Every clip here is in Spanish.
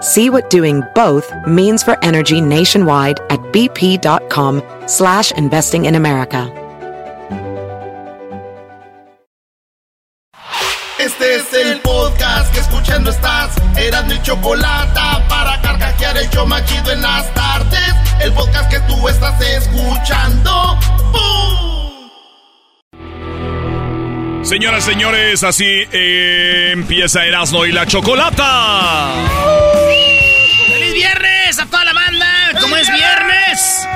See what doing both means for energy nationwide at bp.com slash investing in America. Este es el podcast que escuchando estás. Mi chocolate para carcajear el yo machido en las tardes. El podcast que tú estás escuchando. Señoras, señores, así eh, empieza Erasmo y la Chocolata. ¡Feliz viernes a toda la banda! Como es viernes,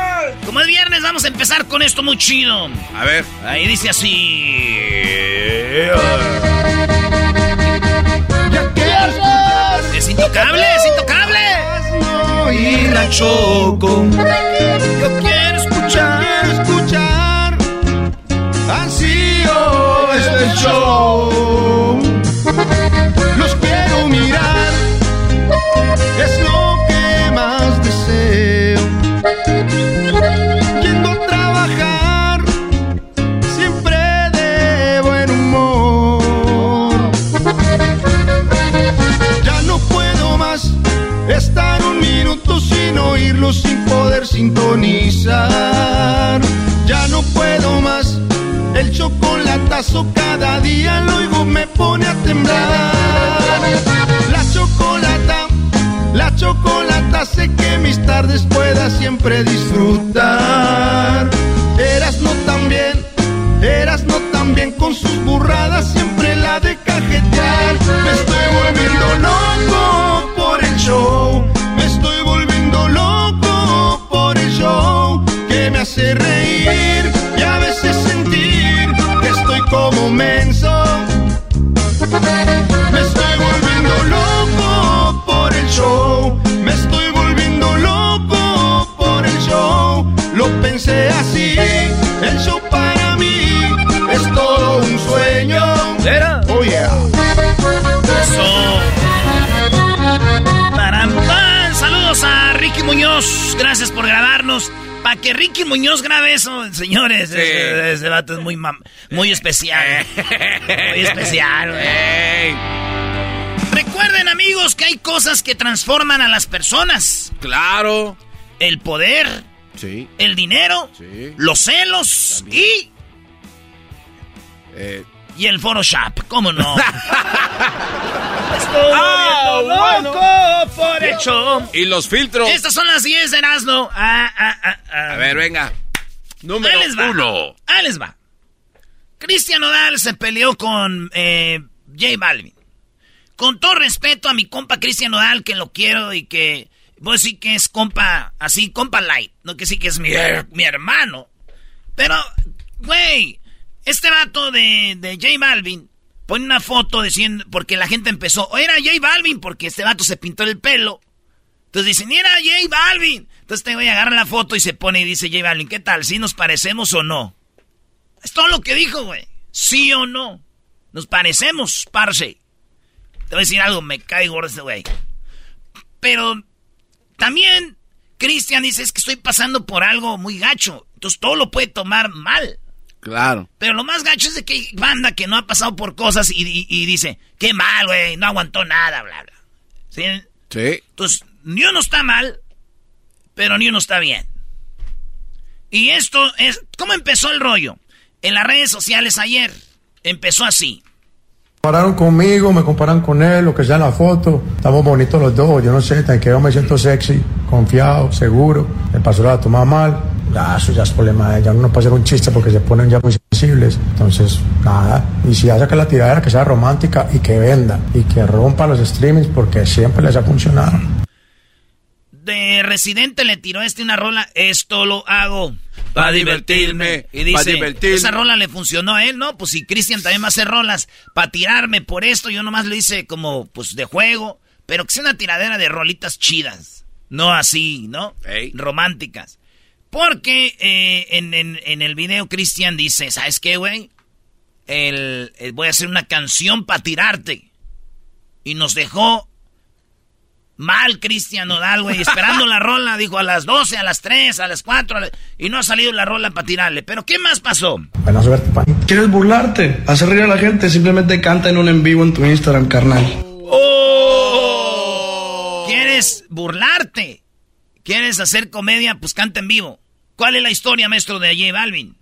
como es viernes, vamos a empezar con esto muy chido. A ver. Ahí dice así. Es intocable, es intocable. Y la choco. Yo quiero escuchar, escuchar. Ansío este show. Los quiero mirar. Es lo que más deseo. Yendo a trabajar. Siempre de buen humor. Ya no puedo más estar un minuto sin oírlo, sin poder sintonizar. Ya no puedo más. El chocolatazo cada día lo oigo me pone a temblar. La chocolata, la chocolata hace que mis tardes pueda siempre disfrutar. Eras no tan bien, eras no tan bien con sus burradas, siempre la de cajetear. Me estoy volviendo loco por el show, me estoy volviendo loco por el show que me hace reír y a veces sentir como menso. Me estoy volviendo loco por el show, me estoy volviendo loco por el show. Lo pensé así, el show para mí es todo un sueño. Oh yeah. Muñoz. Gracias por grabarnos. Para que Ricky Muñoz grabe eso, señores. Ese, ese vato es muy, muy especial. muy especial, güey. Recuerden, amigos, que hay cosas que transforman a las personas. Claro. El poder, Sí. el dinero, Sí. los celos y, Eh, y el Photoshop. ¿Cómo no? Ah, Estoy loco por show. y los filtros. Estas son las 10 de Erasmo. Ah, ah, ah, ah. A ver, venga. Número Ahí les va. uno. Ahí les va. Cristian Odal se peleó con eh, J Balvin. Con todo respeto a mi compa Cristian Odal, que lo quiero y que voy a decir que es compa, así, compa light. No que sí que es mi, mi hermano. Pero, güey, este vato de, de J Balvin pone una foto diciendo, porque la gente empezó, o era J Balvin porque este vato se pintó el pelo. Entonces dicen, mira, J Balvin. Entonces te voy a agarrar la foto y se pone y dice J Balvin, ¿qué tal? ¿Sí nos parecemos o no? Es todo lo que dijo, güey. ¿Sí o no? Nos parecemos, parce. Te voy a decir algo, me cae gordo este güey. Pero también Cristian dice, es que estoy pasando por algo muy gacho. Entonces todo lo puede tomar mal. Claro. Pero lo más gacho es de que hay banda que no ha pasado por cosas y, y- y dice, qué mal, güey, no aguantó nada, bla, bla. ¿Sí? Sí. Entonces, ni uno está mal, pero ni uno está bien. Y esto es, ¿cómo empezó el rollo? En las redes sociales ayer, empezó así. Compararon conmigo, me comparan con él, lo que sea en la foto. Estamos bonitos los dos, yo no sé, tan que yo me siento sexy, confiado, seguro. Me pasó la toma mal. Ya eso ya es problema de ella. Uno no puede hacer un chiste porque se ponen ya muy sensibles. Entonces, nada. Y si hace que la tiradera que sea romántica y que venda y que rompa los streamings porque siempre les ha funcionado. De Residente le tiró este una rola, esto lo hago para divertirme. Y dice, esa rola le funcionó a él, ¿no? Pues si Cristian también va a hacer rolas para tirarme por esto, yo nomás lo hice como, pues, de juego, pero que sea una tiradera de rolitas chidas. No así, ¿no? Románticas. Porque eh, en, el video Cristian dice, ¿sabes qué, güey? El, eh, voy a hacer una canción para tirarte. Y nos dejó mal Cristian Nodal, güey, esperando la rola, dijo a las 12, a las 3, a las 4, y no ha salido la rola para tirarle. Pero ¿qué más pasó? ¿Quieres burlarte? Hacer reír a la gente, simplemente canta en un en vivo en tu Instagram, carnal. ¡Oh! ¿Quieres burlarte? ¿Quieres hacer comedia? Pues canta en vivo. ¿Cuál es la historia, maestro, de J Balvin?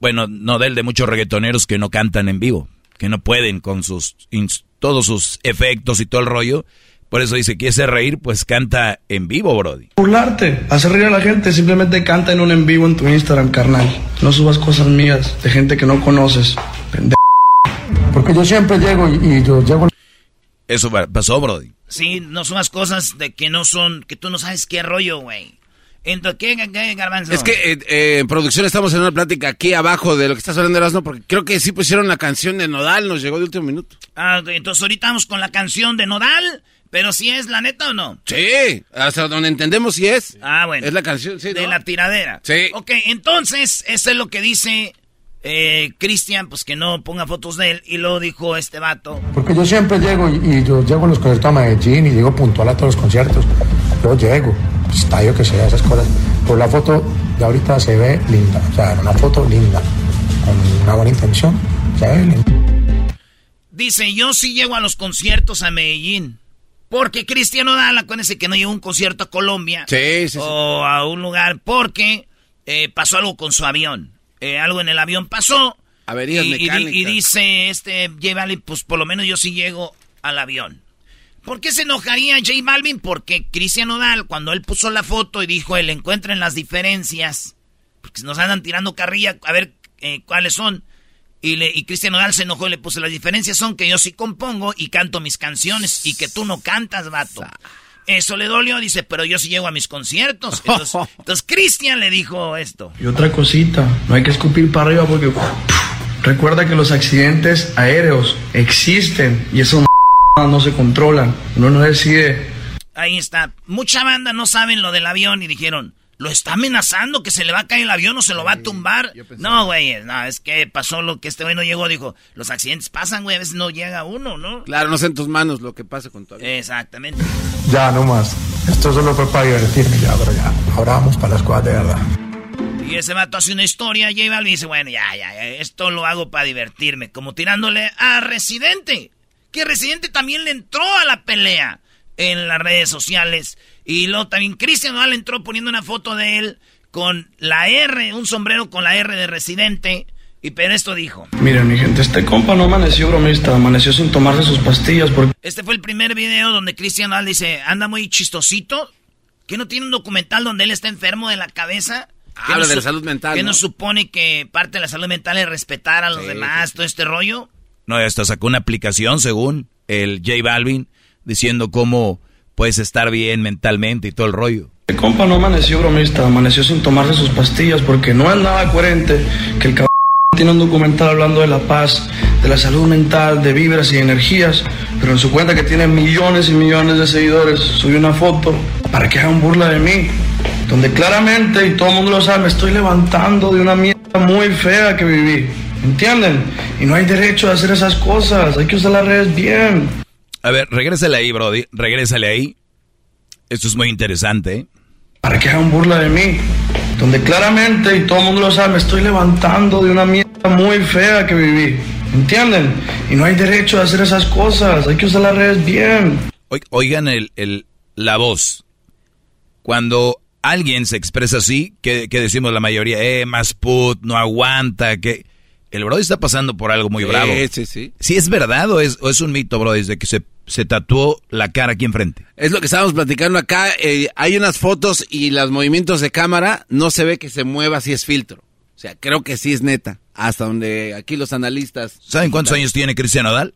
Bueno, no del de muchos reggaetoneros que no cantan en vivo, que no pueden con sus todos sus efectos y todo el rollo. Por eso dice, ¿quieres reír? Pues canta en vivo, Brody. Burlarte, hacer reír a la gente, simplemente canta en un en vivo en tu Instagram, carnal. No subas cosas mías de gente que no conoces. Porque yo siempre llego y, yo llego... Eso pasó, Brody. Sí, no subas cosas de que no son, que tú no sabes qué rollo, güey. ¿Qué, qué, garbanzo? Es que eh, eh, en producción estamos en una plática aquí abajo de lo que estás hablando, Erasmo, porque creo que sí pusieron la canción de Nodal, nos llegó de último minuto. Ah, entonces ahorita vamos con la canción de Nodal, pero si es la neta o no. Sí, hasta donde entendemos si es. Ah, bueno. Es la canción, sí. De la tiradera. Sí. Ok, entonces, eso es lo que dice eh, Cristian, pues que no ponga fotos de él, y luego dijo este vato. Porque yo siempre llego y, yo llego a los conciertos a Medellín y llego puntual a todos los conciertos. Yo llego estadio que sea, esas cosas. Pues la foto de ahorita se ve linda, o sea, una foto linda, con una buena intención, se ve linda. Dice, yo sí llego a los conciertos a Medellín. Porque Cristiano Dal, acuérdense que no llegó a un concierto a Colombia. Sí, sí, O a un lugar porque eh, pasó algo con su avión. Eh, algo en el avión pasó. Averías y, mecánicas. Y, dice este J pues por lo menos yo sí llego al avión. ¿Por qué se enojaría J Balvin? Porque Cristian Nodal, cuando él puso la foto y dijo, él encuentren las diferencias, porque nos andan tirando carrilla, a ver eh, cuáles son. Y, le, y Cristian Nodal se enojó y le puso, las diferencias son que yo sí compongo y canto mis canciones y que tú no cantas, vato. Eso le dolió, dice, pero yo sí llego a mis conciertos. Entonces, entonces Cristian le dijo esto. Y otra cosita, no hay que escupir para arriba porque... recuerda que los accidentes aéreos existen y eso no se controlan, uno no decide. Ahí está. Mucha banda no saben lo del avión y dijeron, ¿lo está amenazando que se le va a caer el avión o se lo va a tumbar? No, güey, no, es que pasó lo que este güey no llegó, dijo, los accidentes pasan, güey, a veces no llega uno, ¿no? Claro, no sé en tus manos lo que pasa con tu avión. Exactamente. Ya, no más. Esto solo fue para divertirme ya, pero ya, ahora vamos para las cosas de verdad. Y ese vato hace una historia, J Balvin dice, bueno, ya, ya, ya, esto lo hago para divertirme, como tirándole a Residente que Residente también le entró a la pelea en las redes sociales. Y luego también Cristian Nodal entró poniendo una foto de él con la R, un sombrero con la R de Residente. Y pero esto dijo. Miren, mi gente, este compa no amaneció bromista, amaneció sin tomarse sus pastillas porque... Este fue el primer video donde Cristian Nodal dice, anda muy chistosito, que no tiene un documental donde él está enfermo de la cabeza. Habla de la salud mental. Que ¿no? supone que parte de la salud mental es respetar a los demás, todo este rollo. No, hasta sacó una aplicación según el J Balvin diciendo cómo puedes estar bien mentalmente y todo el rollo. El compa no amaneció bromista, amaneció sin tomarse sus pastillas porque no es nada coherente que el cabrón tiene un documental hablando de la paz, de la salud mental, de vibras y energías, pero en su cuenta que tiene millones y millones de seguidores, subió una foto para que hagan burla de mí, donde claramente, y todo el mundo lo sabe, me estoy levantando de una mierda muy fea que viví. ¿Entienden? Y no hay derecho a hacer esas cosas. Hay que usar las redes bien. A ver, regrésale ahí, Brody. Regrésale ahí. Esto es muy interesante. ¿eh? Para que hagan burla de mí. Donde claramente, y todo el mundo lo sabe, me estoy levantando de una mierda muy fea que viví. ¿Entienden? Y no hay derecho a hacer esas cosas. Hay que usar las redes bien. Oigan el, el, la voz. Cuando alguien se expresa así, que, decimos la mayoría, eh, más put, no aguanta, que el Brody está pasando por algo muy bravo. Sí, sí. Si es verdad o es, o es un mito, Brody, de que se se tatuó la cara aquí enfrente. Es lo que estábamos platicando acá. eh, hay unas fotos y los movimientos de cámara no se ve que se mueva si es filtro. O sea, creo que sí es neta. Hasta donde aquí los analistas. ¿Saben cuántos años tiene Cristian Odal?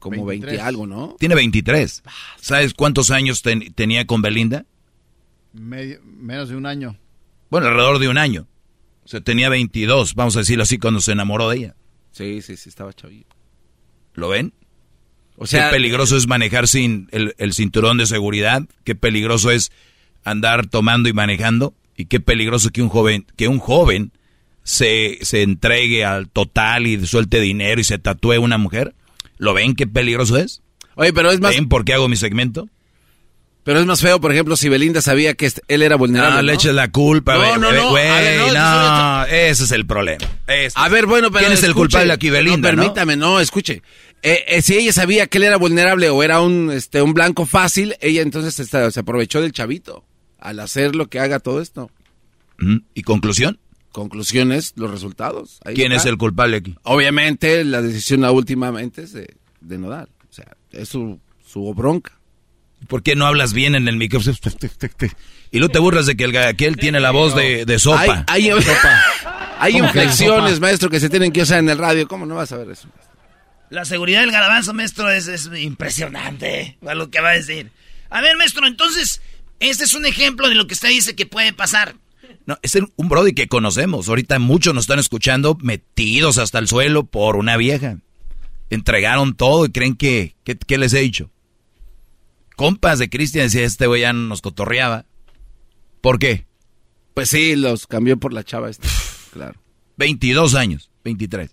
Como 20 algo, ¿no? Tiene 23. ¿Sabes cuántos años ten- tenía con Belinda? Medio- menos de un año. Bueno, alrededor de un año. O sea, tenía 22, vamos a decirlo así, cuando se enamoró de ella. Sí, sí, sí, estaba chavito. ¿Lo ven? O sea, Qué peligroso es manejar sin el, el cinturón de seguridad. Qué peligroso es andar tomando y manejando. Y qué peligroso que un joven, que un joven se, se entregue al total y suelte dinero y se tatúe una mujer. ¿Lo ven qué peligroso es? Oye, pero es más, ¿Ven por qué hago mi segmento? Pero es más feo, por ejemplo, si Belinda sabía que él era vulnerable. No, le ¿no? eches la culpa, güey, no, no, ver, no, no, ese es el problema. A es- ver, bueno, pero ¿Quién es el culpable aquí, Belinda, No, permítame, no, escuche. Eh, eh, si ella sabía que él era vulnerable o era un, este, un blanco fácil, ella entonces se aprovechó del chavito al hacer lo que haga todo esto. Ujú. ¿Y conclusión? Conclusiones, los resultados. Ahí ¿Quién está. es el culpable aquí? Obviamente, la decisión últimamente es de, de Nodal. O sea, es su, su bronca. ¿Por qué no hablas bien en el micrófono? Y no te burlas de que el aquel tiene la voz de, de sopa. Hay, hay, hay inflexiones, maestro, que se tienen que usar en el radio. ¿Cómo no vas a ver eso? La seguridad del garbanzo, maestro, es, es impresionante. A lo que va a decir. A ver, maestro, entonces, este es un ejemplo de lo que usted dice que puede pasar. No, es un brody que conocemos. Ahorita muchos nos están escuchando metidos hasta el suelo por una vieja. Entregaron todo y creen que... que- ¿Qué les he dicho? Compas de Cristian decía, este güey ya nos cotorreaba. ¿Por qué? Pues sí, los cambió por la chava esta. Claro. 22 años, 23.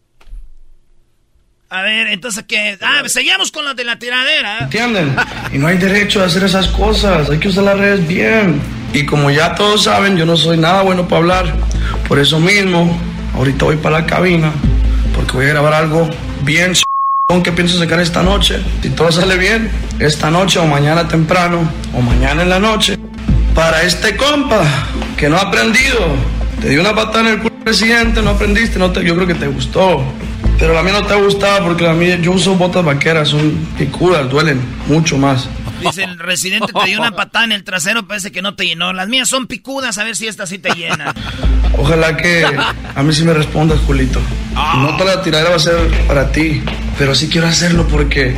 A ver, entonces, ¿qué? Ah, seguimos con lo de la tiradera. ¿Entienden? Y no hay derecho a hacer esas cosas, hay que usar las redes bien. Y como ya todos saben, yo no soy nada bueno para hablar. Por eso mismo, ahorita voy para la cabina, porque voy a grabar algo bien que pienso sacar esta noche. Si todo sale bien, esta noche o mañana temprano, o mañana en la noche. Para este compa, que no ha aprendido, te dio una patada en el culo presidente, no aprendiste, no te, yo creo que te gustó. Pero la mía no te ha gustado porque la mía, yo uso botas vaqueras, son picudas, duelen mucho más. Dice el residente te dio una patada en el trasero, parece que no te llenó. Las mías son picudas, a ver si esta sí te llena. Ojalá que a mí sí me respondas, Julito. Y No toda la tiradera va a ser para ti, pero sí quiero hacerlo porque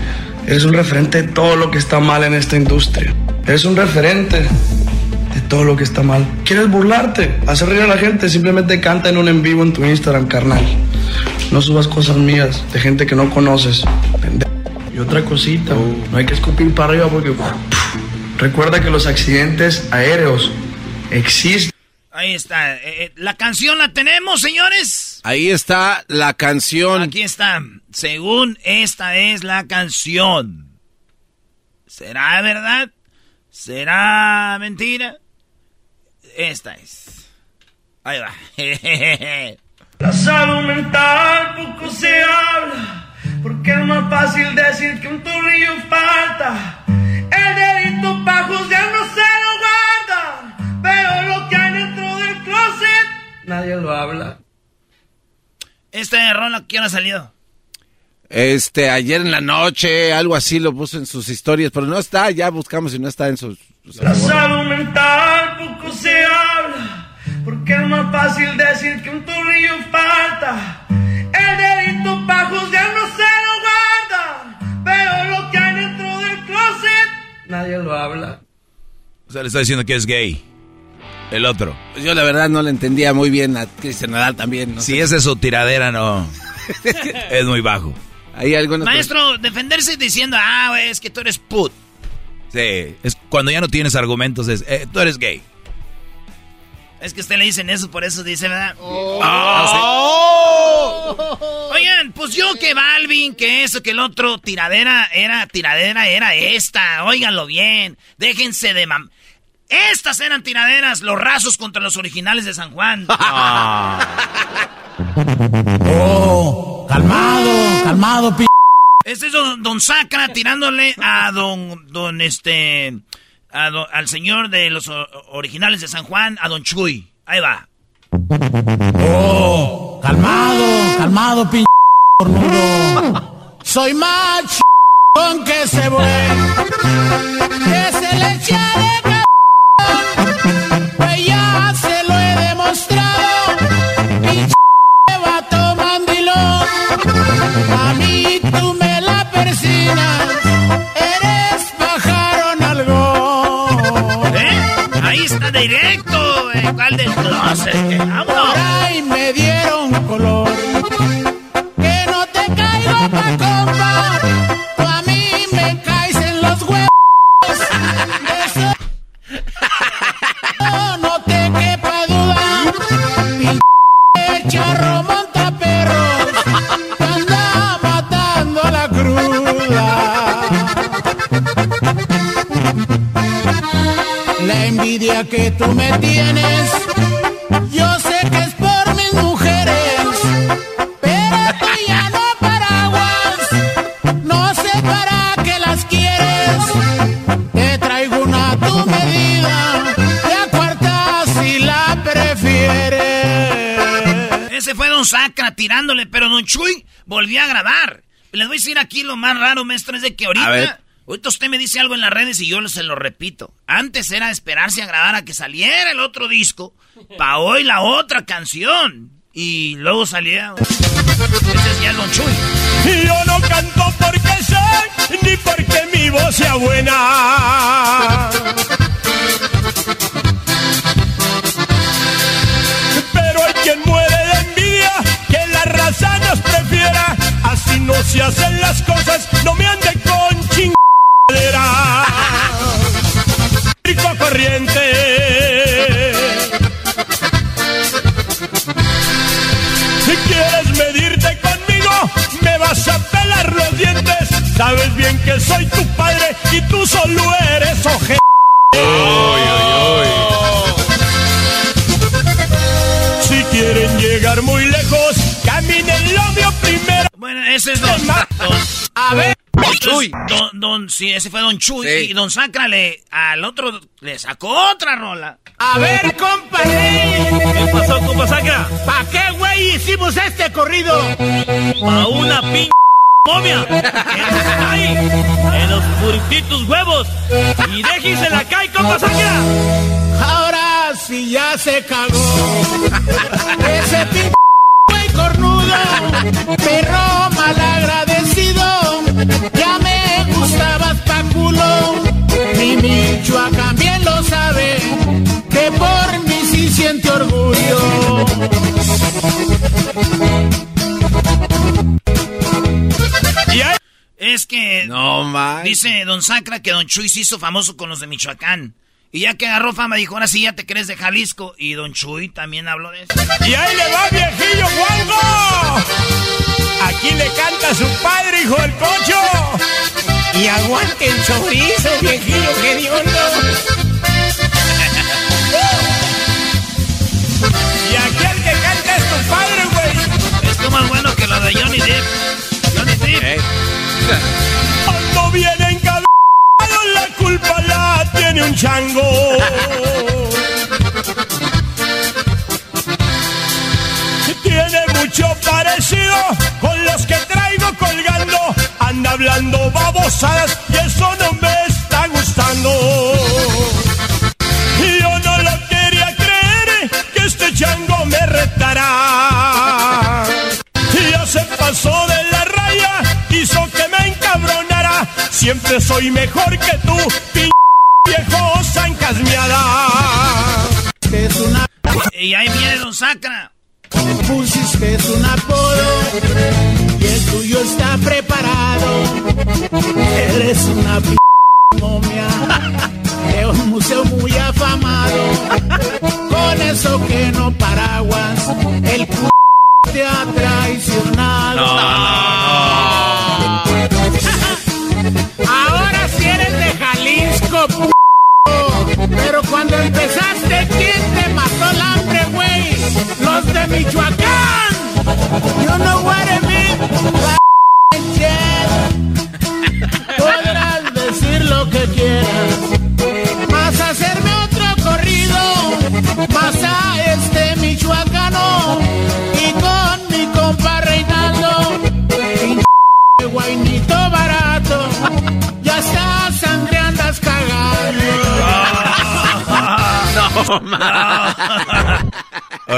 eres un referente de todo lo que está mal en esta industria. Eres un referente de todo lo que está mal. ¿Quieres burlarte? Hacer reír a la gente, simplemente canta en un en vivo en tu Instagram, carnal. No subas cosas mías de gente que no conoces. Y otra cosita, no hay que escupir para arriba porque... Recuerda que los accidentes aéreos existen. Ahí está. Eh, eh, la canción la tenemos, señores. Ahí está la canción. Aquí está. Según esta es la canción. ¿Será verdad? ¿Será mentira? Esta es. Ahí va. La salud mental poco se habla, porque es más fácil decir que un tornillo falta. El delito pa' juzgar no se lo guarda, pero lo que hay dentro del closet Nadie lo habla. Esta rola, ¿quién ha salido? Este, ayer en la noche, algo así lo puso en sus historias, pero no está, ya buscamos si no está en sus... sus- La salud mental poco se habla, porque es más fácil decir que un tornillo falta. El delito pa' juzgar no se lo guarda, pero lo que hay dentro del closet Nadie lo habla. O sea, le está diciendo que es gay. El otro. Yo la verdad no le entendía muy bien a Cristian Nadal también. No Si sé. esa es su tiradera, no. es muy bajo. Hay Maestro, defenderse diciendo, ah, güey, es que tú eres put. Sí, es cuando ya no tienes argumentos, es, eh, tú eres gay. Es que a usted le dicen eso, por eso dice, ¿verdad? Ah, Oigan, pues yo que Balvin, que eso, que el otro, tiradera era, tiradera era esta. Óiganlo bien. Déjense de mam... Estas eran tiraderas, los rasos contra los originales de San Juan. Oh, calmado, calmado, p. Este es don, don Sacra tirándole a don, don este, a don- al señor de los originales de San Juan, a don Chuy. Ahí va. Oh, calmado, calmado, p. Soy macho con que se vuelve, que se le echa de pues ya se lo he demostrado. Pinche vato mandilón, a mí tú me la persinas, eres pájaro nalgón. ¿Eh? Ahí está directo, eh, ¿cuál del closet? Por ahí me dieron color. Que no te caigo pa' compa. Envidia que tú me tienes, yo sé que es por mis mujeres, pero tú ya no paraguas, no sé para qué las quieres. Te traigo una a tu medida, la cuarta si la prefieres. Ese fue Don Sacra tirándole, pero Don Chuy volvió a grabar. Les voy a decir aquí lo más raro, maestro, es de que A ver. ahorita, ahorita usted me dice algo en las redes y yo se lo repito. Antes era esperarse a grabar a que saliera el otro disco, pa' hoy la otra canción. Y luego salía... Ese es ya el Don Chuy. Yo no canto porque soy, ni porque mi voz sea buena. Pero hay quien muere de envidia, que la raza nos prefiera. Así no se hacen las cosas, no me ande con. Rico corriente. Si quieres medirte conmigo, me vas a pelar los dientes. Sabes bien que soy tu padre y tú solo eres oje. Si quieren llegar muy lejos, caminen lo primero. Bueno, ese es don A ver, Chuy. Don, don- sí, ese fue Don Chuy. Y Don Sacra le, al otro le sacó otra rola. a ver, compadre. ¿Qué pasó, compa Sacra? ¿Pa' qué, güey, hicimos este corrido? A una pin momia ahí en los purititos huevos y déjese la cae, compa Sacra. Ahora sí ya se cagó. Ese p güey cornudo, perro malagradecido. Ya me gustabas pa' culo. Mi Michoacán bien lo sabe, que por mí sí siente orgullo. Es que No, man. dice Don Sacra que Don Chuy se hizo famoso con los de Michoacán. Y ya que agarró fama, dijo, ahora sí ya te crees de Jalisco. Y Don Chuy también habló de eso. Y ahí le va viejillo Juango. Aquí le canta a su padre, hijo del cocho. Y aguante el chorizo, viejillo hediondo. Y aquí el que canta es tu padre, güey. Esto más bueno que lo de Johnny Depp. Johnny Depp. La culpa la tiene un chango. Tiene mucho parecido con los que traigo colgando. Anda hablando babosadas y eso no me Siempre soy mejor que tú, pin viejo zancasmeada. Es una Y ahí viene Don Sacra. pusiste es un apodo y el tuyo está preparado. Eres una p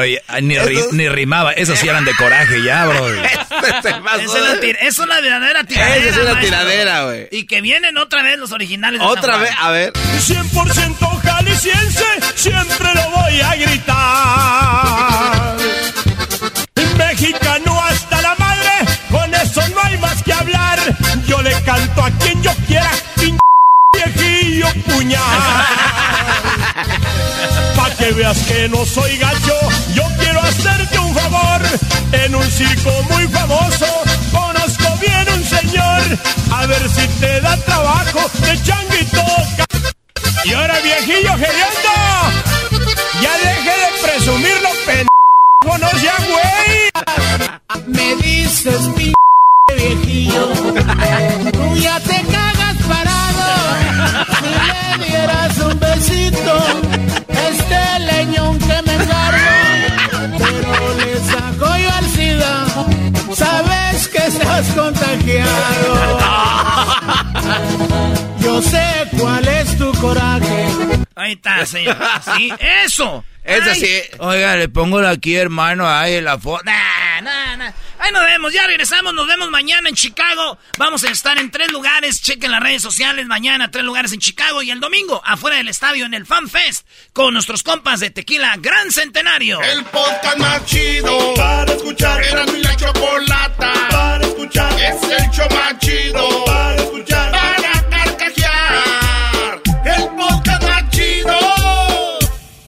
Oye, ni, ni, rimaba. Esos sí eran de coraje ya, bro. Este es, una es una verdadera tiradera. es una tiradera, güey. Y que vienen otra vez los originales. otra vez, a ver. 100% jalisciense, siempre lo voy a gritar. Mexicano hasta la madre, con eso no hay más que hablar. Yo le canto a quien yo quiera, viejillo puñal. Veas que no soy gacho, yo quiero hacerte un favor. En un circo muy famoso, conozco bien un señor. A ver si te da trabajo de changuito. Y ahora viejillo geriendo, ya deje de presumirlo, pendejo, no sea güey. Me dices, mi viejillo, tú ya te Ahí está, señor. Sí, eso. Eso sí. Oiga, le pongo aquí, hermano, ahí la foto. Nah, nah, nah. Ahí nos vemos, ya regresamos, nos vemos mañana en Chicago. Vamos a estar en tres lugares, chequen las redes sociales, mañana tres lugares en Chicago y el domingo afuera del estadio en el Fan Fest con nuestros compas de Tequila Gran Centenario. El podcast más chido para escuchar. Era mi la chocolata para escuchar. Es el show más chido para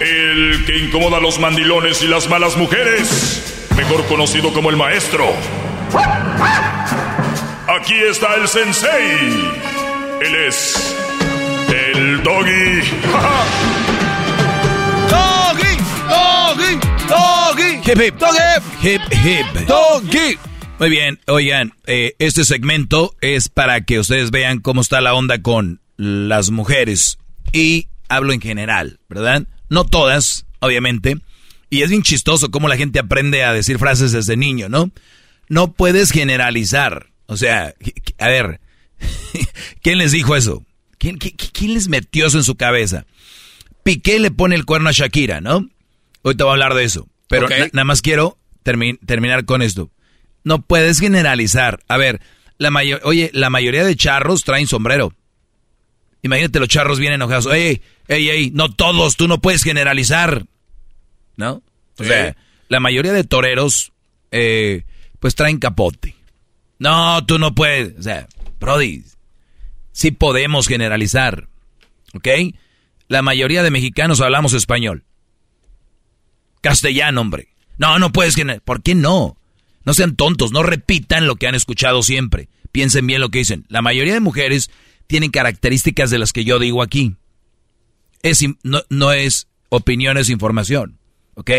El que incomoda a los mandilones y las malas mujeres, mejor conocido como el maestro. Aquí está el sensei. Él es el doggy. Doggy, doggy, doggy. Hip hip, doggy. Hip hip, doggy. Muy bien, oigan, eh, este segmento es para que ustedes vean cómo está la onda con las mujeres. Y hablo en general, ¿verdad? No todas, obviamente. Y es bien chistoso cómo la gente aprende a decir frases desde niño, ¿no? No puedes generalizar. O sea, a ver, ¿quién les dijo eso? ¿Quién, quién les metió eso en su cabeza? Piqué le pone el cuerno a Shakira, ¿no? Hoy te voy a hablar de eso. Pero na- nada más quiero termi- terminar con esto. No puedes generalizar. A ver, la oye, la mayoría de charros traen sombrero. Imagínate los charros bien enojados. Ey, ey, ey, no todos, tú no puedes generalizar. ¿No? O Sí. sea, la mayoría de toreros, eh, pues traen capote. No, tú no puedes. O sea, Brody, sí podemos generalizar. ¿Ok? La mayoría de mexicanos hablamos español. Castellano, hombre. No, no puedes generalizar. ¿Por qué no? No sean tontos, no repitan lo que han escuchado siempre. Piensen bien lo que dicen. La mayoría de mujeres tienen características de las que yo digo aquí. Es, no, no es opinión, es información. ¿Ok?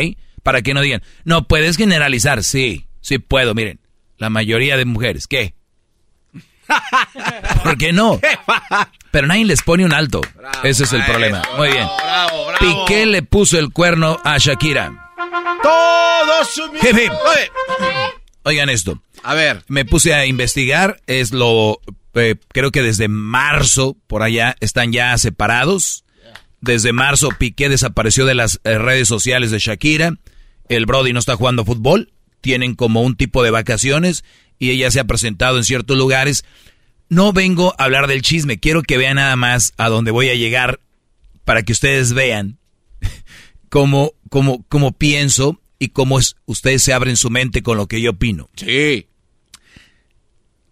Para que no digan, no puedes generalizar. Sí, sí puedo. Miren, la mayoría de mujeres, ¿qué? ¿Por qué no? Pero nadie les pone un alto. Ese es el problema. Muy bien. Piqué le puso el cuerno a Shakira. Todos. Oigan esto. A ver. Me puse a investigar. Es lo. Eh, creo que desde marzo, por allá, están ya separados. Desde marzo, Piqué desapareció de las eh, redes sociales de Shakira. El Brody no está jugando fútbol. Tienen como un tipo de vacaciones. Y ella se ha presentado en ciertos lugares. No vengo a hablar del chisme. Quiero que vean nada más a dónde voy a llegar. Para que ustedes vean cómo, cómo, cómo pienso y cómo es, ustedes se abren su mente con lo que yo opino. Sí.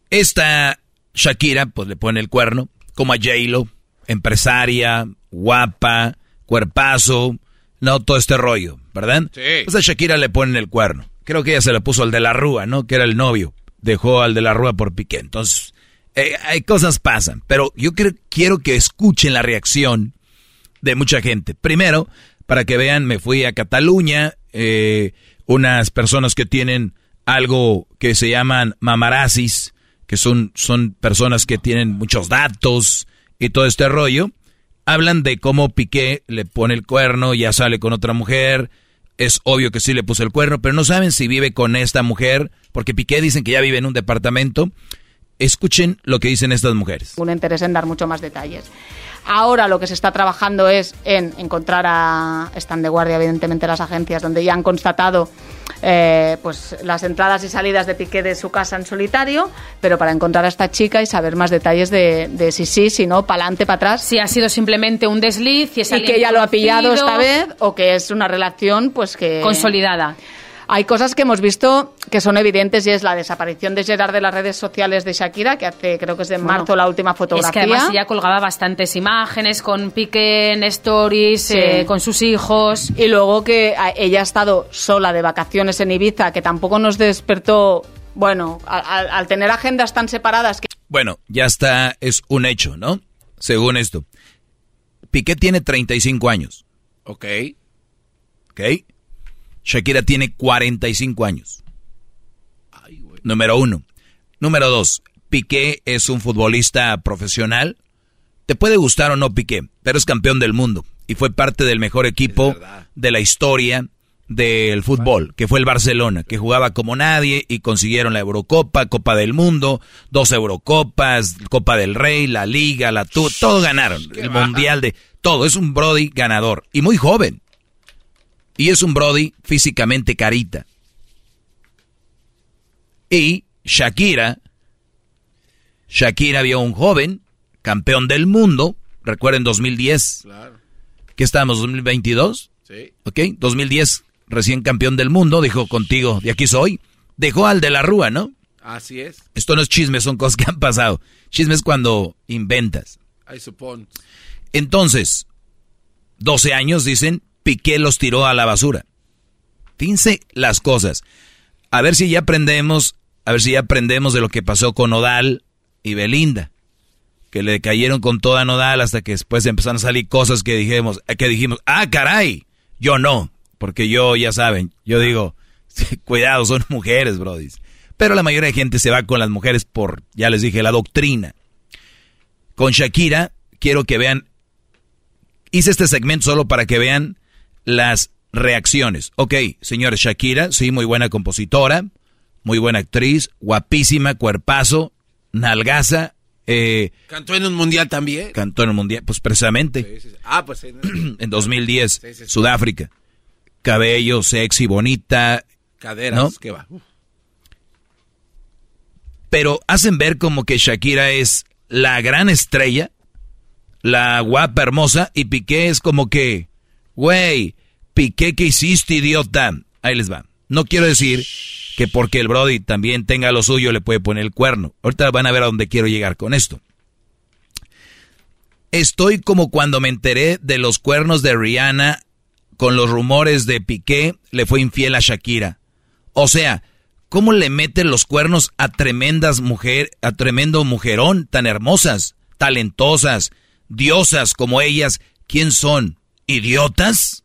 Esta Shakira, pues le pone el cuerno, como a J-Lo, empresaria, guapa, cuerpazo, no todo este rollo, ¿verdad? Sí. Pues a Shakira le ponen el cuerno. Creo que ella se le puso al de la Rúa, ¿no? Que era el novio. Dejó al de la Rúa por Piqué. Entonces, eh, hay cosas pasan. Pero yo cre- quiero que escuchen la reacción de mucha gente. Primero, para que vean, me fui a Cataluña, eh, unas personas que tienen algo que se llaman mamarazis, que son, son personas que tienen muchos datos y todo este rollo, hablan de cómo Piqué le pone el cuerno, ya sale con otra mujer, es obvio que sí le puso el cuerno, pero no saben si vive con esta mujer, porque Piqué dicen que ya vive en un departamento. Escuchen lo que dicen estas mujeres. un interés en dar mucho más detalles. Ahora lo que se está trabajando es en encontrar a están de guardia evidentemente las agencias donde ya han constatado eh, pues las entradas y salidas de Piqué de su casa en solitario, pero para encontrar a esta chica y saber más detalles de, de si sí, si no, para adelante, para atrás. Si ha sido simplemente un desliz, si es y que ella lo ha pillado esta vez o que es una relación pues que Consolidada. Hay cosas que hemos visto que son evidentes y es la desaparición de Gerard de las redes sociales de Shakira, que hace creo que es de Bueno, marzo la última fotografía. Es que además ella colgaba bastantes imágenes con Piqué en stories, Sí. eh, con sus hijos. Y luego que a- ella ha estado sola de vacaciones en Ibiza, que tampoco nos despertó, bueno, al, al- al tener agendas tan separadas que... Bueno, ya está, es un hecho, ¿no? Según esto. Piqué tiene 35 años. Ok. ¿Ok? Shakira tiene 45 años. Número uno. Número dos. Piqué es un futbolista profesional. Te puede gustar o no Piqué, pero es campeón del mundo y fue parte del mejor equipo de la historia del fútbol, que fue el Barcelona, que jugaba como nadie y consiguieron la Eurocopa, Copa del Mundo, dos Eurocopas, Copa del Rey, la Liga, la Tour, todo ganaron, el Mundial de todo, es un Brody ganador y muy joven. Y es un Brody físicamente carita. Y Shakira, Shakira vio a un joven, campeón del mundo, recuerden 2010. Claro. ¿Qué estamos, 2022? Sí. ¿Ok? 2010, recién campeón del mundo, dijo contigo, de aquí soy. Dejó al de la Rúa, ¿no? Así es. Esto no es chisme, son cosas que han pasado. Chisme es cuando inventas. I suppose. Entonces, 12 años, dicen, Piqué los tiró a la basura. Fíjense las cosas. A ver si ya aprendemos, a ver si ya aprendemos de lo que pasó con Odal y Belinda. Que le cayeron con toda Nodal hasta que después empezaron a salir cosas que dijimos, que dijimos, ah, caray, yo no. Porque yo, ya saben, yo digo, cuidado, son mujeres, brodis. Pero la mayoría de gente se va con las mujeres por, ya les dije, la doctrina. Con Shakira, quiero que vean, hice este segmento solo para que vean las reacciones. Ok, señores, Shakira, sí, muy buena compositora, muy buena actriz, guapísima, cuerpazo, nalgaza, eh, Cantó en un mundial también. cantó en el mundial, pues precisamente, Sí, sí, sí. Ah, pues en- en 2010, Sí, sí, sí. Sudáfrica. Cabello sexy, bonita, caderas. ¿No? ¿Qué va? Uf. pero hacen ver como que Shakira es la gran estrella, la guapa hermosa, y Piqué es como que, güey, Piqué, ¿qué hiciste, idiota? Ahí les va. No quiero decir que porque el Brody también tenga lo suyo le puede poner el cuerno. Ahorita van a ver a dónde quiero llegar con esto. Estoy como cuando me enteré de los cuernos de Rihanna con los rumores de Piqué le fue infiel a Shakira. O sea, ¿cómo le meten los cuernos a tremendas mujer, a tremendo mujerón tan hermosas, talentosas, diosas como ellas? ¿Quién son? ¿Idiotas?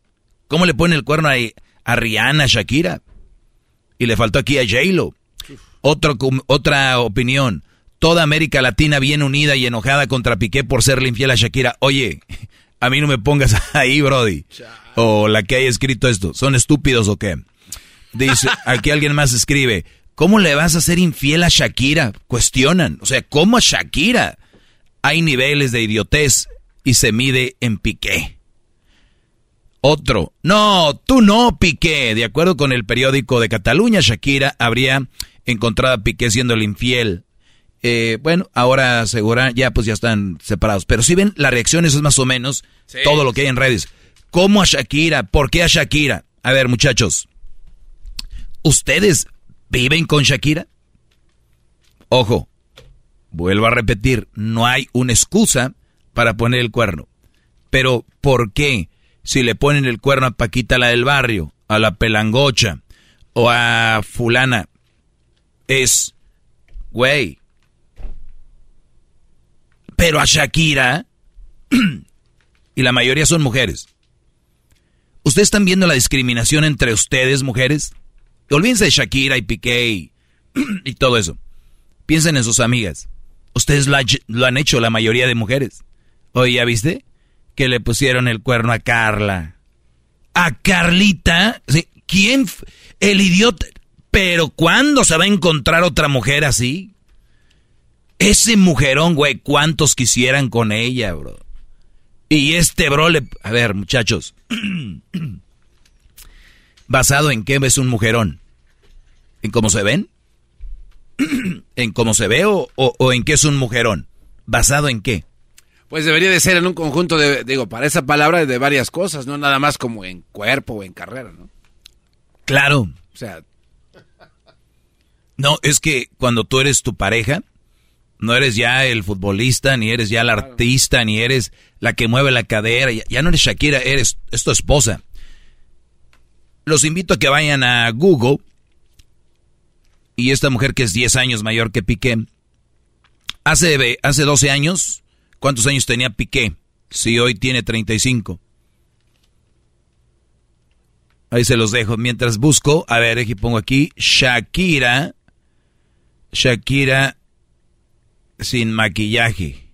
¿Cómo le ponen el cuerno a, a Rihanna, a Shakira? Y le faltó aquí a J-Lo. Otro otra opinión. toda América Latina bien unida y enojada contra Piqué por serle infiel a Shakira. Oye, a mí no me pongas ahí, Brody. O la que haya escrito esto. ¿Son estúpidos o qué? Dice, aquí alguien más escribe, ¿cómo le vas a ser infiel a Shakira? Cuestionan. O sea, ¿cómo a Shakira? Hay niveles de idiotez y se mide en Piqué. Otro, no, tú no, Piqué. De acuerdo con el periódico de Cataluña, Shakira habría encontrado a Piqué siendo el infiel. Eh, bueno, ahora aseguran, ya pues ya están separados. Pero si ven las reacciones es más o menos todo lo que hay en redes. ¿Cómo a Shakira? ¿Por qué a Shakira? A ver, muchachos, ¿ustedes viven con Shakira? Ojo, vuelvo a repetir, no hay una excusa para poner el cuerno. Pero, ¿por qué? Si le ponen el cuerno a Paquita la del barrio, a la pelangocha o a fulana, es, güey. Pero a Shakira, y la mayoría son mujeres. ¿Ustedes están viendo la discriminación entre ustedes, mujeres? Olvídense de Shakira y Piqué y, todo eso. Piensen en sus amigas. Ustedes lo, han hecho la mayoría de mujeres. Oye, ¿ya viste? Que le pusieron el cuerno a Carla. ¿A Carlita? ¿Quién? El idiota. Pero ¿cuándo se va a encontrar otra mujer así? Ese mujerón, güey, ¿cuántos quisieran con ella, bro? Y este bro le... A ver, muchachos. ¿Basado en qué es un mujerón? ¿En cómo se ven? ¿En cómo se ve o, o en qué es un mujerón? ¿Basado en qué? Pues debería de ser en un conjunto de, digo, para esa palabra de varias cosas, no nada más como en cuerpo o en carrera, ¿no? Claro. O sea. No, es que cuando tú eres tu pareja, no eres ya el futbolista, ni eres ya el artista, ni eres la que mueve la cadera, ya, no eres Shakira, eres es tu esposa. Los invito a que vayan a Google y esta mujer que es 10 años mayor que Piqué, hace, hace 12 años ¿Cuántos años tenía Piqué? Si hoy tiene 35. Ahí se los dejo. Mientras busco, a ver, aquí pongo aquí, Shakira. Shakira sin maquillaje.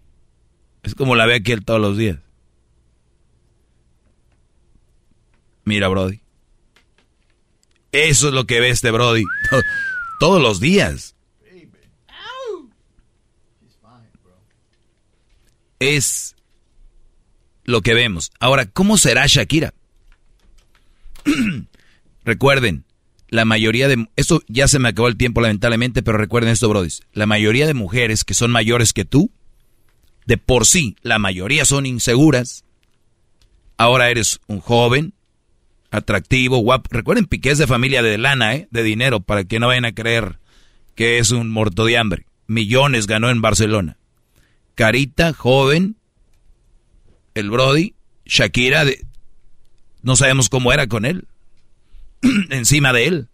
Es como la ve aquí todos los días. Mira, Brody. Eso es lo que ve este Brody. Todos los días. Es lo que vemos. Ahora, ¿cómo será Shakira? recuerden, la mayoría de... Esto ya se me acabó el tiempo lamentablemente, pero recuerden esto, brodis. La mayoría de mujeres que son mayores que tú, de por sí, la mayoría son inseguras. Ahora eres un joven, atractivo, guapo. Recuerden, Piqué es de familia de lana, ¿eh? De dinero, para que no vayan a creer que es un muerto de hambre. Millones ganó en Barcelona carita, joven, el Brody, Shakira, de, no sabemos cómo era con él, encima de él.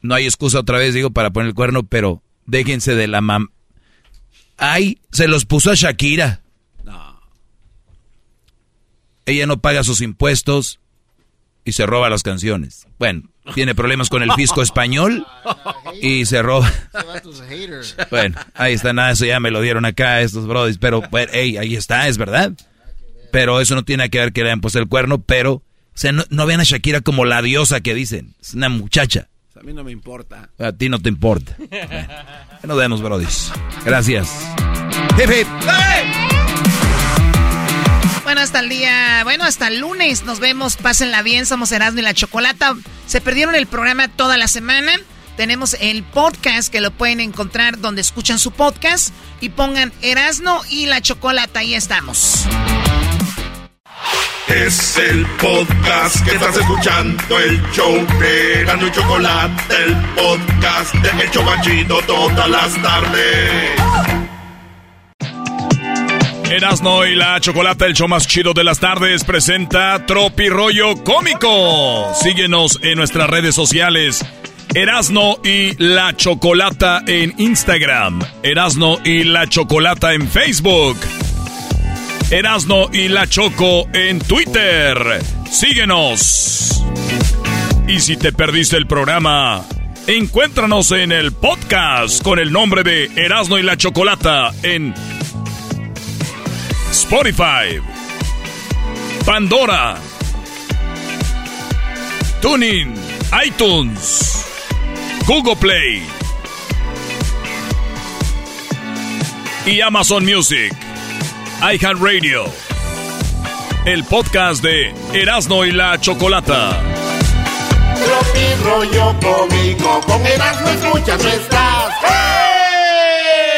No hay excusa otra vez, digo, para poner el cuerno, pero déjense de la mam... Ay, se los puso a Shakira. No. Ella no paga sus impuestos y se roba las canciones. Bueno, tiene problemas con el fisco español y se roba. Bueno, ahí está, nada, eso ya me lo dieron acá estos brodis, pero bueno, ahí está, es verdad. Pero eso no tiene que ver que le hayan puesto el cuerno, pero, o sea, no, vean a Shakira como la diosa que dicen, es una muchacha. A mí no me importa. A ti no te importa. Bueno, nos vemos, brodis. Gracias. Hip, bueno, hasta el día, bueno, hasta el lunes nos vemos, pásenla bien, somos Erasmo y la Chocolata. Se perdieron el programa toda la semana. Tenemos el podcast que lo pueden encontrar donde escuchan su podcast y pongan Erasmo y la Chocolata, ahí estamos. Es el podcast que estás escuchando, el show de Erasmo y Chocolata, el podcast de El todas las tardes. Erasno y la Chocolata, el show más chido de las tardes, presenta Tropi Rollo Cómico. Síguenos en nuestras redes sociales. Erasno y la Chocolata en Instagram. Erasno y la Chocolata en Facebook. Erasno y la Choco en Twitter. Síguenos. Y si te perdiste el programa Encuéntranos en el podcast con el nombre de Erasmo y la Chocolata en Spotify, Pandora, Tuning, iTunes, Google Play y Amazon Music, iHeartRadio. El podcast de Erasmo y la Chocolata. Tropi rollo cómico, con Erasmo escuchas no estás. Oye,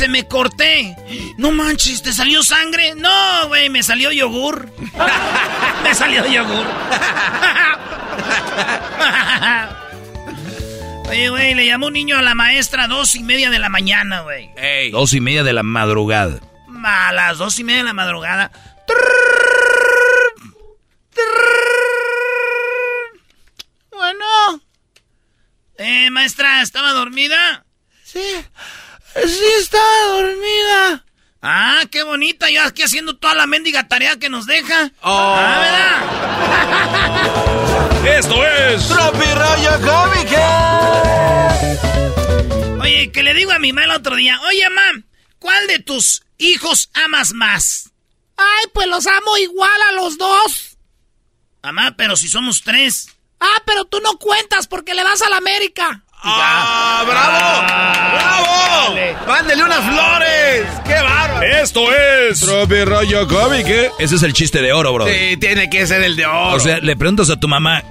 güey, ¿qué le dice? Me corté. No manches, ¿te salió sangre? No, güey, me salió yogur. me salió yogur. Oye, güey, le llamó un niño a la maestra a dos y media de la mañana, güey. Dos y media de la madrugada. A las dos y media de la madrugada. Bueno. Eh, maestra, ¿estaba dormida? Sí, sí estaba dormida. Ah, qué bonita, yo aquí haciendo toda la mendiga tarea que nos deja. Oh. Ah, ¿verdad? Esto es Tropi rollo cómico. Oye, que le digo a mi mamá el otro día, oye, mam, ¿cuál de tus hijos amas más? Ay, pues los amo igual a los dos. Mamá, pero si somos tres. Ah, pero tú no cuentas porque le vas a la América. ¡Ah, bravo! ¡Bravo! ¡Mándele unas flores! ¡Qué bárbaro! Esto es Tropi rollo cómico. Ese es el chiste de oro, bro. Sí, tiene que ser el de oro. O sea, le preguntas a tu mamá,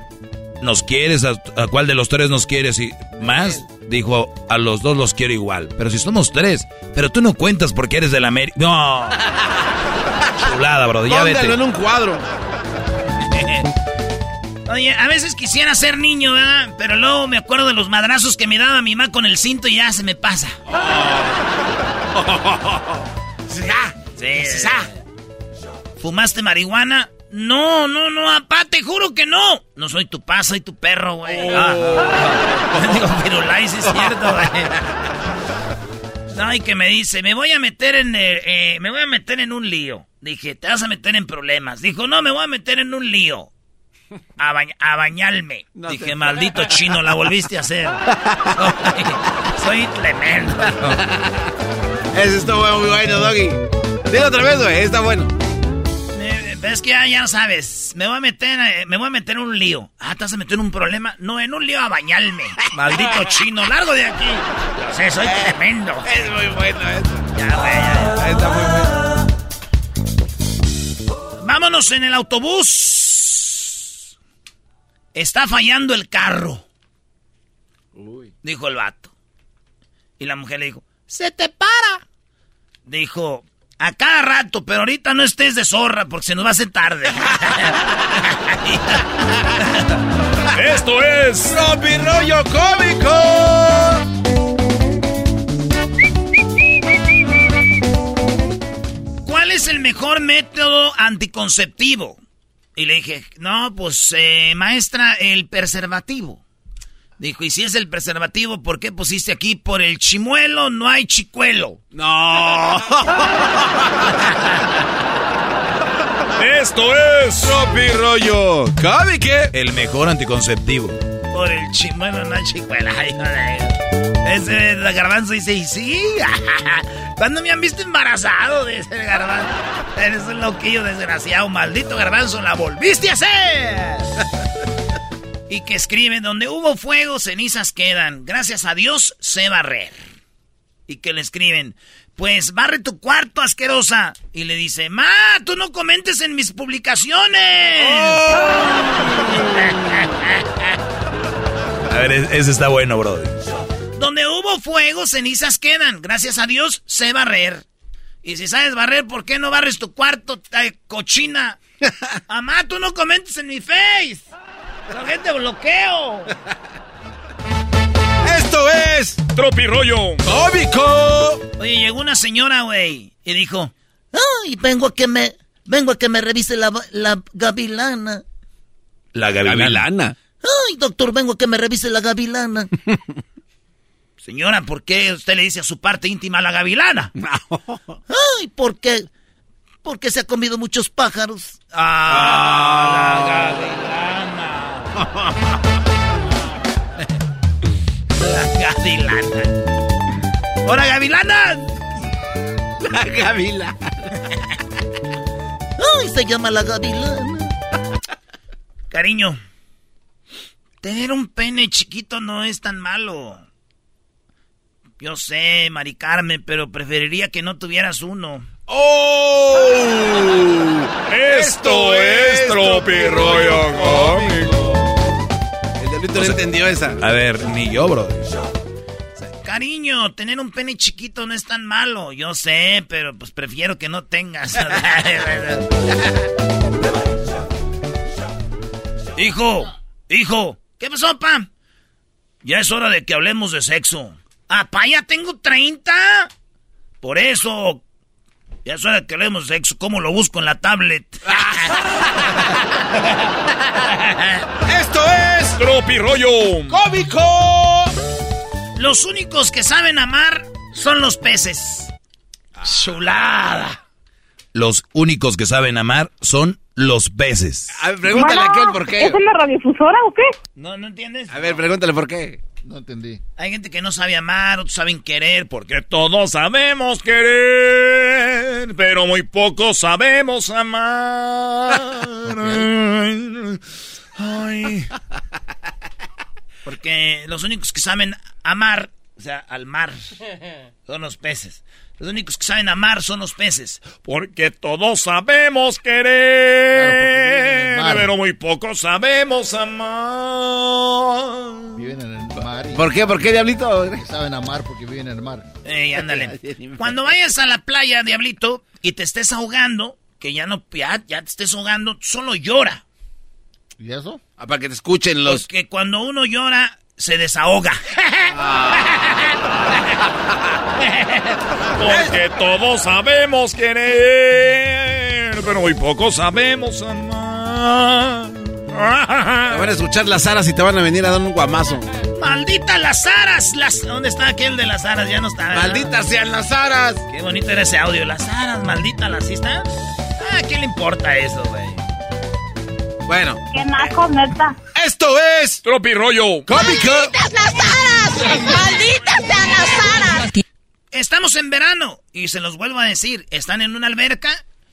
¿nos quieres? ¿A, a cuál de los tres nos quieres? Y más, dijo, a los dos los quiero igual. Pero si somos tres, pero tú no cuentas porque eres de la América. No. Chulada, bro. Ya Póngalo vete. en un cuadro. Oye, a veces quisiera ser niño, ¿verdad? Pero luego me acuerdo de los madrazos que me daba mi mamá con el cinto y ya se me pasa. Sí, sí. ¿Fumaste marihuana? No, no, no, apá, te juro que no. No soy tu pa, soy tu perro, güey. Ah. Digo, pero la es cierto, güey. No, y que me dice, me voy a meter en, eh, eh, me voy a meter en un lío. Dije, te vas a meter en problemas. Dijo, no, me voy a meter en un lío. A, bañ- a bañarme. Dije, maldito chino, la volviste a hacer. Soy, soy tremendo. Ese está bueno, muy bueno, Doggy. Dile otra vez, güey. Está bueno. Eh, Es que ya, ya sabes, me voy a meter, eh, me voy a meter en un lío. Ah, ¿te vas a meter en un problema? No, en un lío a bañarme. Maldito chino, largo de aquí. No sé, soy tremendo. Es muy bueno eso. Ya, güey, ya. Está muy bueno. Vámonos en el autobús. Está fallando el carro. Dijo el vato. Y la mujer le dijo, se te para. Dijo, a cada rato, pero ahorita no estés de zorra porque se nos va a hacer tarde. Esto es Tropi rollo cómico. ¿Cuál es el mejor método anticonceptivo? Y le dije, no, pues, eh, maestra, el preservativo. Dijo, y si es el preservativo, ¿por qué pusiste aquí por el chimuelo no hay chicuelo? No. Esto es Tropi rollo cómico. El mejor anticonceptivo. Por el chimuelo no hay chicuelo. Ay, joder. Ese garbanzo dice, y sí. ¿Cuándo me han visto embarazado? Dice el garbanzo. Eres un loquillo desgraciado, maldito garbanzo, la volviste a hacer. y que escribe, donde hubo fuego, cenizas quedan. Gracias a Dios sé barrer. Y que le escriben, pues barre tu cuarto, asquerosa. Y le dice, ma, tú no comentes en mis publicaciones. A ver, e- ese está bueno, bro. Donde hubo fuego, cenizas quedan. Gracias a Dios sé barrer. Y si sabes barrer, ¿por qué no barres tu cuarto, eh, cochina? Amá, tú no comentes en mi face. La gente bloqueo. Esto es Tropi Rollo cómico. Oye, llegó una señora, güey, y dijo, ay, vengo a que me, vengo a que me revise la, la gavilana. La gavilana. Ay, doctor, vengo a que me revise la gavilana. Señora, ¿por qué usted le dice a su parte íntima la gavilana? Ay, porque, Porque se ha comido muchos pájaros. Ah, la gavilana. la gavilana. ¡Hola, gavilana! La gavilana. Ay, se llama la gavilana. Cariño, tener un pene chiquito no es tan malo. Yo sé, Mari Carmen, pero preferiría que no tuvieras uno. ¡Oh! Esto es Tropirroyo Cómico. El diablito no entendió esa. A ver, ni yo, bro. Cariño, tener un pene chiquito no es tan malo. Yo sé, pero pues prefiero que no tengas. hijo, hijo, ¿qué pasó, pa? Ya es hora de que hablemos de sexo. Ah, pa, ya tengo 30. Por eso, ya es hora que de sexo. ¿Cómo lo busco en la tablet? Esto es Tropi Rollo Cómico. Los únicos que saben amar son los peces. Chulada. Los únicos que saben amar son los peces. A ver, pregúntale a aquel por qué. ¿Es una radiofusora o qué? No, no entiendes. A ver, pregúntale por qué. No entendí. Hay gente que no sabe amar, otros saben querer, porque Todos sabemos querer, pero muy pocos sabemos amar. Ay. Porque los únicos que saben amar, o sea, al mar, son los peces. Los únicos que saben amar son los peces. Porque todos sabemos querer, pero muy pocos sabemos amar. Viven en el mar. y- ¿Por qué? ¿Por qué, diablito? que Saben amar porque viven en el mar. Ey, ándale. Cuando vayas a la playa, diablito, y te estés ahogando, que ya no, ya, ya te estés ahogando, solo llora. ¿Y eso? Ah, para que te escuchen los. Porque cuando uno llora, se desahoga. Porque todos sabemos querer, pero muy pocos sabemos amar. Te van a escuchar las aras y te van a venir a dar un guamazo. ¡Maldita las aras! Las... ¿Dónde está aquel de las aras? Ya no está. ¿verdad? Malditas sean las aras. Qué bonito era ese audio. Las aras, maldita las, ¿sí está? Ah, ¿qué le importa eso, güey? Bueno, Qué naco, neta. esto es Tropi Rollo Cómico. las aras! ¡Malditas sean las aras! Estamos en verano y se los vuelvo a decir. ¿Están en una alberca?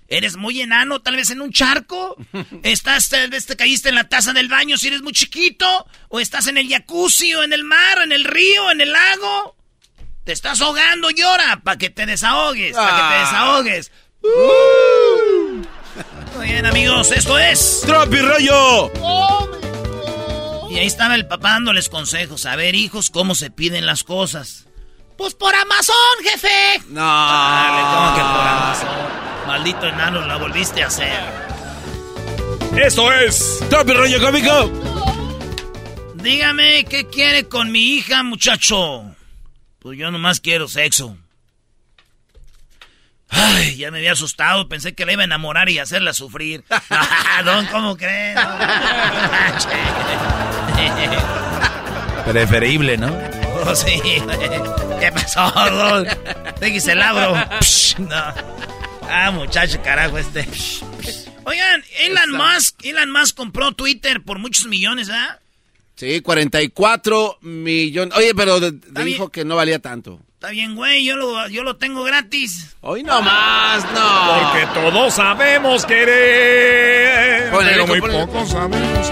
¿Eres muy enano? ¿Tal vez en un charco? ¿Estás, tal vez te caíste en la taza del baño si eres muy chiquito? ¿O estás en el jacuzzi o en el mar, en el río, en el lago? Te estás ahogando, llora, para que te desahogues, para que te Ah. desahogues. Muy bien, amigos, esto es... Tropi Rollo. Y ahí estaba el papá dándoles consejos. A ver, hijos, ¿cómo se piden las cosas? Pues por Amazon, jefe. No. Dale, ¿cómo que por Amazon? Maldito enano, la volviste a hacer. Esto es Tropi Rollo Cómico. Dígame, ¿qué quiere con mi hija, muchacho? Pues yo nomás quiero sexo. Ay, ya me había asustado, pensé que la iba a enamorar y hacerla sufrir. Ah, Don, ¿cómo crees? Preferible, ¿no? Oh, sí. ¿Qué pasó, Don? Déjese el abro. Psh, no. Ah, muchacho, carajo, este. Oigan, Elon Musk, Elon Musk compró Twitter por muchos millones, ¿ah? Sí, 44 millones. Oye, pero de- de- bien. dijo que no valía tanto. Está bien, güey, yo lo, yo lo tengo gratis. Hoy no más, no. Porque todos sabemos querer, Ponle, pero muy pocos sabemos.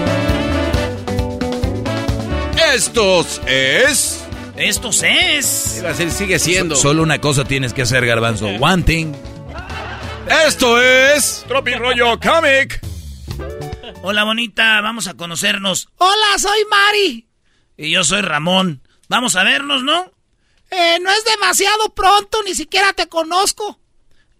Estos es. Estos es. Iba a decir, sigue siendo. Solo una cosa tienes que hacer, Garbanzo. One thing. Esto es. Tropi Rollo Comic. Hola, bonita, vamos a conocernos. Hola, soy Mari. Y yo soy Ramón. Vamos a vernos, ¿no? Eh, no es demasiado pronto, ni siquiera te conozco.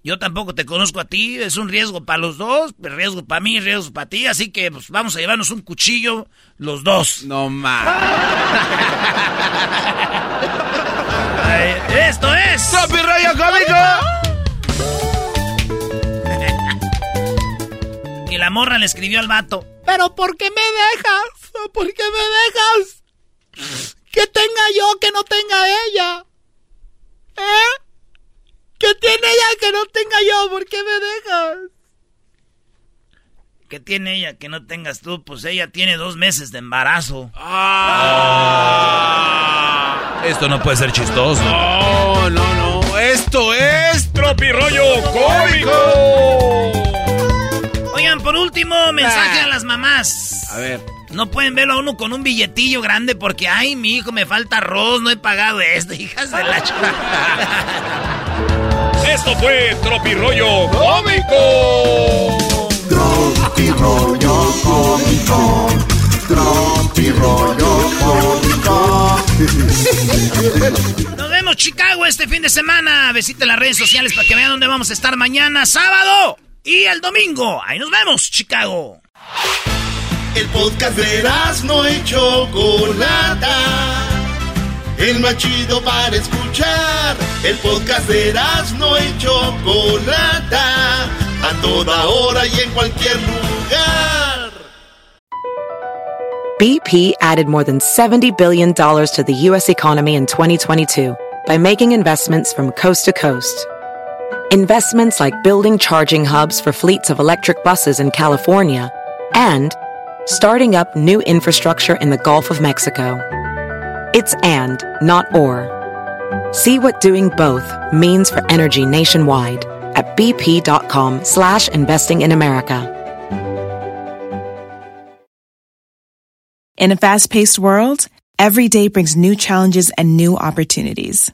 Yo tampoco te conozco a ti, es un riesgo para los dos, riesgo para mí, riesgo para ti, así que pues, vamos a llevarnos un cuchillo los dos. No más. Esto es... ¡Tropi Rollo Cómico! Morra le escribió al vato. ¿Pero por qué me dejas? ¿Por qué me dejas? ¿Qué tenga yo que no tenga ella? ¿Eh? ¿Qué tiene ella que no tenga yo, ¿por qué me dejas? ¿Qué tiene ella que no tengas tú? Pues ella tiene dos meses de embarazo. Ah. Esto no puede ser chistoso. No, no, no. Esto es Tropirollo Cómico. Por último, mensaje a las mamás. A ver. No pueden verlo a uno con un billetillo grande porque, ay, mi hijo, me falta arroz, no he pagado esto, hijas de la Esto fue Tropirollo Cómico. Tropirollo cómico. Tropirollo cómico. Nos vemos, Chicago, este fin de semana. Visiten las redes sociales para que vean dónde vamos a estar mañana, sábado y el domingo. Ahí nos vemos, Chicago. El podcast de no y Chocolata. El más chido para escuchar. El podcast de no y Chocolata. A toda hora y en cualquier lugar. BP added more than $70 billion to the U.S. economy in 2022 by making investments from coast to coast. Investments like building charging hubs for fleets of electric buses in California and starting up new infrastructure in the Gulf of Mexico. It's and, not or. See what doing both means for energy nationwide at bp.com slash investing in America. In a fast-paced world, every day brings new challenges and new opportunities.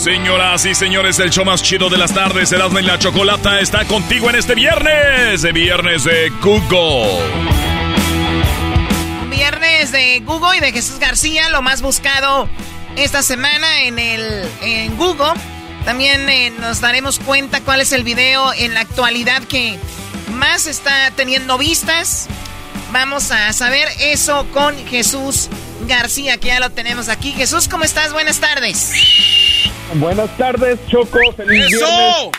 Señoras y señores, el show más chido de las tardes, Erasmo y la Chocolata, está contigo en este viernes, de viernes de Google viernes de Google y de Jesús García, lo más buscado esta semana en el en Google. También eh, nos daremos cuenta cuál es el video en la actualidad que más está teniendo vistas. Vamos a saber eso con Jesús García, que ya lo tenemos aquí. Jesús, ¿cómo estás? Buenas tardes. Buenas tardes, Choco. Feliz ¡Eso!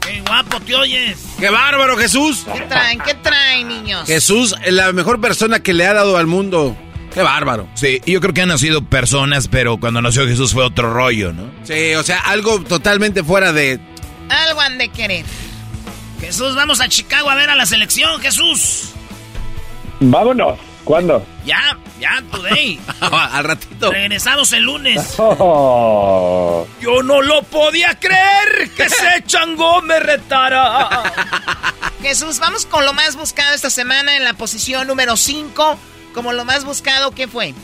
¡Qué guapo te oyes! ¡Qué bárbaro, Jesús! ¿Qué traen? ¿Qué traen, niños? Jesús, la mejor persona que le ha dado al mundo. ¡Qué bárbaro! Sí, yo creo que han nacido personas, pero cuando nació Jesús fue otro rollo, ¿no? Sí, o sea, algo totalmente fuera de... Algo han de querer. Jesús, vamos a Chicago a ver a la selección, Jesús. Vámonos. ¿Cuándo? Ya, ya, today. Al ratito. Regresamos el lunes. Oh. Yo no lo podía creer que ese chango me retara. Jesús, vamos con lo más buscado esta semana en la posición número 5. Como lo más buscado, ¿qué fue?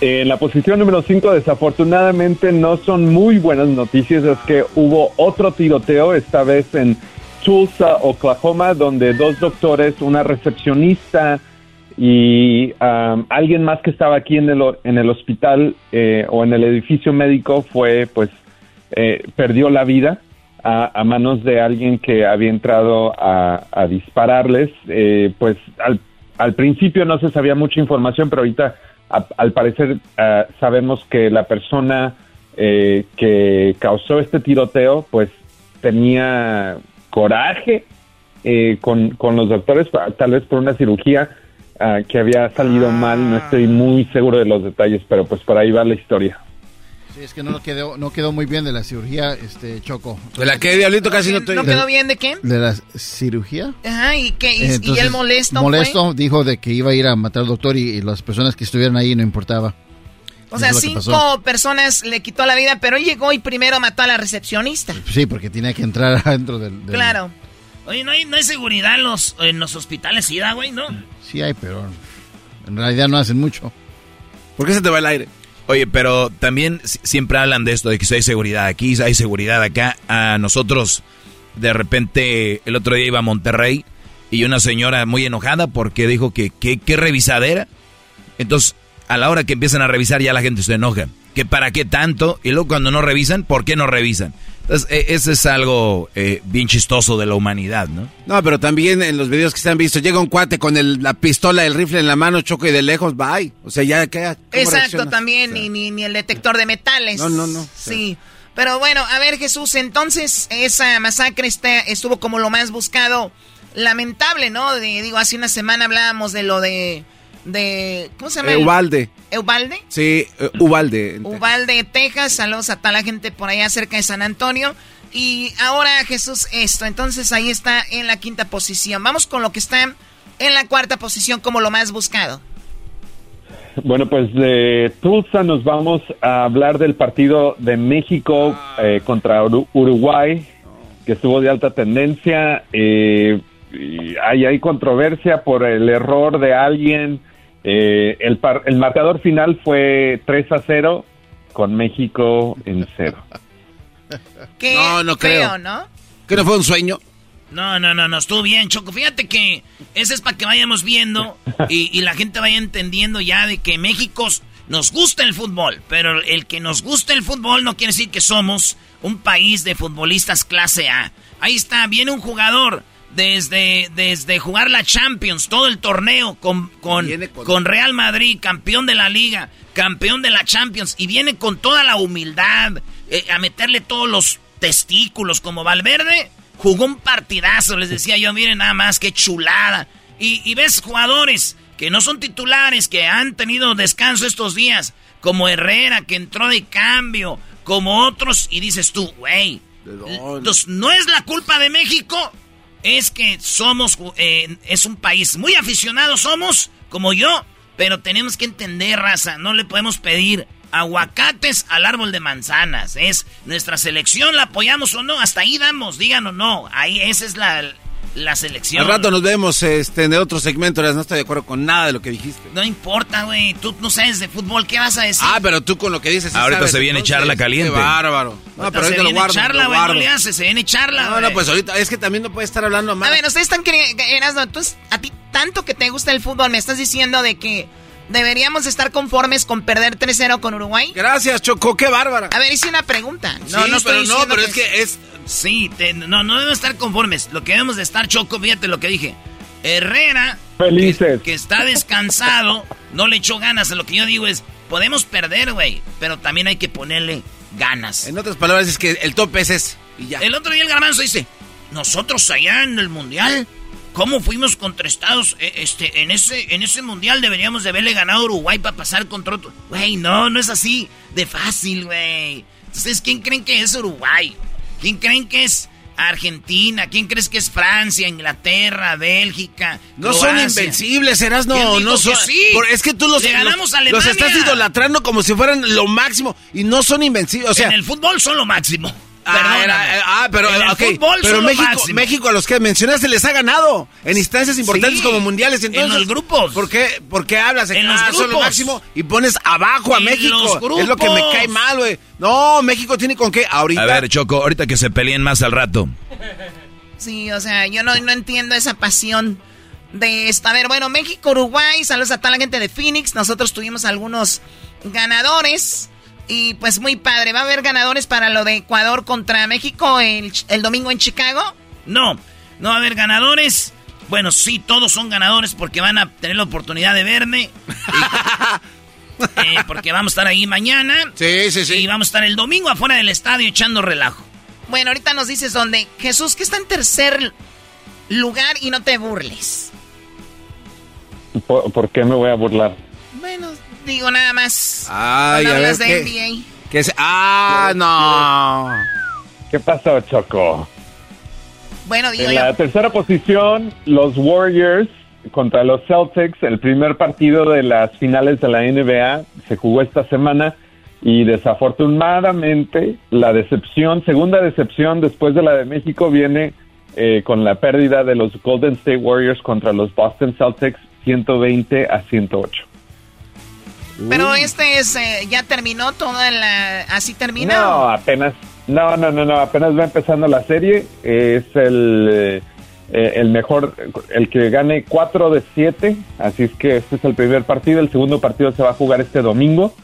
En la posición número 5, desafortunadamente, no son muy buenas noticias. Es que hubo otro tiroteo, esta vez en Tulsa, Oklahoma, donde dos doctores, una recepcionista y um, alguien más que estaba aquí en el, en el hospital eh, o en el edificio médico fue, pues, eh, perdió la vida a, manos de alguien que había entrado a, dispararles. Eh, pues al, al, principio no se sabía mucha información, pero ahorita al parecer uh, sabemos que la persona que causó este tiroteo, pues, tenía coraje con, con los doctores, tal vez por una cirugía Ah, que había salido mal, no estoy muy seguro de los detalles, pero pues por ahí va la historia. Sí, es que no quedó, no quedó muy bien de la cirugía, este Choco. ¿De la que, Diablito? Casi no estoy... ¿No quedó bien de qué? De la cirugía. Ajá, ¿y qué? ¿Y, él molesto Molesto, dijo de que iba a ir a matar al doctor y, las personas que estuvieran ahí no importaba. O sea, cinco personas le quitó la vida, pero llegó y primero mató a la recepcionista. Sí, porque tenía que entrar adentro del... Claro. Oye, ¿no hay, no hay seguridad en los, en los hospitales, ¿sí, güey? ¿No? Sí hay, pero en realidad no hacen mucho. ¿Por qué se te va el aire? Oye, pero también siempre hablan de esto, de que si hay seguridad aquí, hay seguridad acá. A nosotros, de repente, el otro día iba a Monterrey y una señora muy enojada porque dijo que qué revisadera. Entonces, a la hora que empiezan a revisar ya la gente se enoja. ¿Que para qué tanto? Y luego cuando no revisan, ¿por qué no revisan? Entonces, eh, ese es algo eh, bien chistoso de la humanidad, ¿no? No, pero también en los videos que se han visto, llega un cuate con el, la pistola, el rifle en la mano, choque y de lejos, bye. O sea, ya queda. Exacto, también, ni, ni, ni, el detector de metales. No, no, no. Sí. Pero bueno, a ver, Jesús, entonces esa masacre está, estuvo como lo más buscado. Lamentable, ¿no? digo, hace una semana hablábamos de lo de. De ¿Cómo se llama? Ubalde. ¿Eubalde? Sí, uh, Ubalde. Ubalde, Texas. Saludos a toda la gente por allá cerca de San Antonio. Y ahora Jesús esto. Entonces ahí está en la quinta posición. Vamos con lo que está en la cuarta posición como lo más buscado. Bueno, pues de Tulsa nos vamos a hablar del partido de México eh, contra Uruguay, que estuvo de alta tendencia. Eh, y hay, hay controversia por el error de alguien eh, el, el marcador final fue 3 a 0 con México en 0. no, no creo. ¿no? ¿Que no fue un sueño? No, no, no, no, estuvo bien, Choco. Fíjate que ese es para que vayamos viendo y, y, la gente vaya entendiendo ya de que México nos gusta el fútbol, pero el que nos gusta el fútbol no quiere decir que somos un país de futbolistas clase A. Ahí está, viene un jugador desde, desde jugar la Champions, todo el torneo con, con, Real Madrid, campeón de la liga, campeón de la Champions, y viene con toda la humildad eh, a meterle todos los testículos como Valverde. Jugó un partidazo, les decía yo, miren nada más, qué chulada. Y, y ves jugadores que no son titulares, que han tenido descanso estos días, como Herrera, que entró de cambio, como otros, y dices tú, güey, no es la culpa de México es que somos, eh, es un país muy aficionado, somos como yo, pero tenemos que entender, raza, no le podemos pedir aguacates al árbol de manzanas. Es nuestra selección, la apoyamos o no, hasta ahí damos, digan o no. Ahí esa es la, la selección. Al rato nos vemos este, en otro segmento, no estoy de acuerdo con nada de lo que dijiste. No importa, güey, tú no sabes de fútbol, ¿qué vas a decir? Ah, pero tú con lo que dices... Ahorita se viene charla caliente. Qué bárbaro. No, pero ahorita lo guardo. Charla, güey, no le hace, se viene charla, No, no, pues ahorita, es que también no puede estar hablando más. A ver, ustedes están queriendo, entonces, a ti tanto que te gusta el fútbol, me estás diciendo de que... ¿Deberíamos estar conformes con perder 3-0 con Uruguay? Gracias, Choco, qué bárbara. A ver, hice una pregunta. No, no pero no, pero es que es Sí, no, no debemos estar conformes. Lo que debemos de estar, Choco, fíjate lo que dije. Herrera, Felices. Que, está descansado, no le echó ganas. Lo que yo digo es, podemos perder, güey, pero también hay que ponerle ganas. En otras palabras, es que el tope es ese. Y ya. El otro día el garbanzo dice, nosotros allá en el Mundial, ¿cómo fuimos contra Estados e, este, en ese, en ese Mundial deberíamos de haberle ganado a Uruguay para pasar contra otro? Güey, no, no es así de fácil, güey. Entonces, ¿quién creen que es Uruguay? ¿Quién creen que es Argentina? ¿Quién crees que es Francia, Inglaterra, Bélgica? No son invencibles, eras no, no son. Sí. Es que tú los, ganamos los, estás idolatrando como si fueran lo máximo y no son invencibles. O sea, en el fútbol son lo máximo. Ah, ah, pero, pero México, México, a los que mencionaste les ha ganado en instancias importantes como mundiales. Entonces, en los grupos. ¿Por qué, por qué hablas? En los grupos. lo máximo y pones abajo a México. Es lo que me cae mal, güey. No, México tiene con qué ahorita. A ver, Choco, ahorita que se peleen más al rato. Sí, o sea, yo no, no entiendo esa pasión de esta. A ver, bueno, México, Uruguay, saludos a toda la gente de Phoenix. Nosotros tuvimos algunos ganadores. Y pues muy padre. ¿Va a haber ganadores para lo de Ecuador contra México el, domingo en Chicago? No, no va a haber ganadores. Bueno, sí, todos son ganadores porque van a tener la oportunidad de verme. Eh, porque vamos a estar ahí mañana. Sí, sí, sí. Y vamos a estar el domingo afuera del estadio echando relajo. Bueno, ahorita nos dices dónde. Jesús, que está en tercer lugar y no te burles. ¿Por, qué me voy a burlar? Bueno, digo nada más. Ay, a ver, de NBA. ¿qué ah, no. ¿Qué pasó, Choco? Bueno, digo En la tercera posición, los Warriors contra los Celtics. El primer partido de las finales de la NBA se jugó esta semana y desafortunadamente la decepción, segunda decepción después de la de México, viene eh, con la pérdida de los Golden State Warriors contra los Boston Celtics 120 a 108. Pero este es, eh, ya terminó toda la, así termina. No, apenas, no, no, no, no, apenas va empezando la serie. es el, eh, el mejor, el que gane 4 de 7. Así es que este es el primer partido. El segundo partido se va a jugar este domingo.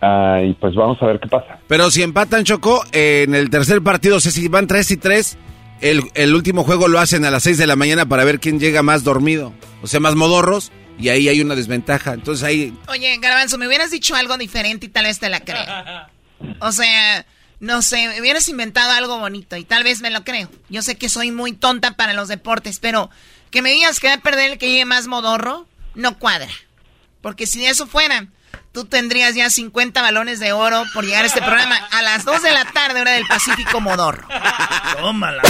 Ah, y pues vamos a ver qué pasa. Pero si empatan Choco, eh, en el tercer partido, o sea, si van 3 y 3, el, el último juego lo hacen a las 6 de la mañana para ver quién llega más dormido. O sea, más modorros. Y ahí hay una desventaja. Entonces ahí... Oye, Garbanzo, me hubieras dicho algo diferente y tal vez te la creo. O sea, no sé, me hubieras inventado algo bonito y tal vez me lo creo. Yo sé que soy muy tonta para los deportes, pero que me digas que va a perder el que llegue más modorro, no cuadra. Porque si eso fuera, tú tendrías ya 50 balones de oro por llegar a este programa a las 2 de la tarde, hora del Pacífico Modorro. Tómala.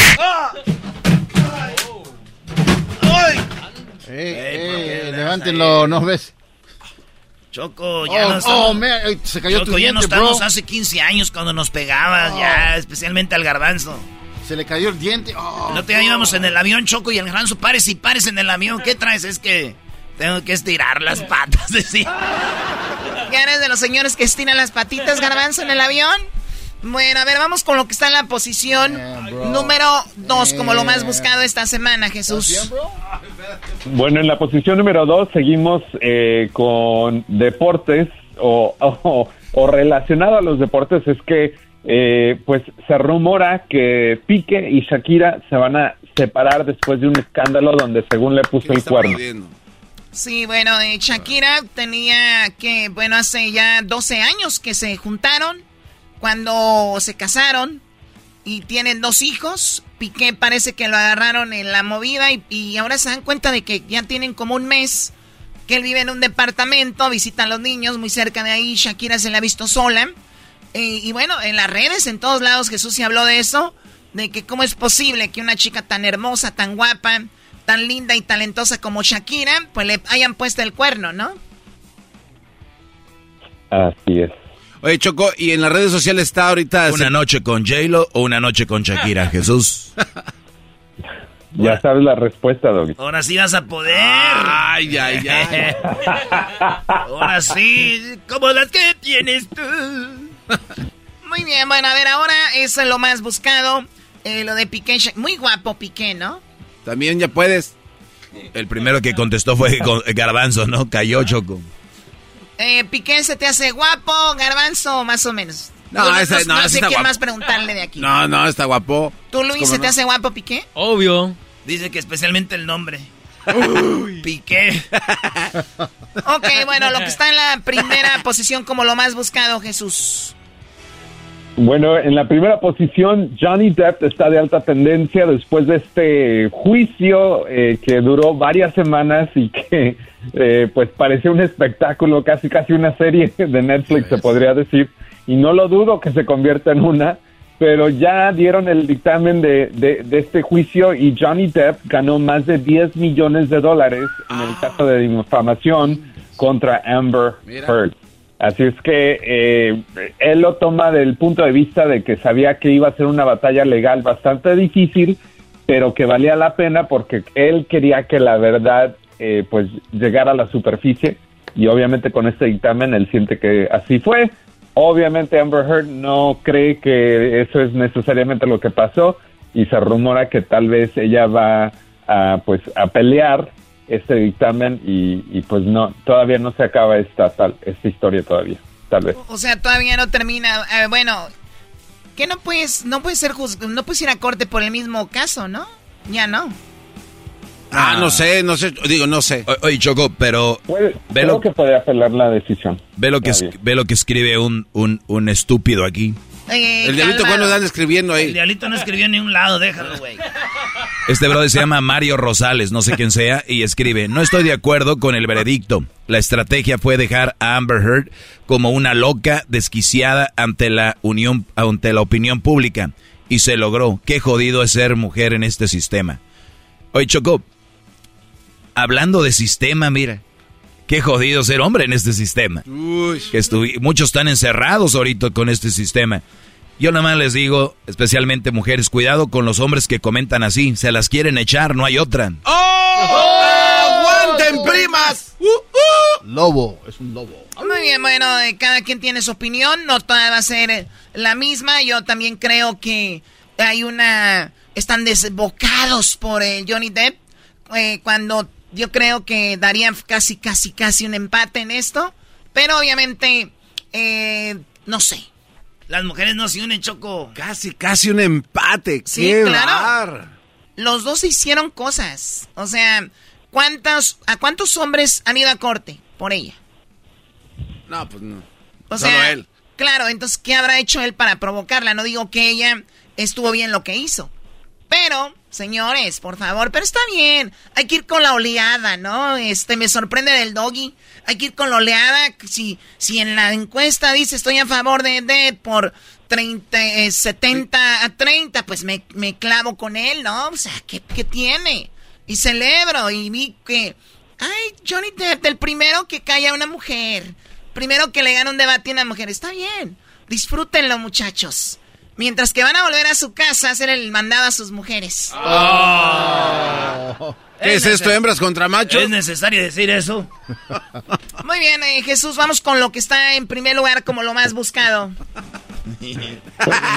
Eh, levántenlo, ¿no ves? Choco, ya Oh, no estamos... oh, man, se cayó Choco, tu ya no diente, estamos bro. hace 15 años cuando nos pegabas, ya, especialmente al garbanzo. Se le cayó el diente. Oh, No te íbamos en el avión, Choco, y el garbanzo, pares y pares en el avión. ¿Qué traes? Es que tengo que estirar las patas, decía. ¿Ya eres de los señores que estiran las patitas, garbanzo, en el avión? Bueno, a ver, vamos con lo que está en la posición número 2, como lo más buscado esta semana, Jesús. Bueno, en la posición número dos seguimos eh, con deportes o, o, o relacionado a los deportes es que eh, pues se rumora que Pique y Shakira se van a separar después de un escándalo donde según le puso el cuerno. Sí, bueno, eh, Shakira tenía que, bueno, hace ya 12 años que se juntaron, cuando se casaron y tienen dos hijos. Piqué parece que lo agarraron en la movida y, y ahora se dan cuenta de que ya tienen como un mes que él vive en un departamento, visita a los niños muy cerca de ahí, Shakira se la ha visto sola. Eh, y bueno, en las redes, en todos lados, Jesús se habló de eso, de que cómo es posible que una chica tan hermosa, tan guapa, tan linda y talentosa como Shakira, pues le hayan puesto el cuerno, ¿no? Así es. Oye, Choco, y en las redes sociales está ahorita... ¿Una noche con J-Lo o una noche con Shakira, Jesús? Ya sabes la respuesta, Doggy. Ahora sí vas a poder. Ay, ay, ay. Ahora sí, como las que tienes tú. Muy bien, bueno, a ver, ahora eso es lo más buscado. eh, lo de Piqué. Muy guapo Piqué, ¿no? También ya puedes. El primero que contestó fue con- Garbanzo, ¿no? Cayó Choco. Eh, Piqué se te hace guapo, garbanzo, más o menos. No, no, no sé está qué guapo. más preguntarle de aquí. No, no, está guapo. ¿Tú, Luis, ¿Cómo se no? te hace guapo Piqué? Obvio. Dice que especialmente el nombre. Piqué. ok, bueno, lo que está en la primera posición como lo más buscado, Jesús. Bueno, en la primera posición, Johnny Depp está de alta tendencia después de este juicio eh, que duró varias semanas y que eh, pues parecía un espectáculo, casi casi una serie de Netflix se podría decir, y no lo dudo que se convierta en una, pero ya dieron el dictamen de, de, de este juicio y Johnny Depp ganó más de 10 millones de dólares en el caso de difamación contra Amber Heard. Así es que eh, él lo toma del punto de vista de que sabía que iba a ser una batalla legal bastante difícil, pero que valía la pena porque él quería que la verdad eh, pues llegara a la superficie y obviamente con este dictamen él siente que así fue. Obviamente Amber Heard no cree que eso es necesariamente lo que pasó y se rumora que tal vez ella va a pues a pelear este dictamen y, y, pues no todavía no se acaba esta tal esta historia todavía tal vez O sea, todavía no termina. Eh, bueno, que no puedes, no puedes ser juz- no puedes ir a corte por el mismo caso, ¿no? Ya no. Ah, no sé, no sé, digo, no sé. O- Oye, Choco, pero... ve creo lo, que puede apelar la decisión ve lo que, es- ve lo que escribe un, un, un estúpido aquí. Eh, El diablito. ¿cuándo andan escribiendo El ahí? diablito no escribió ni un lado, déjalo, güey. Este brother se llama Mario Rosales, no sé quién sea, y escribe, no estoy de acuerdo con el veredicto. La estrategia fue dejar a Amber Heard como una loca desquiciada ante la, unión, ante la opinión pública. Y se logró. Qué jodido es ser mujer en este sistema. Oye, Choco, hablando de sistema, mira. Qué jodido ser hombre en este sistema. Que estuvi- muchos están encerrados ahorita con este sistema. Yo nada más les digo, especialmente mujeres, cuidado con los hombres que comentan así. Se las quieren echar, no hay otra. ¡Aguanten, primas! Lobo, es un lobo. Muy bien, bueno, eh, cada quien tiene su opinión, no toda va a ser eh, la misma. Yo también creo que hay una... Están desbocados por eh, Johnny Depp, eh, cuando yo creo que darían casi, casi, casi un empate en esto. Pero obviamente Eh, no sé. Las mujeres no se unen, Choco. Casi, casi un empate. Sí, ¡Qué claro. bar! Los dos hicieron cosas. O sea, ¿cuántos, ¿a cuántos hombres han ido a corte por ella? No, pues no. O Solo sea, él. claro, entonces, ¿qué habrá hecho él para provocarla? No digo que ella estuvo bien lo que hizo. Pero, señores, por favor, pero está bien. Hay que ir con la oleada, ¿no? Este, me sorprende del doggy. Hay que ir con la oleada. Si, si en la encuesta dice estoy a favor de Ed por 30, eh, 70 a 30, pues me, me clavo con él, ¿no? O sea, ¿qué, qué tiene? Y celebro y vi que, ay, Johnny Depp, el primero que calla a una mujer. Primero que le gana un debate a una mujer. Está bien. Disfrútenlo, muchachos. Mientras que van a volver a su casa a hacer el mandado a sus mujeres. ¿Qué es esto, hembras contra machos? ¿Es necesario decir eso? Muy bien, eh, Jesús, vamos con lo que está en primer lugar como lo más buscado.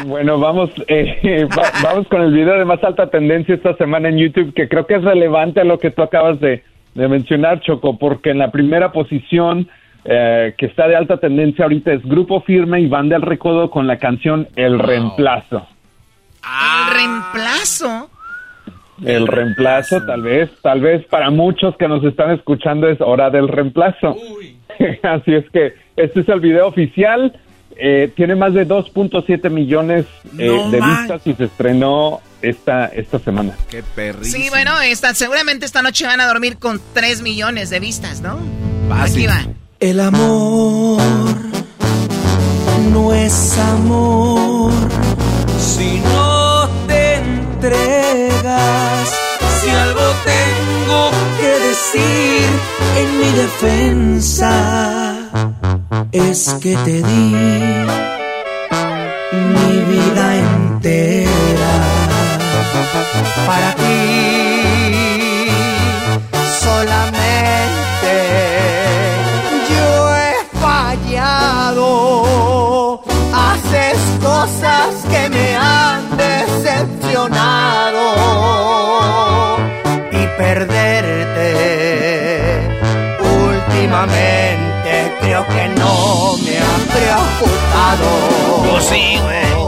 Bueno, vamos, eh, va- vamos con el video de más alta tendencia esta semana en YouTube, que creo que es relevante a lo que tú acabas de, de mencionar, Choco, porque en la primera posición eh, que está de alta tendencia ahorita es Grupo Firme y Van del Recodo con la canción El Reemplazo. El reemplazo. El reemplazo, tal vez, tal vez para muchos que nos están escuchando es hora del reemplazo. Así es que este es el video oficial. eh, tiene más de 2.7 millones eh, No de man. vistas y se estrenó esta, esta semana. Qué perrísimo. Sí, bueno, esta, seguramente esta noche van a dormir con 3 millones de vistas, ¿no? Aquí va. El amor no es amor si no te entregas. Si algo tengo que decir en mi defensa es que te di mi vida entera para ti y perderte últimamente creo que no me ha preocupado. Pues sí, güey.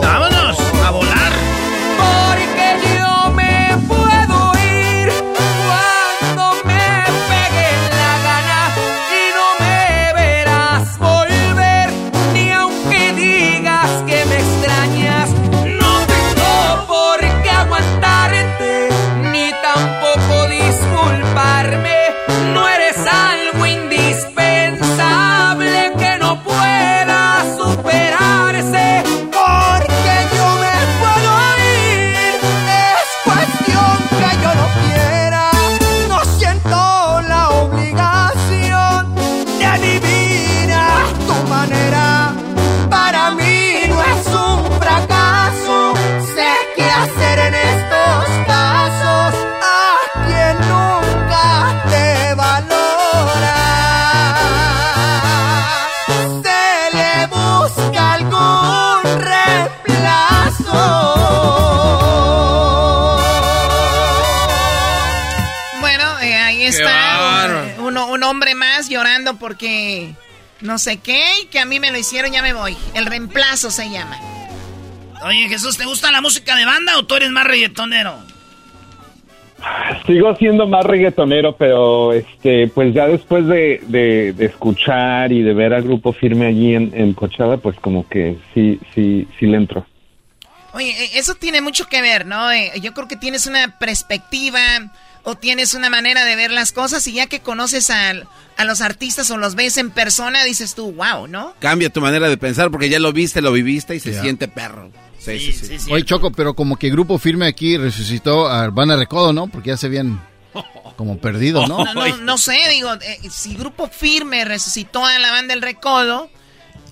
No sé qué y que a mí me lo hicieron, ya me voy. El reemplazo se llama. Oye, Jesús, ¿te gusta la música de banda o tú eres más reggaetonero? Sigo siendo más reggaetonero, pero este, pues ya después de, de- de escuchar y de ver al grupo firme allí en, en Coachella, pues como que sí, sí, sí le entro. Oye, eh, eso tiene mucho que ver, ¿no? Eh, Yo creo que tienes una perspectiva o tienes una manera de ver las cosas y ya que conoces al- a, los artistas o los ves en persona, dices tú, wow, ¿no? Cambia tu manera de pensar porque ya lo viste, lo viviste y se siente perro. Sí, sí, sí. Oye, Choco, pero como que Grupo Firme aquí resucitó a Urbana Recodo, ¿no? Porque ya se habían como perdido, ¿no? No, no, no sé, digo, eh, si Grupo Firme resucitó a la banda El Recodo,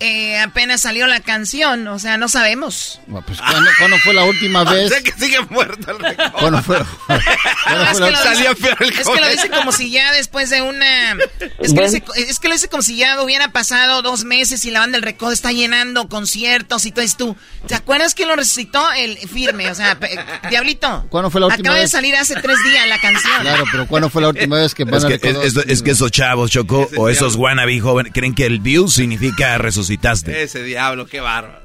eh, apenas salió la canción, o sea, no sabemos. Bueno, pues, ¿cuándo, cuándo fue la última vez? que sigue muerto el recodo. ¿Cuándo fue? ¿cuándo Es fue que, la- lo Salía dice, peor el es que lo dice como si ya después de una... Es que, lo dice, es que lo dice como si ya hubiera pasado dos meses y la banda del Recodo está llenando conciertos y todo esto. tú. ¿Te acuerdas que lo recitó el firme? O sea, Diablito. ¿Cuándo fue la última Acaba de vez? salir hace tres días la canción. Claro, pero ¿cuándo fue la última vez que Es Urbana que, es, es- es que esos chavos, Choco, o esos wannabe jóvenes, creen que el view significa resucitar. Resucitaste. Ese diablo, qué bárbaro.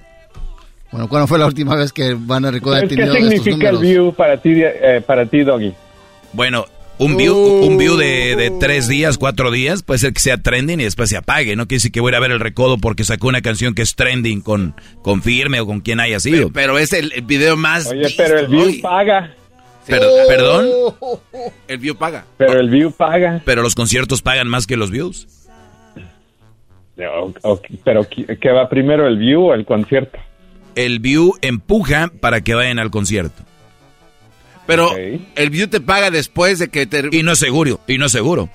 Bueno, ¿cuándo fue la última vez que Van a recordar ¿Qué significa el view para ti, eh, para ti, Doggy? Bueno, un view, Uh. un view de, de tres días, cuatro días, puede ser que sea trending y después se apague. No quiere decir que voy a ir a ver el recodo porque sacó una canción que es trending con, con Firme o con quien haya sido. Pero es el, el video más. Oye, pero el view Oye, paga. Per- ¿Perdón? El view paga. Pero el view paga. Pero los conciertos pagan más que los views. O- o- pero ¿qué qué va primero, el view o el concierto? El view empuja para que vayan al concierto. Pero el view te paga después de que te. Y no es seguro, y no es seguro.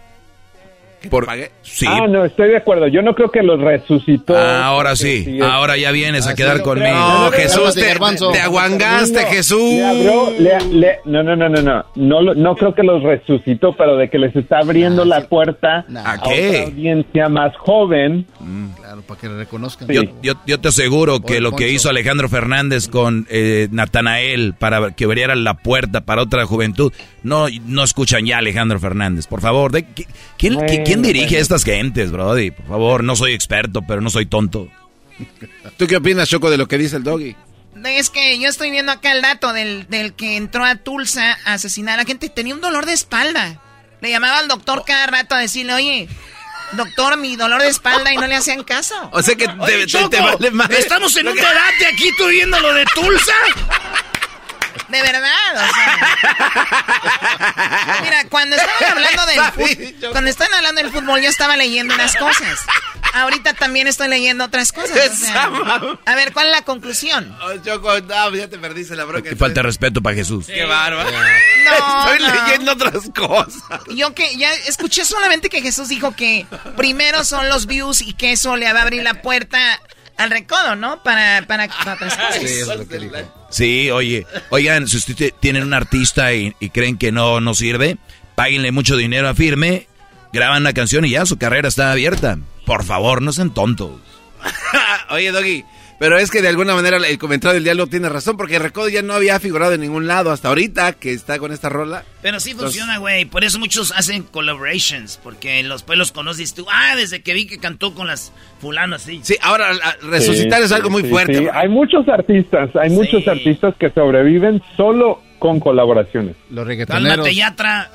Por, sí. Ah, no, estoy de acuerdo. Yo no creo que los resucitó. Ahora porque sí, ahora ya vienes a Ah, quedar sí, conmigo. No, Jesús, te, te aguangaste, Jesús. Le abrió, le- le- no, no, no, no, no. No, no creo que los resucitó, pero de que les está abriendo la puerta a, qué? otra audiencia más joven. Claro, para que le reconozcan. Yo, yo, yo te aseguro que lo que hizo Alejandro Fernández con eh, Natanael para que abriera la puerta para otra juventud, no, no escuchan ya a Alejandro Fernández. Por favor, de- ¿qui- ¿quién, Bueno, qui- quién dirige bueno. a estas gentes, Brody? Por favor, no soy experto, pero no soy tonto. ¿Tú qué opinas, Choco, de lo que dice el doggy? Es que yo estoy viendo acá el dato del, del que entró a Tulsa a asesinar a la gente. Tenía un dolor de espalda. Le llamaba al doctor cada rato a decirle, oye, doctor, mi dolor de espalda y no le hacían caso. O sea que te, Oye, te- Choco, te vale madre. estamos en un debate aquí, tú viendo lo de Tulsa. De verdad, o sea. Mira, cuando estaban hablando del fut- cuando estaban hablando del fútbol, yo estaba leyendo unas cosas. Ahorita también estoy leyendo otras cosas. o sea. a ver, ¿cuál es la conclusión? Oh, Choco, no, ya te perdiste la bronca. Que falta de respeto para Jesús. Qué bárbaro. No, Estoy no. leyendo otras cosas. Yo que ya escuché solamente que Jesús dijo que primero son los views y que eso le va a abrir la puerta al recodo, ¿no? Para, para, para otras cosas. Sí, oye, oigan, si ustedes tienen un artista y, creen que no, no sirve, páguenle mucho dinero a Firme, graban una canción y ya su carrera está abierta. Por favor, no sean tontos. Oye, Doggy, pero es que de alguna manera el comentario del diálogo tiene razón, porque Recodo ya no había figurado en ningún lado hasta ahorita que está con esta rola. Pero sí Entonces- funciona, güey. Por eso muchos hacen collaborations. Porque los pueblos conoces tú. Ah, desde que vi que cantó con las fulanas, sí. Sí, ahora resucitar Sí, es algo muy sí, fuerte. sí. Hay muchos artistas, hay muchos artistas que sobreviven solo con colaboraciones. Los Cálmate, Yatra.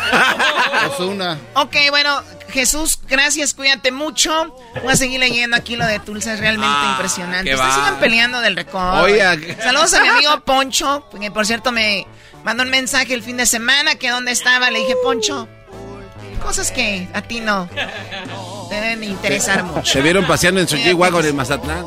Osuna. Ok, bueno, Jesús, gracias, cuídate mucho. Voy a seguir leyendo aquí lo de Tulsa, es realmente Ah, impresionante. Ustedes sigan peleando del. Oiga. Saludos a mi amigo Poncho, que por cierto me mandó un mensaje el fin de semana que dónde estaba. Le dije, Poncho, cosas que a ti no te deben interesar mucho. Se vieron paseando en su G-Wagon en Mazatlán.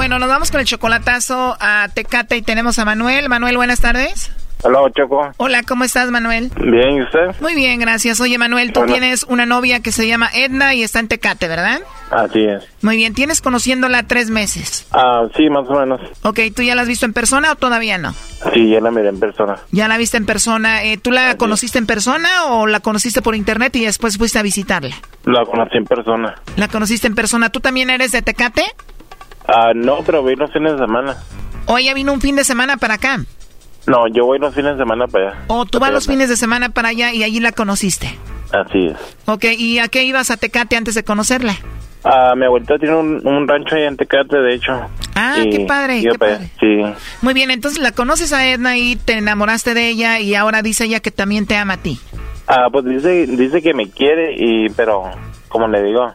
Bueno, nos vamos con el chocolatazo a Tecate y tenemos a Manuel. Manuel, buenas tardes. Hola, Choco. Hola, ¿cómo estás, Manuel? Bien, ¿y usted? Muy bien, gracias. Oye, Manuel, tú Hola. tienes una novia que se llama Edna y está en Tecate, ¿verdad? Así es. Muy bien, tienes conociéndola tres meses. Ah, sí, más o menos. Ok, ¿tú ya la has visto en persona o todavía no? Sí, ya la miré en persona. Ya la viste en persona. Eh, ¿Tú la conociste en persona o la conociste por internet y después fuiste a visitarla? La conocí en persona. La conociste en persona. ¿Tú también eres de Tecate? Ah, no, pero vi los fines de semana. ¿O ella vino un fin de semana para acá? No, yo voy los fines de semana para allá. O tú vas los fines de semana para allá y allí la conociste. Así es. Ok, ¿y a qué ibas a Tecate antes de conocerla? Ah, mi abuelita tiene un, un rancho ahí en Tecate, de hecho. Ah, Y qué padre, qué Sí. Muy bien, entonces la conoces a Edna y te enamoraste de ella y ahora dice ella que también te ama a ti. Ah, pues dice, dice que me quiere y, pero, como le digo,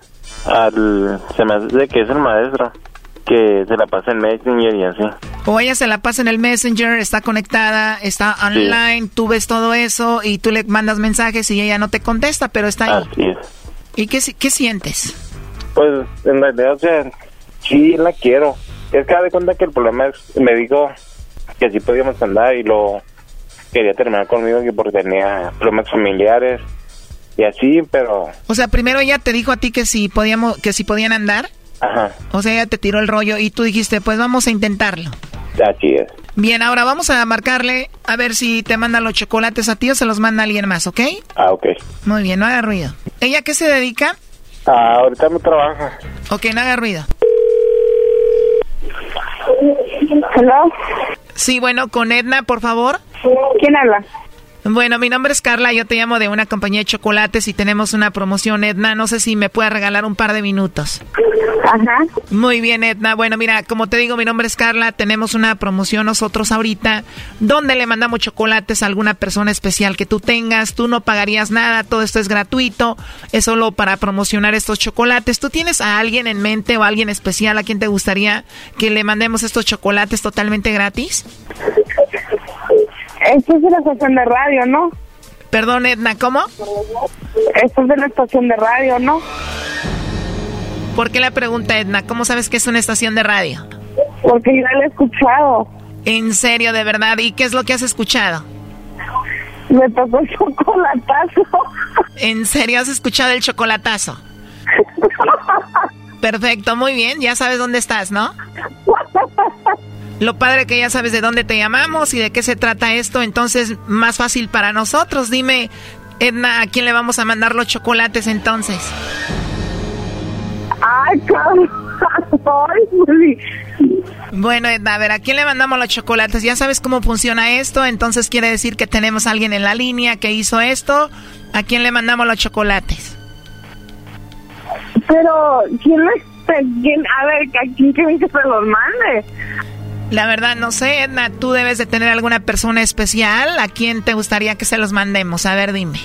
al, se me hace que es el maestro, que se la pasa en Messenger y así. O ella se la pasa en el Messenger, está conectada, está online, tú ves todo eso y tú le mandas mensajes y ella no te contesta, pero está ahí. Así es. ¿Y qué, si- qué sientes? Pues, en realidad, o sea, sí la quiero. Es que da de cuenta que el problema es, me dijo que sí podíamos andar y lo quería terminar conmigo que porque tenía problemas familiares y así, pero, O sea, primero ella te dijo a ti que si podíamos, que si podían andar, ajá, o sea, ella te tiró el rollo y tú dijiste, pues vamos a intentarlo. así es. Bien, ahora vamos a marcarle a ver si te manda los chocolates a ti o se los manda alguien más, ¿ok? Ah, ok. Muy bien, no haga ruido. ¿Ella a qué se dedica? Ah, ahorita no trabaja. Ok, no haga ruido. ¿Hello? Sí, bueno, con Edna, por favor. ¿Quién habla? Bueno, mi nombre es Carla, yo te llamo de una compañía de chocolates y tenemos una promoción, Edna. No sé si me puedes regalar un par de minutos. Ajá. Muy bien, Edna. Bueno, mira, como te digo, mi nombre es Carla. Tenemos una promoción nosotros ahorita donde le mandamos chocolates a alguna persona especial que tú tengas. Tú no pagarías nada, todo esto es gratuito. Es solo para promocionar estos chocolates. ¿Tú tienes a alguien en mente o a alguien especial a quien te gustaría que le mandemos estos chocolates totalmente gratis? Esto es de la estación de radio, ¿no? Perdón, Edna, ¿cómo? Esto es de la estación de radio, ¿no? ¿Por qué la pregunta, Edna? ¿Cómo sabes que es una estación de radio? Porque yo la he escuchado. ¿En serio, de verdad? ¿Y qué es lo que has escuchado? Me tocó el chocolatazo. ¿En serio has escuchado el chocolatazo? Perfecto, muy bien. Ya sabes dónde estás, ¿no? Lo padre que ya sabes de dónde te llamamos y de qué se trata esto, entonces más fácil para nosotros. Dime, Edna, ¿a quién le vamos a mandar los chocolates entonces? Ay. Bueno, Edna, a ver, ¿a quién le mandamos los chocolates? Ya sabes cómo funciona esto, entonces quiere decir que tenemos a alguien en la línea que hizo esto. ¿A quién le mandamos los chocolates? Pero, ¿quién le... quién- a ver, ¿a quién quieren que se los mande? La verdad, no sé, Edna, tú debes de tener alguna persona especial. ¿A quién te gustaría que se los mandemos? A ver, dime.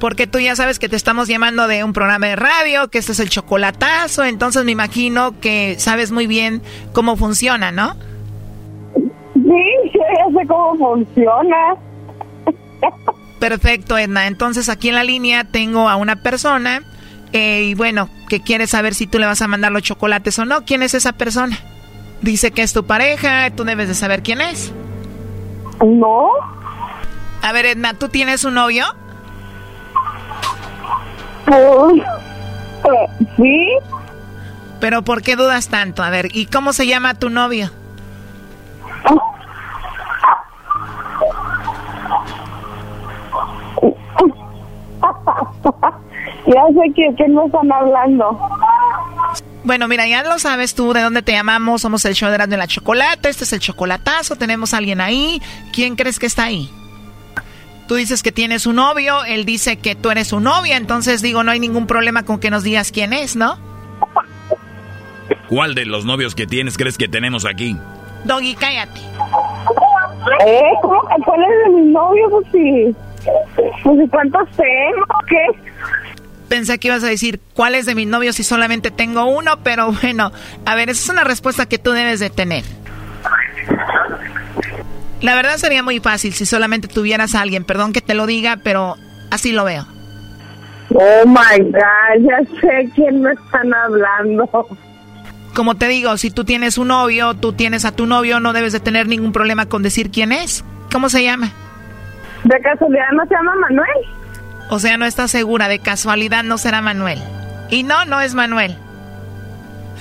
Porque tú ya sabes que te estamos llamando de un programa de radio, que este es el chocolatazo, entonces me imagino que sabes muy bien cómo funciona, ¿no? Sí, yo sé cómo funciona. Perfecto, Edna. Entonces aquí en la línea tengo a una persona eh, y bueno, que quiere saber si tú le vas a mandar los chocolates o no. ¿Quién es esa persona? Dice que es tu pareja, tú debes de saber quién es. No. A ver, Edna, ¿tú tienes un novio? Eh, sí. Pero ¿por qué dudas tanto? A ver, ¿y cómo se llama tu novio? ya sé que, que no están hablando. Bueno, mira, ya lo sabes tú de dónde te llamamos. Somos el show de Erasmo y la Chocolata. Este es el chocolatazo. Tenemos a alguien ahí. ¿Quién crees que está ahí? Tú dices que tienes un novio. Él dice que tú eres su novia. Entonces digo, no hay ningún problema con que nos digas quién es, ¿no? ¿Cuál de los novios que tienes crees que tenemos aquí? Doggy, cállate. ¿Eh? ¿Cómo? ¿Cuál es de mi novio? Pues sí. Pues ¿y cuántos tengo? ¿Qué? Pensé que ibas a decir, ¿cuál es de mis novios si solamente tengo uno? Pero bueno, a ver, esa es una respuesta que tú debes de tener. La verdad sería muy fácil si solamente tuvieras a alguien. Perdón que te lo diga, pero así lo veo. Oh my God, ya sé quién me están hablando. Como te digo, si tú tienes un novio, tú tienes a tu novio, no debes de tener ningún problema con decir quién es. ¿Cómo se llama? ¿De casualidad no se llama Manuel? O sea, no estás segura, de casualidad no será Manuel. Y no, no es Manuel.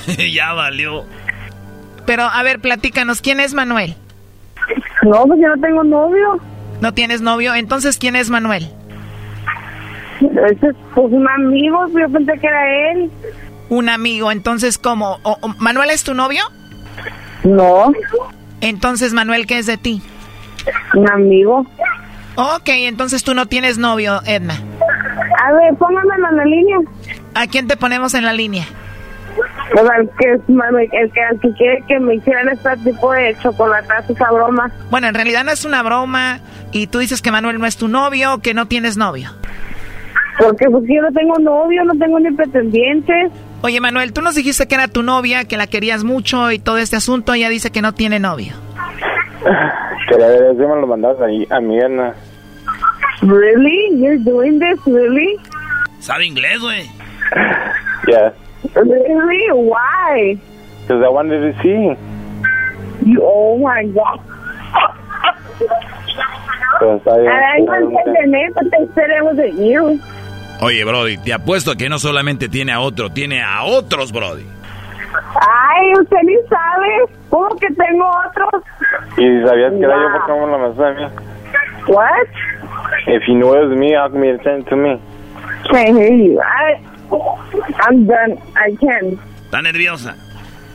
ya valió. Pero, a ver, platícanos, ¿quién es Manuel? No, pues yo no tengo novio. ¿No tienes novio? Entonces, ¿quién es Manuel? Ese es pues un amigo, yo pensé que era él. Un amigo, entonces, ¿cómo? ¿O- o- ¿Manuel es tu novio? No. Entonces, Manuel, ¿qué es de ti? Un amigo. Ok, entonces tú no tienes novio, Edna. A ver, póngamelo en la línea. ¿A quién te ponemos en la línea? Sea, el que, el que, el que quiere que me hicieran este tipo de chocolatazo, esa broma. Bueno, en realidad no es una broma y tú dices que Manuel no es tu novio, que no tienes novio. Porque pues yo no tengo novio, no tengo ni pretendientes. Oye, Manuel, tú nos dijiste que era tu novia, que la querías mucho y todo este asunto, ella dice que no tiene novio. Que la verdad me lo mandaste ahí a mi. Really? You're doing this? Really? ¿Sabe inglés, güey? Yeah. Really? Why? Because I wanted to see. You, oh my God. Oye, Brody, te apuesto que no solamente tiene a otro, tiene a otros, Brody. Ay, usted ni sabe. ¿Cómo que tengo otros? Y si sabías que era yo. What? If you knew it was me, how come you it to me? Can't hear you. I, I'm done. I can't. Está nerviosa.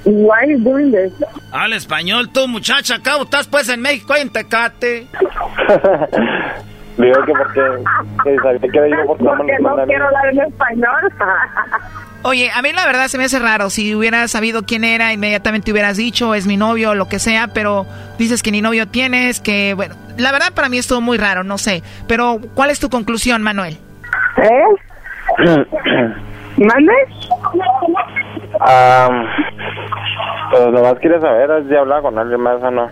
Why are you doing this? Habla español tú, muchacha. Acá estás pues en México, en Tecate. Digo que porque que si sabía que era yo, ¿por qué no me quiero hablar en español. Oye, a mí la verdad se me hace raro. Si hubieras sabido quién era, inmediatamente hubieras dicho, es mi novio, lo que sea, pero dices que ni novio tienes, que bueno, la verdad para mí estuvo muy raro, no sé. Pero, ¿cuál es tu conclusión, Manuel? ¿Eh? ¿Mande? Ah, pues nomás quieres saber si hablaba con alguien más o no.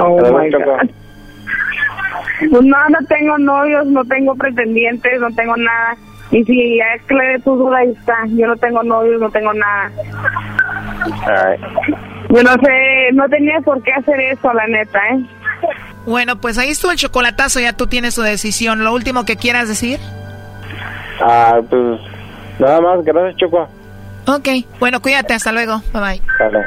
Oh my God. Pues no, no tengo novios, no tengo pretendientes, no tengo nada. Y si ya aclaré tu duda, ahí está. Yo no tengo novios, no tengo nada. Alright. Yo no sé, no tenía por qué hacer eso, la neta, ¿eh? Bueno, pues ahí estuvo el chocolatazo, ya tú tienes tu decisión. ¿Lo último que quieras decir? Ah, pues nada más, gracias Choco. Ok, bueno, cuídate, hasta luego. Bye bye. Dale.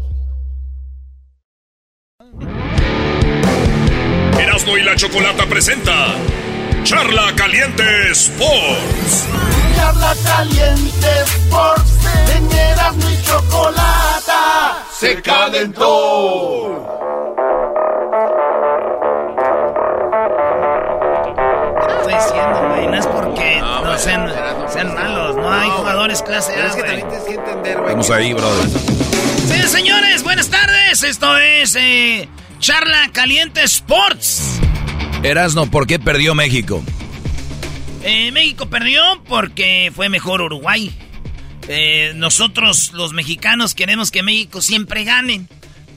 Erasno y la chocolata presenta Charla Caliente Sports. Charla caliente Sports, en Erasmo y chocolata se calentó. Estoy diciendo, güey, no es porque no, sean, sean malos, no hay jugadores clase A, güey. tienes que entender, güey. Vamos ahí, brother. Sí, señores, buenas tardes. Esto es eh, Charla Caliente Sports. Erasno, ¿por qué perdió México? Eh, México perdió porque fue mejor Uruguay. Eh, nosotros, los mexicanos, queremos que México siempre gane.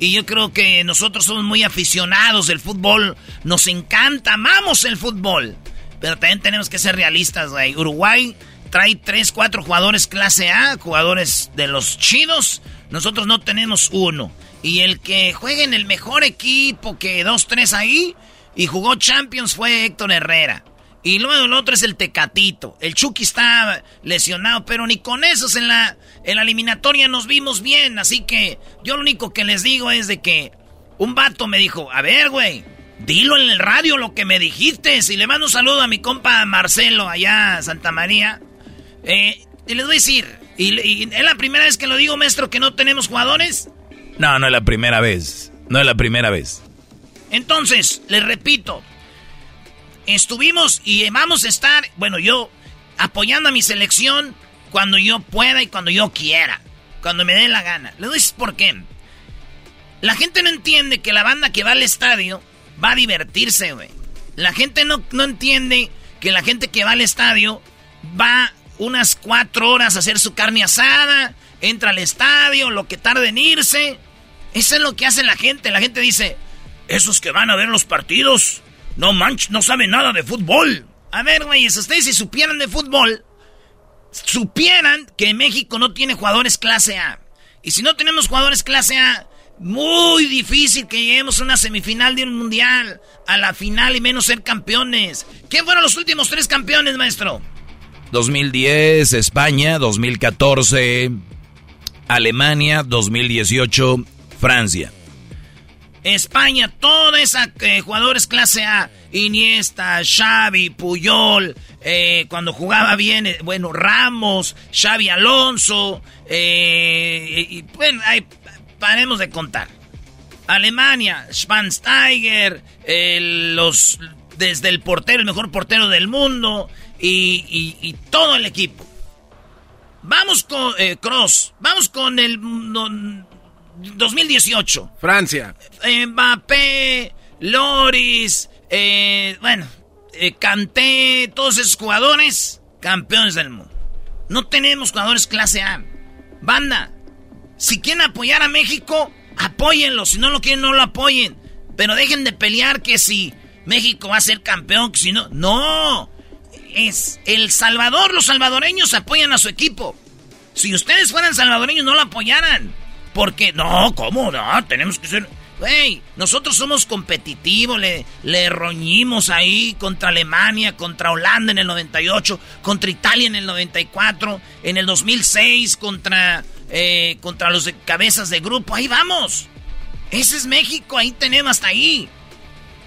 Y yo creo que nosotros somos muy aficionados del fútbol. Nos encanta, amamos el fútbol. Pero también tenemos que ser realistas, güey. Uruguay trae 3, 4 jugadores clase A, jugadores de los chidos. Nosotros no tenemos uno. Y el que juega en el mejor equipo que dos, tres ahí y jugó Champions fue Héctor Herrera. Y luego el otro es el Tecatito. El Chucky está lesionado, pero ni con esos en la, en la eliminatoria nos vimos bien. Así que yo lo único que les digo es de que un vato me dijo, a ver, güey, dilo en el radio lo que me dijiste. Si le mando un saludo a mi compa Marcelo allá Santa María. Eh, y les voy a decir, y, ¿es la primera vez que lo digo, maestro, que no tenemos jugadores? No, no es la primera vez. No es la primera vez. Entonces, les repito, estuvimos y vamos a estar, bueno, yo apoyando a mi selección cuando yo pueda y cuando yo quiera, cuando me dé la gana. Le doy por qué. La gente no entiende que la banda que va al estadio va a divertirse, güey. La gente no, no entiende que la gente que va al estadio va unas cuatro horas a hacer su carne asada, entra al estadio, lo que tarda en irse. Eso es lo que hace la gente. La gente dice, esos que van a ver los partidos, no manch, no saben nada de fútbol. A ver, güeyes, ustedes si supieran de fútbol, supieran que México no tiene jugadores clase A. Y si no tenemos jugadores clase A, muy difícil que lleguemos a una semifinal de un mundial, a la final y menos ser campeones. ¿Quién fueron los últimos tres campeones, maestro? 2010 España, 2014 Alemania, 2018 Francia. España, toda esa eh, jugadores clase A, Iniesta, Xavi, Puyol, eh, cuando jugaba bien, eh, bueno, Ramos, Xavi Alonso, y, bueno, paremos de contar. Alemania, Schwansteiger, los, desde el portero, el mejor portero del mundo, y, todo el equipo. Vamos con Cross, vamos con el 2018. Francia. Mbappé, Loris, eh, bueno, eh, Canté, todos esos jugadores, campeones del mundo. No tenemos jugadores clase A. Banda, si quieren apoyar a México, apóyenlo. Si no lo quieren, no lo apoyen. Pero dejen de pelear que si México va a ser campeón, que si no. No. Es El Salvador, los salvadoreños apoyan a su equipo. Si ustedes fueran salvadoreños, no lo apoyaran. Porque, no, ¿cómo? No, tenemos que ser... Güey, nosotros somos competitivos, le, le roñimos ahí contra Alemania, contra Holanda en el 98, contra Italia en el 94, en el 2006 contra, eh, contra los de cabezas de grupo, ahí vamos. Ese es México, ahí tenemos hasta ahí.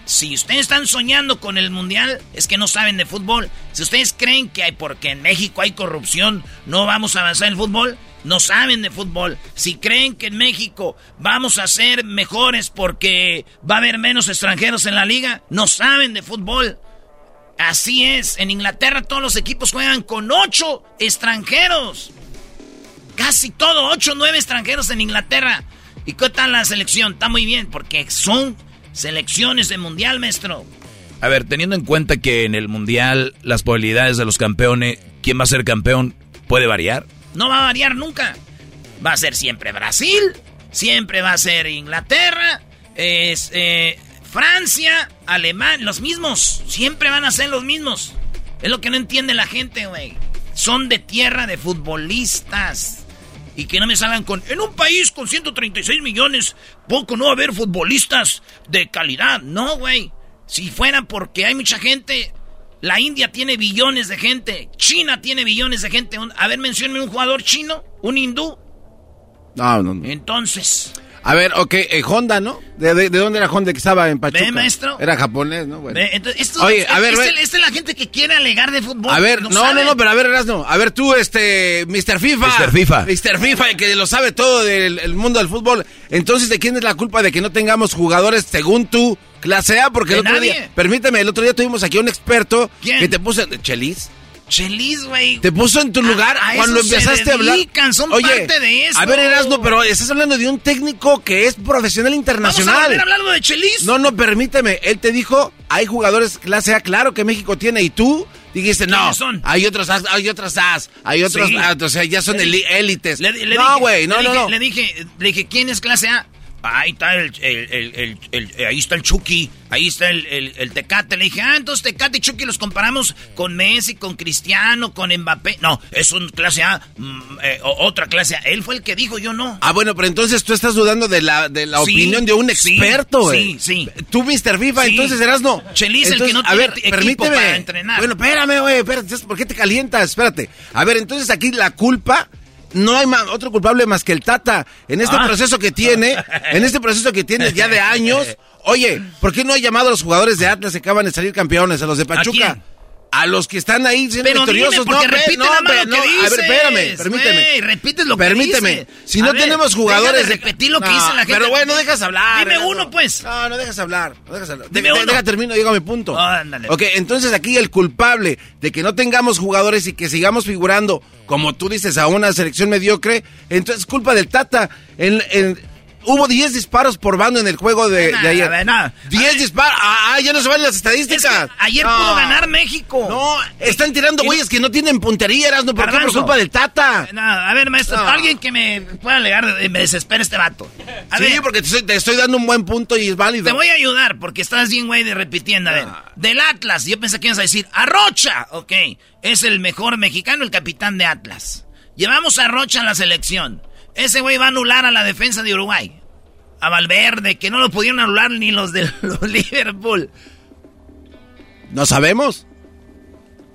Si ustedes están soñando con el mundial, es que no saben de fútbol. Si ustedes creen que hay porque en México hay corrupción, no vamos a avanzar en el fútbol, no saben de fútbol. Si creen que en México vamos a ser mejores porque va a haber menos extranjeros en la liga, no saben de fútbol. Así es, en Inglaterra todos los equipos juegan con ocho extranjeros. Casi todo, ocho, nueve extranjeros en Inglaterra. ¿Y qué tal la selección? Está muy bien, porque son selecciones de mundial, maestro. A ver, teniendo en cuenta que en el mundial las probabilidades de los campeones, quién va a ser campeón, puede variar. No va a variar nunca. Va a ser siempre Brasil, siempre va a ser Inglaterra, es, eh, Francia, Alemania, los mismos. Siempre van a ser los mismos. Es lo que no entiende la gente, güey. Son de tierra de futbolistas. Y que no me salgan con... En un país con 136 millones, poco no va a haber futbolistas de calidad. No, güey. Si fuera porque hay mucha gente, la India tiene billones de gente. China tiene billones de gente. A ver, menciónme un jugador chino, un hindú. No, no, no. Entonces. A ver, ok, eh, Honda, ¿no? ¿De, dónde era Honda que estaba en Pachuca? ¿Ve, maestro? Era japonés, ¿no? Bueno. Oye, a ver, esta es la gente que quiere alegar de fútbol. A ver, no, no, no, pero a ver, Erasno. A ver, tú, este, Mr. FIFA. Mr. FIFA. Mr. FIFA, que lo sabe todo del mundo del fútbol. Entonces, ¿de quién es la culpa de que no tengamos jugadores, según tú, clase A? Porque el otro día, permíteme, el otro día tuvimos aquí a un experto que te puso, Chelis. Chelis, güey. Te puso en tu lugar cuando empezaste a hablar. Son Oye, parte de eso. A ver, Erasmo, pero estás hablando de un técnico que es profesional internacional. ¿Vamos a volver hablando de Chelis? No, no, permíteme. Él te dijo, hay jugadores clase A, claro que México tiene, y tú dijiste, no, son? hay otros as, hay otras as, hay otros, o sea, ya son élites. no, güey, no, no, no. Le dije, le dije, ¿quién es clase A? Ahí está el, el- el- eh, ahí está el Chucky, ahí está el, Tecate. Le dije, ah, entonces Tecate y Chucky los comparamos con Messi, con Cristiano, con Mbappé. No, es un clase A, mm, eh, otra clase A. Él fue el que dijo, yo no. Ah, bueno, pero entonces tú estás dudando de la, de la Sí, opinión de un sí, experto, güey. sí, sí. Tú, Mr. FIFA, Sí. entonces eras no. Chelis, el que no a tiene ver, equipo permíteme. para entrenar. Bueno, espérame, güey, espérate, ¿por qué te calientas? Espérate. A ver, entonces aquí la culpa, no hay otro culpable más que el Tata. En este Ah. proceso que tiene, en este proceso que tiene ya de años, oye, ¿por qué no ha llamado a los jugadores de Atlas que acaban de salir campeones, a los de Pachuca? quién? A los que están ahí siendo Pero victoriosos, no, ve- repite no, lo no, que a ver, dices, espérame, permíteme. güey, repites lo que Permíteme. Si no A ver, tenemos jugadores de repetir lo que dice la gente. Pero bueno, dejas hablar. Dime uno, pues. No, no dejas hablar. No dejas hablar. Dime De- uno. Deja termino, digo mi punto. Ah, ándale. Ok, entonces aquí el culpable de que no tengamos jugadores y que sigamos figurando, como tú dices, a una selección mediocre, entonces es culpa del Tata. En, en- hubo 10 disparos por bando en el juego de, de ayer. a ver, nada. 10 disparos. Ah, ah, ya no se van las estadísticas. ayer No. pudo ganar México. No, están tirando güeyes que no tienen puntería, Erasmo. ¿Por qué? Por culpa del Tata. No, a ver, maestro, No. alguien que me pueda alegar, me desespera este vato. A sí, ver, porque te estoy, te estoy dando un buen punto y es válido. te voy a ayudar porque estás bien, güey, de repitiendo. A ver, del Atlas, yo pensé que ibas a decir, Arrocha, ok, es el mejor mexicano, el capitán de Atlas. Llevamos a Rocha a la selección. Ese güey va a anular a la defensa de Uruguay. A Valverde, que no lo pudieron anular ni los de los Liverpool. ¿No sabemos?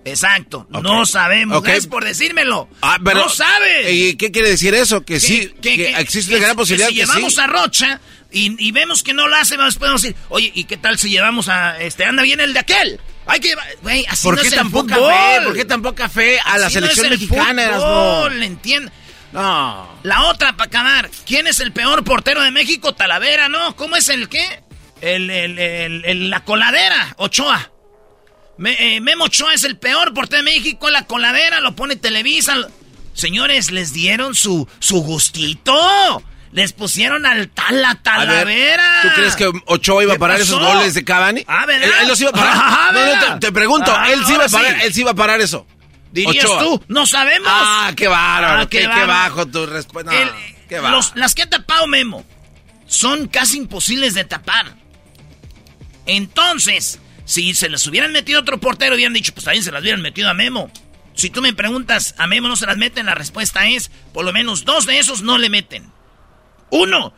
Exacto, no sabemos. Ok. Gracias por decírmelo. Ah, pero- no sabes. ¿Y qué quiere decir eso? Que sí, que, que- existe que- una gran que posibilidad si que, llevamos sí. a Rocha y, y vemos que no lo hace, después podemos decir, oye, ¿y qué tal si llevamos a este anda bien el de aquel? Hay que güey, así ¿Por no qué es el tan poca fútbol. fe? ¿Por qué tan poca fe a la Así no selección es el mexicana, fútbol, ¿entiendes? No. La otra para acabar, ¿quién es el peor portero de México? Talavera, ¿no? ¿Cómo es el qué? El, el- el- el- la coladera, Ochoa. Me- eh, Memo Ochoa es el peor portero de México, la coladera, lo pone Televisa. Señores, les dieron su, su gustito. Les pusieron al tal la A ver, Talavera. ¿Tú crees que Ochoa iba a ¿Qué parar esos goles de Cavani? Ah, ¿verdad? Él, él los iba a parar. Ah, no, no, te, te pregunto, Ah, él sí iba a parar, sí. él sí iba a parar eso. ¿Dirías Ochoa. tú? No sabemos. Ah, qué bárbaro, Ah, qué, bajo tu respuesta. No, las que ha tapado Memo son casi imposibles de tapar. Entonces, si se les hubieran metido otro portero, hubieran dicho, pues también se las hubieran metido a Memo. Si tú me preguntas, ¿a Memo no se las meten? La respuesta es, por lo menos dos de esos no le meten. Uno,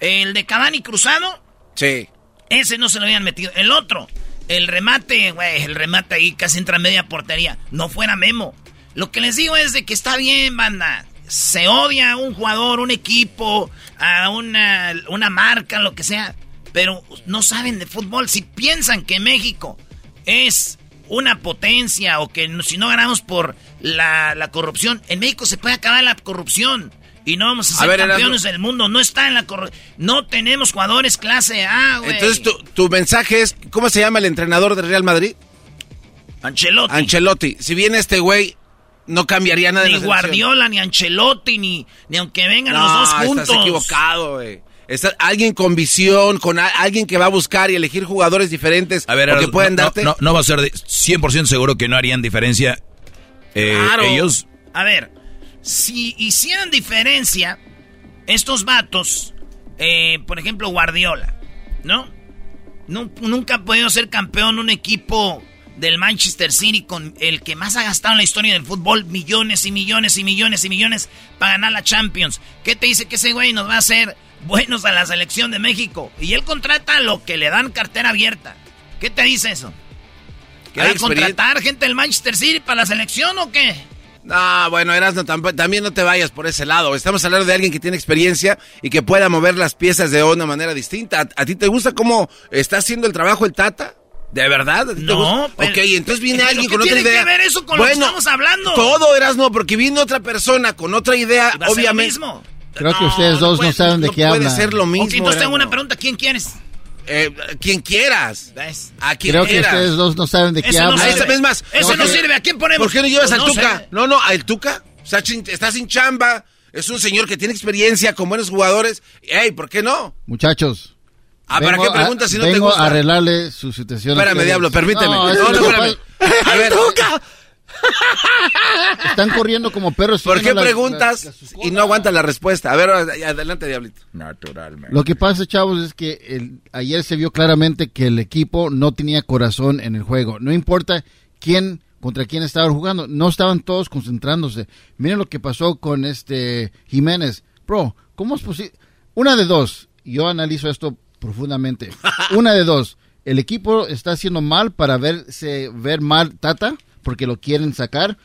el de Cavani cruzado, Sí. ese no se lo habían metido. El otro, el remate, güey, el remate ahí casi entra media portería. No fuera Memo. Lo que les digo es de que está bien, banda. Se odia a un jugador, un equipo, a una, una marca, lo que sea. Pero no saben de fútbol. Si piensan que México es una potencia o que si no ganamos por la, la corrupción, en México se puede acabar la corrupción. Y no vamos a A ser Erasmo. campeones del mundo. No está en la corrupción. No tenemos jugadores clase A, güey. Entonces tu, tu mensaje es, ¿cómo se llama el entrenador del Real Madrid? Ancelotti. Ancelotti. Si viene este güey, no cambiaría nada ni la selección. Guardiola, ni Ancelotti, ni, ni aunque vengan No, los dos juntos. estás equivocado, güey. Está alguien con visión, con a- alguien que va a buscar y elegir jugadores diferentes A ver, o que no, darte. no, no va a ser de- 100% seguro que no harían diferencia eh, Claro. ellos. A ver, si hicieran diferencia, estos vatos, eh, por ejemplo, Guardiola, ¿no? Nu- Nunca ha podido ser campeón un equipo del Manchester City con el que más ha gastado en la historia del fútbol millones y millones y millones y millones para ganar la Champions. ¿Qué te dice que ese güey nos va a hacer buenos a la selección de México? Y él contrata lo que le dan cartera abierta. ¿Qué te dice eso? ¿Que va a contratar gente del Manchester City para la selección o qué? No, bueno, Erasmo, tamp- también no te vayas por ese lado. Estamos hablando de alguien que tiene experiencia y que pueda mover las piezas de una manera distinta. ¿A, a ti te gusta cómo está haciendo el trabajo el Tata? ¿De verdad? ¿A ti te No, gusta? pero- Ok, entonces viene ¿Pero alguien con otra tiene idea. que ver eso con lo que estamos hablando? Todo, Erasmo, porque viene otra persona con otra idea, ¿Va a ser lo obviamente. mismo? Creo que ustedes dos no, puede- saben de no qué puede hablan. ser lo mismo. Ok, entonces tengo una pregunta. ¿Quién quieres? Eh, quien quieras. A quien Creo que quieras. ustedes dos no saben de qué no hablan. Ahí sirve. está, es más. Ese ¿por no qué- sirve. ¿A quién ponemos? ¿Por qué no llevas Pues al no Tuca? sé. No, no, al Tuca. Está, sin- está sin chamba. Es un señor que tiene experiencia con buenos jugadores. Ey, ¿por qué no? Muchachos. Ah, ¿para vengo qué preguntas si no te vengo gusta? a arreglarle su situación. Espérame, diablo, permíteme. No, No, eso no, que espérame. A ver. Están corriendo como perros. ¿Por qué la- preguntas y no aguantan la respuesta? A ver, adelante, Diablito. Naturalmente. Lo que pasa, chavos, es que el- ayer se vio claramente que el equipo no tenía corazón en el juego. No importa quién contra quién estaban jugando, no estaban todos concentrándose. Miren lo que pasó con este Jiménez. Bro, ¿cómo es posible? Una de dos. Yo analizo esto profundamente. Una de dos. El equipo está haciendo mal para verse ver mal Tata porque lo quieren sacar.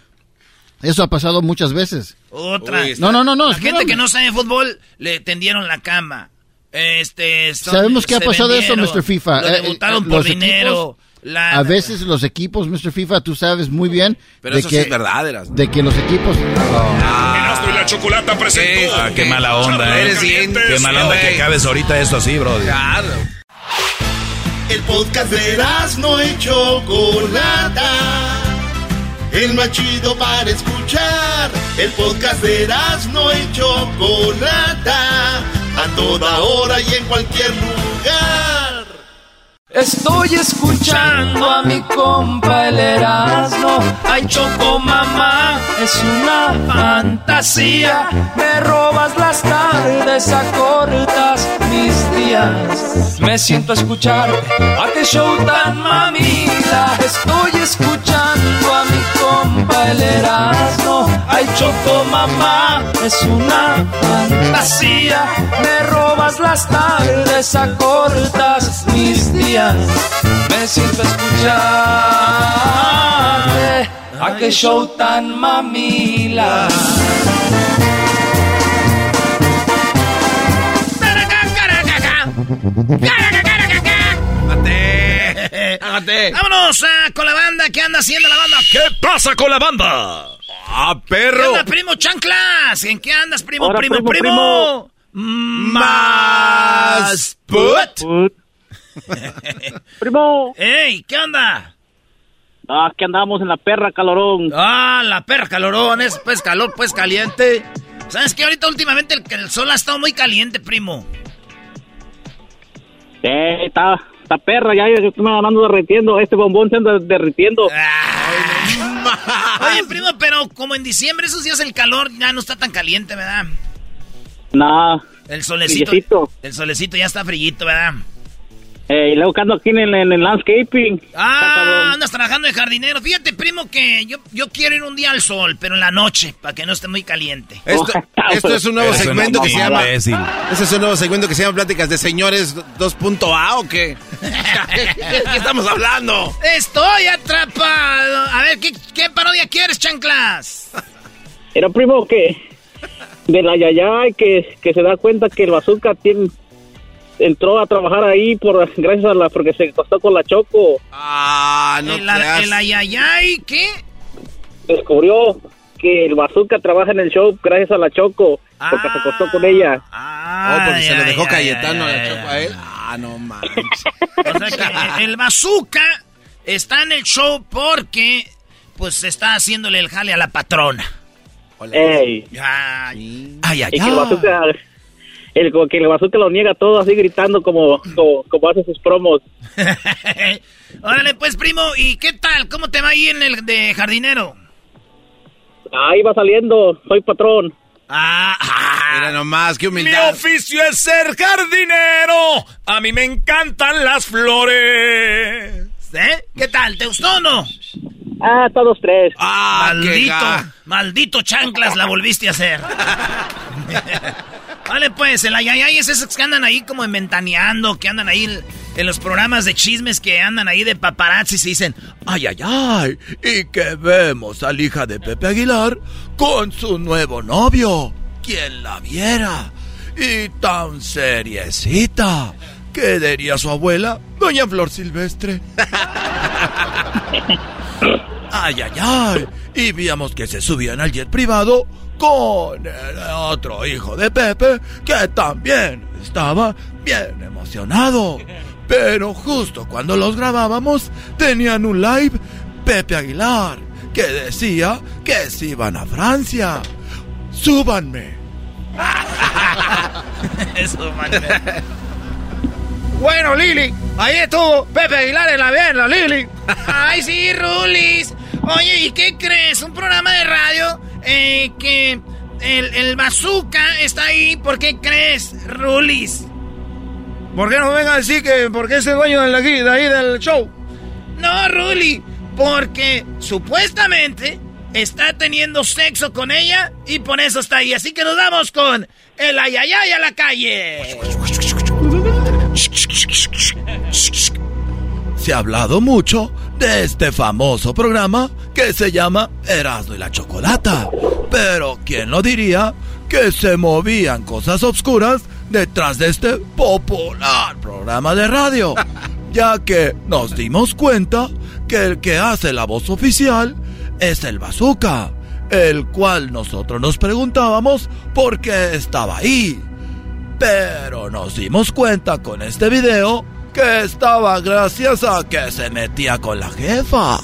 Eso ha pasado muchas veces. Otra. No, no, no, no. La gente espérame. que no sabe fútbol le tendieron la cama. Este, son- Sabemos qué ha pasado de eso, Mr. FIFA. Lo Eh, debutaron eh, por los dinero. equipos- la- a veces los equipos, Mr. FIFA, tú sabes muy bien Pero de eso sí que es verdad, Erasmo. de que los equipos Erasmo y la chocolata presentó. Ah, qué mala onda, eh. Eres bien- Qué mala onda que acabes ahorita esto así, bro. Claro. El podcast de no y Chocolata. El más chido para escuchar. El podcast de no y Chocolata. A toda hora y en cualquier lugar. Estoy escuchando a mi compa el Erasmo. Ay, Choco mamá, es una fantasía. Me robas las tardes, acortas mis días. Me siento a escuchar a qué show tan mamila. Estoy escuchando Choco mamá, es una fantasía. Me robas las tardes, acortas mis días. Me siento a escuchar a qué show tan mamila. Vámonos ah, con la banda. ¿Qué anda haciendo la banda? ¿Qué pasa con la banda? ¡Ah, ¿Qué perro! onda, primo Chanclas? ¿En qué andas, primo, Ahora, primo, primo, primo? Más put. Primo, ¡Ey! ¿Qué onda? ah, que andamos en la perra calorón. Ah, la perra calorón. Es pues calor, pues caliente. ¿Sabes qué? Ahorita últimamente el, el sol ha estado muy caliente, primo. Eh, está, está perra, ya yo me ando derritiendo. Este bombón se anda derritiendo. Oye, primo, pero como en diciembre esos días el calor ya no está tan caliente, ¿verdad? Nah. El solecito. El solecito ya está frillito, ¿verdad? Eh, y luego que ando aquí en el, en el landscaping. Ah, andas trabajando de jardinero. Fíjate, primo, que yo, yo quiero ir un día al sol, pero en la noche, para que no esté muy caliente. Esto, esto es un nuevo segmento que se llama. Ese es un nuevo segmento que se llama Pláticas de Señores 2.A o qué? ¿Qué estamos hablando? Estoy atrapado. A ver, ¿qué, qué parodia quieres, chanclas? Era primo que de la Yayay que, que se da cuenta que el bazooka tiene, entró a trabajar ahí por gracias a la porque se acostó con la Choco. Ah, no el, el ayayay, ¿qué? Descubrió que el bazooka trabaja en el show gracias a la Choco porque se acostó con ella. Oh, porque se lo ay, dejó ay, Cayetano ay, a la ay, Choco a él. Ah, no manches. O sea que el bazooka está en el show porque pues está haciéndole el jale a la patrona. Ey. Ay, ay, y que el bazooka, el, como que el bazooka lo niega todo así gritando como, como, como hace sus promos. Órale, pues, primo, ¿y qué tal? ¿Cómo te va ahí en el de jardinero? Ahí va saliendo, soy patrón. Ah, Mira nomás, qué Mi humildad. oficio es ser jardinero. A mí me encantan las flores. ¿Eh? ¿Qué tal? ¿Te gustó o no? Ah, todos tres. Ah, maldito, maldito chanclas la volviste a hacer. vale, pues, el ayayay es esos que andan ahí como inventaneando, que andan ahí en- los programas de chismes que andan ahí de paparazzi se dicen, Ay, ay, ay. Y que vemos a la hija de Pepe Aguilar con su nuevo novio. ¿Quién la viera? Y tan seriecita. ¿Qué diría su abuela, Doña Flor Silvestre? Ay, ay, ay. Y víamos que se subían al jet privado con el otro hijo de Pepe, que también estaba bien emocionado. Pero justo cuando los grabábamos, tenían un live Pepe Aguilar, que decía que se iban a Francia. Súbanme. Man. Bueno, Lili, ahí estuvo Pepe Aguilar en la bien, la Lili. Ay, sí, Rulis. Oye, ¿y qué crees? Un programa de radio eh, que el, el bazooka está ahí. ¿Por qué crees, Rulis? ¿Por qué no me venga a decir que porque es el dueño de, aquí, de ahí del show? No, Ruli, porque supuestamente está teniendo sexo con ella y por eso está ahí. Así que nos vamos con el ayayay a la calle. Se ha hablado mucho de este famoso programa que se llama Erasmo y la Chocolata. Pero ¿quién lo diría que se movían cosas obscuras detrás de este popular programa de radio? Ya que nos dimos cuenta que el que hace la voz oficial es el bazooka, el cual nosotros nos preguntábamos por qué estaba ahí. Pero nos dimos cuenta con este video que estaba gracias a que se metía con la jefa.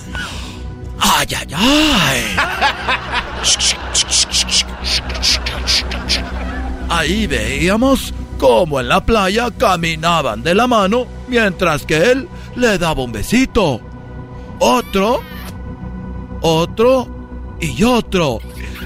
¡Ay, ay, ay! Ahí veíamos cómo en la playa caminaban de la mano mientras que él le daba un besito. Otro, otro y otro.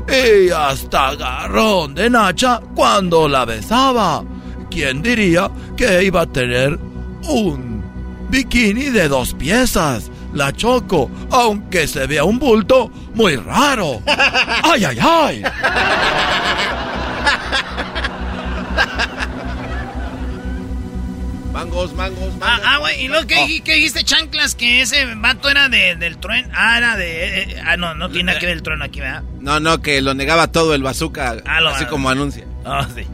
Y hasta agarrón de Nacha cuando la besaba. ¿Quién diría que iba a tener un bikini de dos piezas? La Choco, aunque se vea un bulto muy raro. ¡Ay, ay, ay! Mangos, mangos, Ah, ah, güey, ¿y luego qué, dij- qué dijiste, chanclas? Que ese vato era de, del trueno. Ah, era de. eh, eh, ah, no, no tiene nada que ver el trueno aquí, ¿verdad? No, no, que lo negaba todo el bazooka, Ah, lo- así como anuncia. Ah, sí.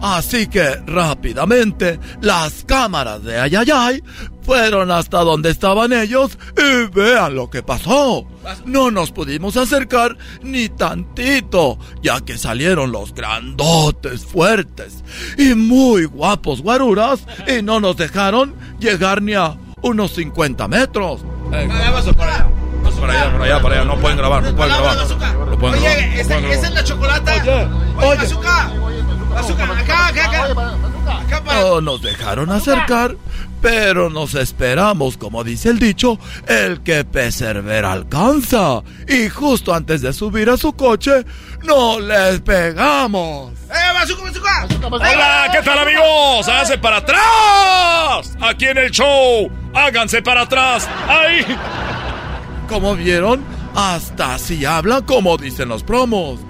Así que rápidamente las cámaras de Ayayay fueron hasta donde estaban ellos y vean lo que pasó. No nos pudimos acercar ni tantito, ya que salieron los grandotes, fuertes y muy guapos guaruras y no nos dejaron llegar ni a unos 50 metros. Allá. Allá, allá. No pueden grabar, no pueden grabar. No pueden grabar. Oye, esa, esa es la chocolata. Oye, oye. Bazooka. Bazooka, acá, acá, acá. Acá para. No nos dejaron acercar, pero nos esperamos, como dice el dicho, el que persevera alcanza. Y justo antes de subir a su coche, no les pegamos. ¡Eh, bazooka, bazooka! Hola, ¿qué tal amigos? Háganse para atrás. Aquí en el show. Háganse para atrás. Ahí. Como vieron, hasta así habla como dicen los promos.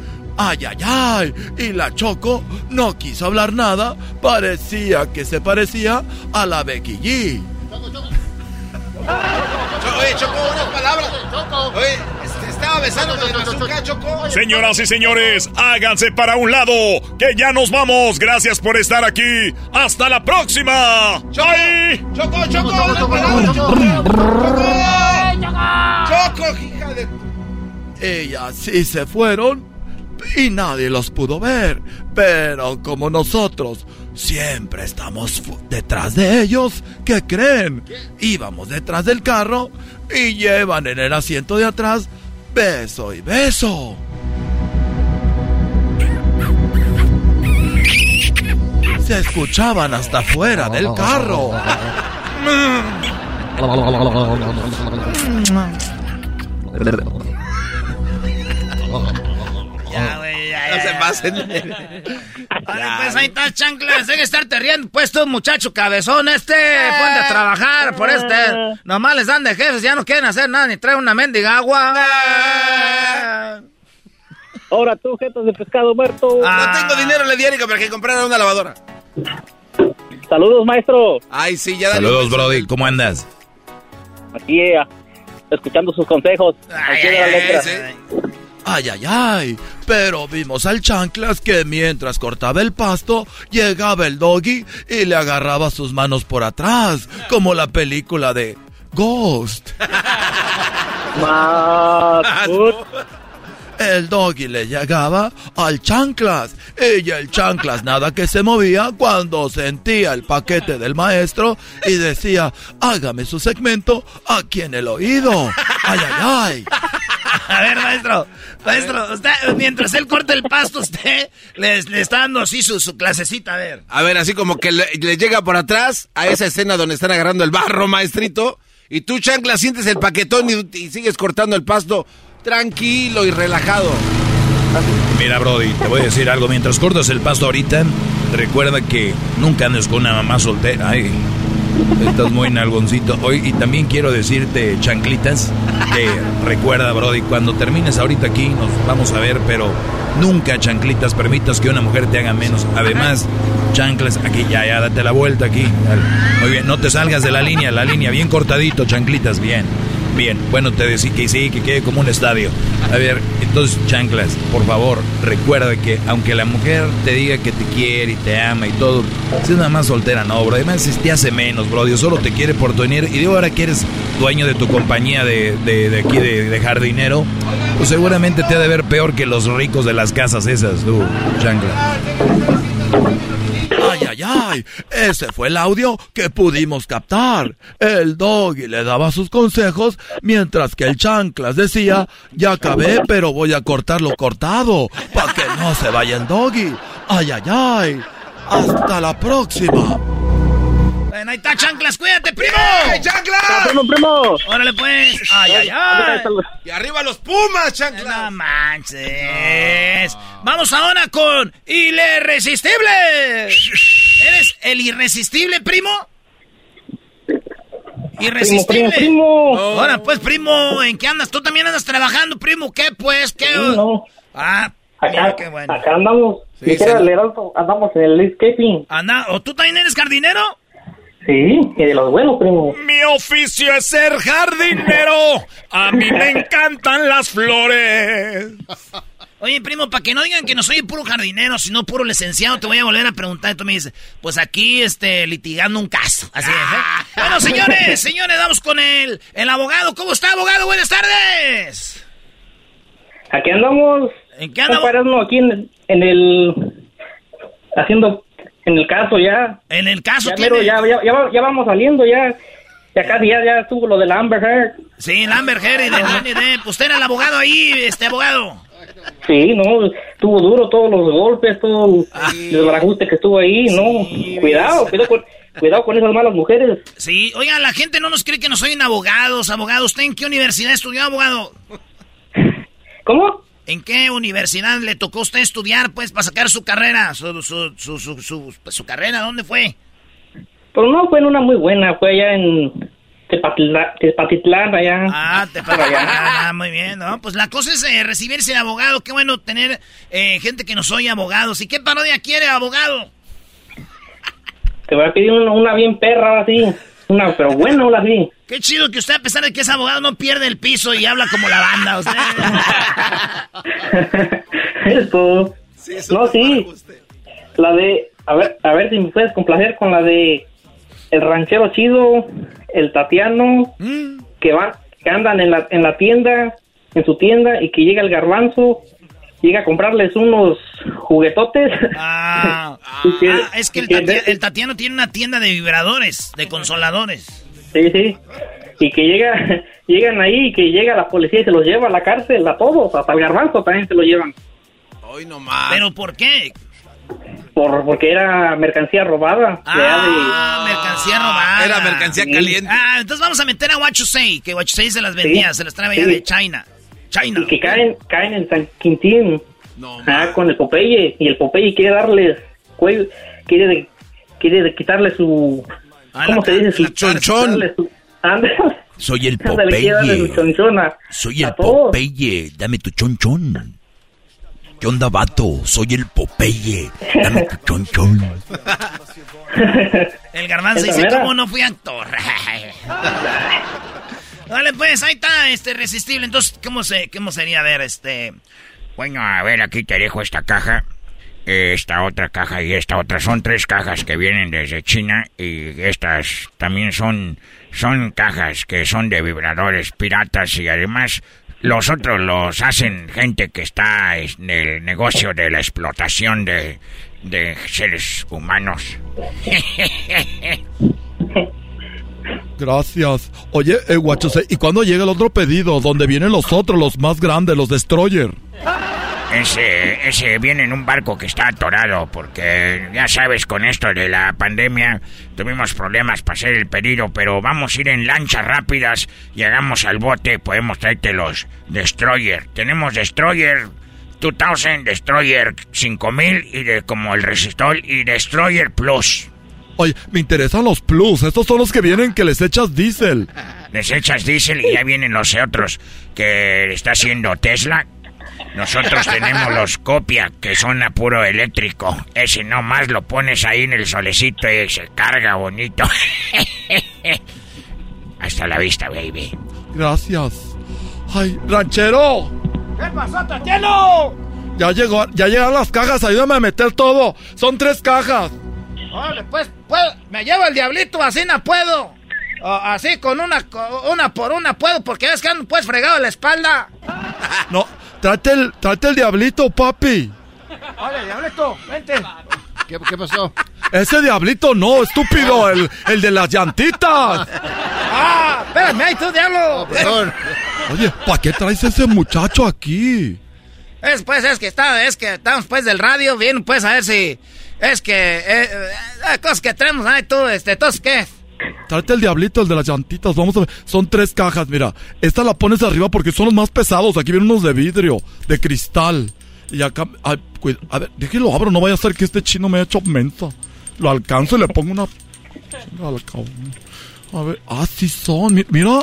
Ay, ay, ay. Y la Choco no quiso hablar nada. Parecía que se parecía a la Becky G. Oye, Choco, unas palabras. Oye, este, estaba besando con el bazooka, Choco. Señoras y señores, háganse para un lado, que ya nos vamos. Gracias por estar aquí. Hasta la próxima. ¡Ay! Choco, Choco, palabras, Choco. Choco, hija de... Ellas sí se fueron y nadie los pudo ver. Pero como nosotros siempre estamos detrás de ellos, ¿qué creen? Íbamos detrás del carro y llevan en el asiento de atrás beso y beso. Se escuchaban hasta fuera del carro. Ya, güey, ya, No ya, se ya. pasen. Vale, pues ahí está, chanclas. Debe estarte riendo. Pues tú, muchacho cabezón este. Ponte a trabajar por este. Nomás les dan de jefes, ya no quieren hacer nada, ni traen una mendiga agua. Ahora tú, jetas de pescado muerto. No tengo dinero en la diaria para que comprara una lavadora. Saludos, maestro. Ay, sí, ya dale. Saludos, Brody. ¿Cómo andas? Aquí, eh, escuchando sus consejos. Al pie de la letra. Ay, ay, ay. Pero vimos al chanclas que mientras cortaba el pasto, llegaba el doggy y le agarraba sus manos por atrás, como la película de Ghost. El doggy le llegaba al chanclas. Y el chanclas nada que se movía cuando sentía el paquete del maestro y decía, hágame su segmento aquí en el oído. Ay, ay, ay. A ver, maestro. Maestro, usted, mientras él corta el pasto, usted le, le está dando así su, su clasecita, a ver. A ver, así como que le, le llega por atrás a esa escena donde están agarrando el barro, maestrito. Y tú, chancla, sientes el paquetón y, y sigues cortando el pasto tranquilo y relajado. Mira, Brody, te voy a decir algo. Mientras cortas el pasto ahorita, recuerda que nunca andes con una mamá soltera. Ay, estás muy nalgoncito. Hoy, y también quiero decirte, chanclitas, que recuerda, Brody, cuando termines ahorita aquí, nos vamos a ver, pero nunca, chanclitas, permitas que una mujer te haga menos. Además, chanclas, aquí ya, ya, date la vuelta aquí. Muy bien, no te salgas de la línea, la línea, bien cortadito, chanclitas, bien. Bien, bueno, te decía que sí, que quede como un estadio. A ver, entonces, chanclas, por favor, recuerda que aunque la mujer te diga que te quiere y te ama y todo, si es nada más soltera, no, bro. Además, si te hace menos, bro. Dios solo te quiere por tu dinero. Y de ahora que eres dueño de tu compañía de, de, aquí, de, de jardinero, pues seguramente te ha de ver peor que los ricos de las casas esas, tú, chancla. Ay, ay, ay, ese fue el audio que pudimos captar. El doggy le daba sus consejos, mientras que el chanclas decía, ya acabé, pero voy a cortar lo cortado, para que no se vaya el doggy. Ay, ay, ay. Hasta la próxima. Ahí está, chanclas, cuídate, primo. ¡Hey, chanclas! primo, primo! Órale, pues. Ay, ay, ay. Y arriba los Pumas, chanclas. No manches. Vamos ahora con Irresistible. ¿Eres el irresistible, primo? Irresistible. Primo, primo, primo. Ahora, pues, primo, ¿en qué andas? ¿Tú también andas trabajando, primo? ¿Qué, pues? ¿Qué? No. Ah, Acá, mira, bueno. acá andamos. Sí, sí. andamos en el landscaping. Anda, ¿o tú también eres jardinero? Sí, y de los buenos, primo. Mi oficio es ser jardinero. A mí me encantan las flores. Oye, primo, para que no digan que no soy puro jardinero, sino puro licenciado, te voy a volver a preguntar. Y tú me dices, pues aquí, este, litigando un caso. Así es, ¿eh? Bueno, señores, señores, vamos con el, el abogado. ¿Cómo está, abogado? Buenas tardes. Aquí andamos. ¿En qué andamos? Aquí en, en el. Haciendo. En el caso ya. En el caso, Ya, ¿quién mero, ya, ya, ya, va- ya vamos saliendo ya. Ya casi ya, ya estuvo lo del Amber Heard. Sí, el Amber Heard y de Johnny. Usted era el abogado ahí, este abogado. Sí, no, estuvo duro todos los golpes, todo Ah. el desbarajuste que estuvo ahí, no. Cuidado, cuidado con, cuidado con esas malas mujeres. Sí, oiga, la gente no nos cree que no soy abogados, abogado. ¿Usted en qué universidad estudió, abogado? ¿Cómo? ¿En qué universidad le tocó usted estudiar, pues, para sacar su carrera? Su, su, su, su, su, pues, su carrera, ¿dónde fue? Pero no fue en una muy buena, fue allá en Tepatla- Tepatitlán, allá. Ah, te Por allá. Ah, muy bien, ¿no? Pues la cosa es eh, recibirse de abogado. Qué bueno tener eh, gente que no soy abogados. ¿Y qué parodia quiere, abogado? Te voy a pedir una, una bien perra, así. Una, pero buena, una así. Qué chido que usted, a pesar de que es abogado, no pierde el piso y habla como la banda. Usted. Esto. no, sí. La de. A ver, a ver si me puedes complacer con la de. El ranchero chido, el Tatiano, Mm. que van, que andan en la, en la tienda, en su tienda, y que llega el garbanzo, llega a comprarles unos juguetotes. Ah, Y que- ah, es que el, que- Tati- el Tatiano tiene una tienda de vibradores, de consoladores. Sí, sí. Y que llega, llegan ahí y que llega la policía y se los lleva a la cárcel a todos, hasta el garbanzo también se lo llevan. Hoy nomás. ¿Pero por qué? Por, porque era mercancía robada. Ah, mercancía robada. Era mercancía Sí. caliente. Ah, entonces vamos a meter a Wachusei, que Wachusei se las vendía, Sí. se las trae allá Sí. de China. China. Y que caen, caen en San Quintín. ah, con el Popeye. Y el Popeye quiere darles cuello, quiere de, quiere de quitarle su... Ah, ¿Cómo la se dice? Su chonchón. su- Soy el Popeye. Soy el. Popeye. Dame tu chonchón. ¿Qué onda, vato? Soy el Popeye. Dame tu chonchón. El garbanzo dice. ¿cómo no fui actor? Dale, pues, ahí está, este, resistible. Entonces, ¿cómo, se, cómo sería, a ver, este... Bueno, a ver, aquí te dejo esta caja, esta otra caja y esta otra. Son tres cajas que vienen desde China y estas también son, son cajas que son de vibradores piratas y además los otros los hacen gente que está en el negocio de la explotación de, de seres humanos. Gracias. Oye, eh, guachos, ¿y cuándo llega el otro pedido? Donde vienen los otros, los más grandes, los Destroyer. Ese, ese viene en un barco que está atorado porque ya sabes con esto de la pandemia tuvimos problemas para hacer el pedido, pero vamos a ir en lanchas rápidas, llegamos al bote, podemos traerte los Destroyer. Tenemos Destroyer 2000, Destroyer 5000 y de como el Resistol y Destroyer Plus. Oye, me interesan los plus. Estos son los que vienen que les echas diésel. Les echas diésel y ya vienen los otros que está haciendo Tesla. Nosotros tenemos los copia que son a puro eléctrico. Ese nomás lo pones ahí en el solecito y se carga bonito. Hasta la vista, baby. Gracias. Ay, ranchero. ¿Qué pasó, Tatiano? Ya llegó, ya llegaron las cajas, ayúdame a meter todo. Son tres cajas. Órale, pues, puedo, me llevo el diablito, así no puedo. O así con una, co- una por una puedo, porque ves que ando pues fregado la espalda. No, trate el, trate el diablito, papi. Órale, diablito, vente. ¿Qué, qué pasó? Ese diablito no, estúpido, el, el de las llantitas. Ah, espérame ahí tú, diablo. Oye, ¿para qué traes ese muchacho aquí? Es pues, es que está, es que estamos pues del radio, bien, pues a ver si, es que, eh, eh, cosas que tenemos ahí tú, este, entonces, ¿qué? Tráete el diablito, el de las llantitas. Vamos a ver. Son tres cajas, mira. Esta la pones arriba porque son los más pesados. Aquí vienen unos de vidrio, de cristal. Y acá. ay, cuida- a ver, déjelo abro. No vaya a ser que este chino me haya hecho mensa. Lo alcanzo y le pongo una. A ver. Ah, sí son. mi- Mira.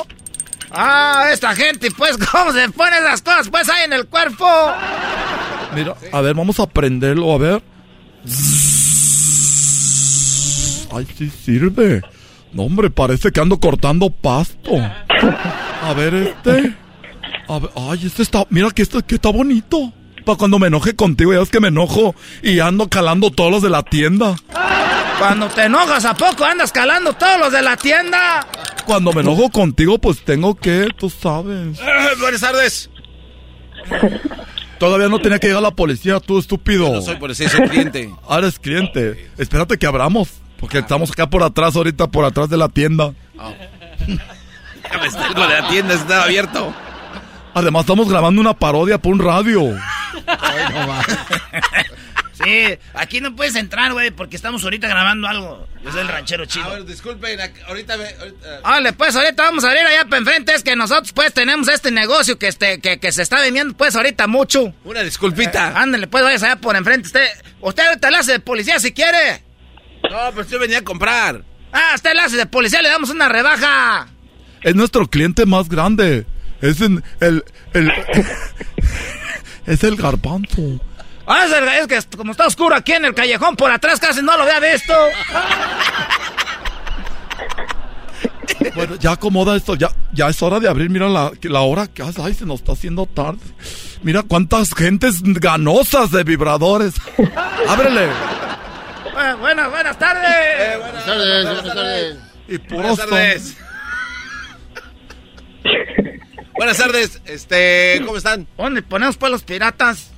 Ah, esta gente, pues, ¿cómo se ponen las cosas, pues, ahí en el cuerpo? Mira. A ver, vamos a prenderlo. A ver. Ay, sí sirve. No, hombre, parece que ando cortando pasto. A ver, este. A ver, ay, este está. Mira que este que está bonito. Para cuando me enoje contigo, ya ves que me enojo y ando calando todos los de la tienda. Cuando te enojas, ¿a poco andas calando todos los de la tienda? Cuando me enojo contigo, pues tengo que, tú sabes. buenas tardes. Todavía no tenía que llegar la policía, tú estúpido. No soy policía, soy cliente. Ah, eres cliente. Espérate que abramos. Porque estamos acá por atrás, ahorita por atrás de la tienda. Con la tienda, está abierto. Además, estamos grabando una parodia por un radio. Sí, aquí no puedes entrar, güey, porque estamos ahorita grabando algo. Yo soy el ranchero chido. A ver, disculpen, ahorita me... ahorita- Vale, pues ahorita vamos a ir allá para enfrente. Es que nosotros, pues, tenemos este negocio que, este, que, que se está vendiendo, pues, ahorita mucho. Una disculpita. Eh, ándale, pues, vayas allá por enfrente. Usted, usted ahorita le hace de policía si quiere. No, pero yo venía a comprar. Ah, usted le hace de policía, le damos una rebaja. Es nuestro cliente más grande. Es en- el, el, es el garbanzo. Ah, es, que como está oscuro aquí en el callejón por atrás, casi no lo había visto. Bueno, ya acomoda esto, ya, ya es hora de abrir. Mira la, la hora que hace. Ay, se nos está haciendo tarde. Mira cuántas gentes ganosas de vibradores. Ábrele. Eh, buenas, buenas tardes. Buenas tardes, buenas tardes. Y puros Buenas tardes. Buenas tardes, este, ¿cómo están? ¿Dónde ponemos pues los piratas?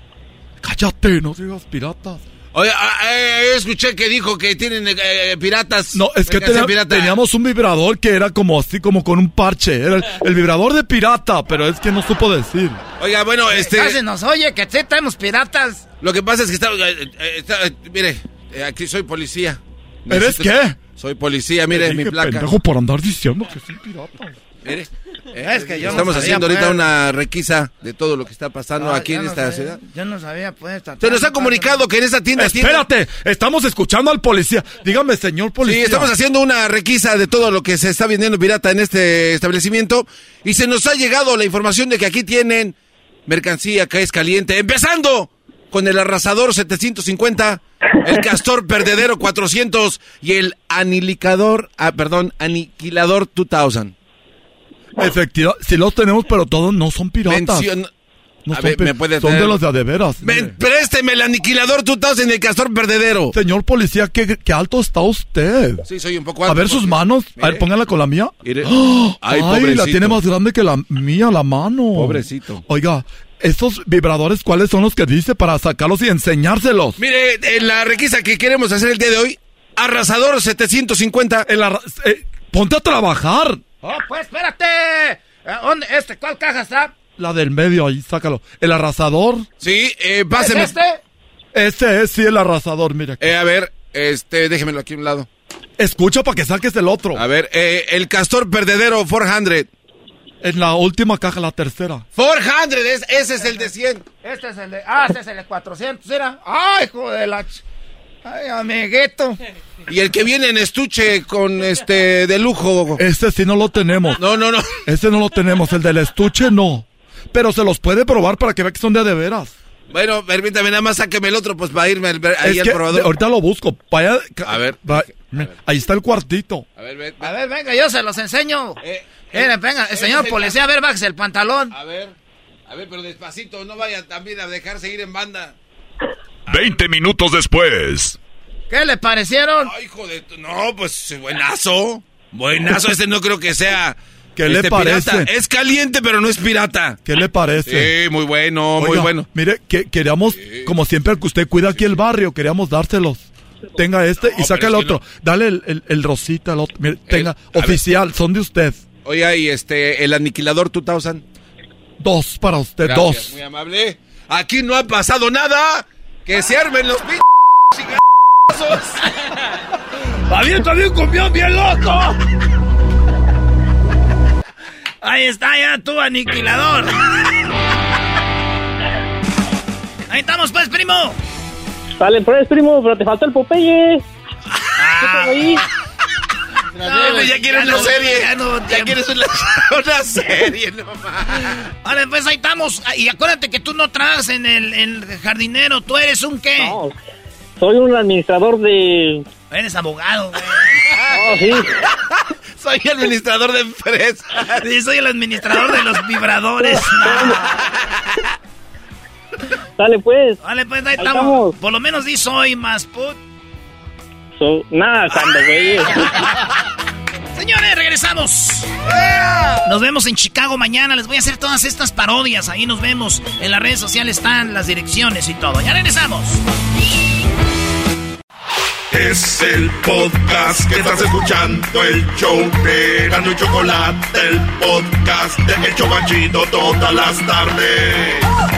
Cállate, no digas piratas. Oye, ah, eh, escuché que dijo que tienen eh, piratas. No, es que pirata. teníamos un vibrador que era como así, como con un parche. Era el, el vibrador de pirata, pero es que no supo decir. Oiga, bueno, este... Casi nos oye que sí tenemos piratas. Lo que pasa es que está... eh, eh, está- eh, mire, eh, aquí soy policía. ¿Eres Necesito- qué? Soy policía, mire mi placa. pendejo por andar diciendo que soy pirata. Mire. eh, Es que yo no Estamos sabía, haciendo ahorita pues. una requisa de todo lo que está pasando aquí en no esta sabía- ciudad. Yo no sabía, pues. Se nos ha comunicado que en esa tienda... Espérate, estamos escuchando al policía. Dígame, señor policía. Sí, estamos haciendo una requisa de todo lo que se está vendiendo pirata en este establecimiento y se nos ha llegado la información de que aquí tienen mercancía que es caliente, empezando con el arrasador 750, el castor perdedero 400 y el anilicador, ah, perdón, aniquilador 2000. Efectiva, sí los tenemos, pero todos no son piratas. No A son, ver, ¿me puede son de los de a de veras. Me- présteme el aniquilador 2000 y el castor perdedero. Señor policía, ¿qué, qué alto está usted? Sí, soy un poco A alto, ver sus manos. A ver, póngala con la mía. ¡Ah! Ay, Ay, la tiene más grande que la mía, la mano. Pobrecito. Oiga, estos vibradores, ¿cuáles son los que dice para sacarlos y enseñárselos? Mire, en la requisa que queremos hacer el día de hoy, arrasador 750. El arra- eh, ponte a trabajar. Oh, pues espérate. Eh, ¿Dónde? Este, ¿cuál caja está? La del medio, ahí, sácalo. ¿El arrasador? Sí, eh, páseme. ¿Es este? Este es, sí, el arrasador, mira. Eh, a ver, este, déjemelo aquí a un lado. Escucha para que saques el otro. A ver, eh, el castor perdedero 400. En la última caja, la tercera. 400, es- ese es el de 100. Este es el de. Ah, este es el de 400, ¿era? ¡Ay, hijo de la. ch- Ay, amiguito. Y el que viene en estuche con este de lujo. Este sí no lo tenemos. No, no, no. Este no lo tenemos, el del estuche no. Pero se los puede probar para que vea que son de a de veras. Bueno, permítame, nada más sáqueme el otro, pues para irme al- ahí Es al que probador. ahorita lo busco. Vaya, A ver. va- ahí está el cuartito. A ver, ve- A ver, venga, yo se los enseño. Eh, Miren, venga, el señor ese- policía, a ver, bájese el pantalón. A ver, a ver, pero despacito, no vaya también a dejar seguir en banda. 20 minutos después. ¿Qué le parecieron? Ay, hijo de... No, pues buenazo. Buenazo, este no creo que sea... ¿Qué le este, parece? pirata. Es caliente, pero no es pirata. ¿Qué le parece? Sí, muy bueno, muy bueno. Mire, que queríamos, como siempre que usted cuida aquí el barrio, queríamos dárselos. Tenga este y saca el otro. Dale el, el- el rosita, el otro. Mire, tenga, ver. oficial, son de usted. Oiga, y este, el aniquilador 2000. Dos para usted, Gracias, dos. Muy amable. Aquí no ha pasado nada. Que se armen los p... Había también comió bien loco. Ahí está ya tu aniquilador. Ahí estamos pues, primo. Sale pues, primo, pero te falta el Popeye. Ah. ahí? No, ya quieres una serie. ya no, Ya tiempo. quieres una, una serie, no más. Vale, pues ahí estamos. Y acuérdate que tú no trabajas en el, jardinero. ¿Tú eres un qué? No, soy un administrador de... Eres abogado, güey. Oh, sí. Soy administrador de empresa. Sí, soy el administrador de los vibradores. Dale pues. Vale, pues ahí Ahí estamos. estamos. Por lo menos di soy más put. So, nada, cuando, güey. Señores, regresamos. Nos vemos en Chicago mañana. Les voy a hacer todas estas parodias. Ahí nos vemos. En las redes sociales están las direcciones y todo. Ya regresamos. Es el podcast que estás escuchando, el show de Erasmo y Chocolate, el podcast de El Chobachito todas las tardes.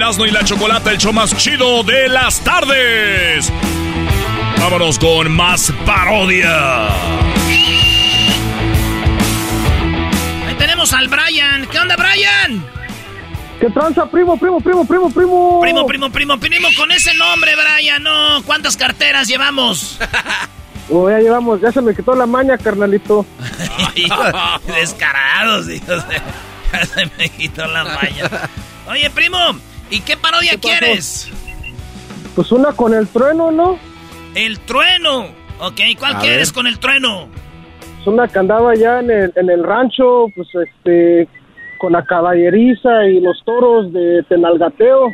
Erasmo y la Chocolata, el show más chido de las tardes. Vámonos con más parodia. Ahí tenemos al Brian. ¿Qué onda, Brian? ¿Qué tranza, primo, primo, primo, primo, primo? Primo, primo, primo, primo, con ese nombre, Brian, no. ¿Cuántas carteras llevamos? Oh, ya llevamos, ya se me quitó la maña, carnalito. Descarados, hijos de- Ya se me quitó la maña. Oye, primo, ¿y qué parodia quieres? Pues una con el trueno, ¿no? El trueno. Ok, ¿cuál A quieres ver. con el trueno? Es una que andaba allá en el, en el rancho, pues este, con la caballeriza y los toros de Tenalgateo.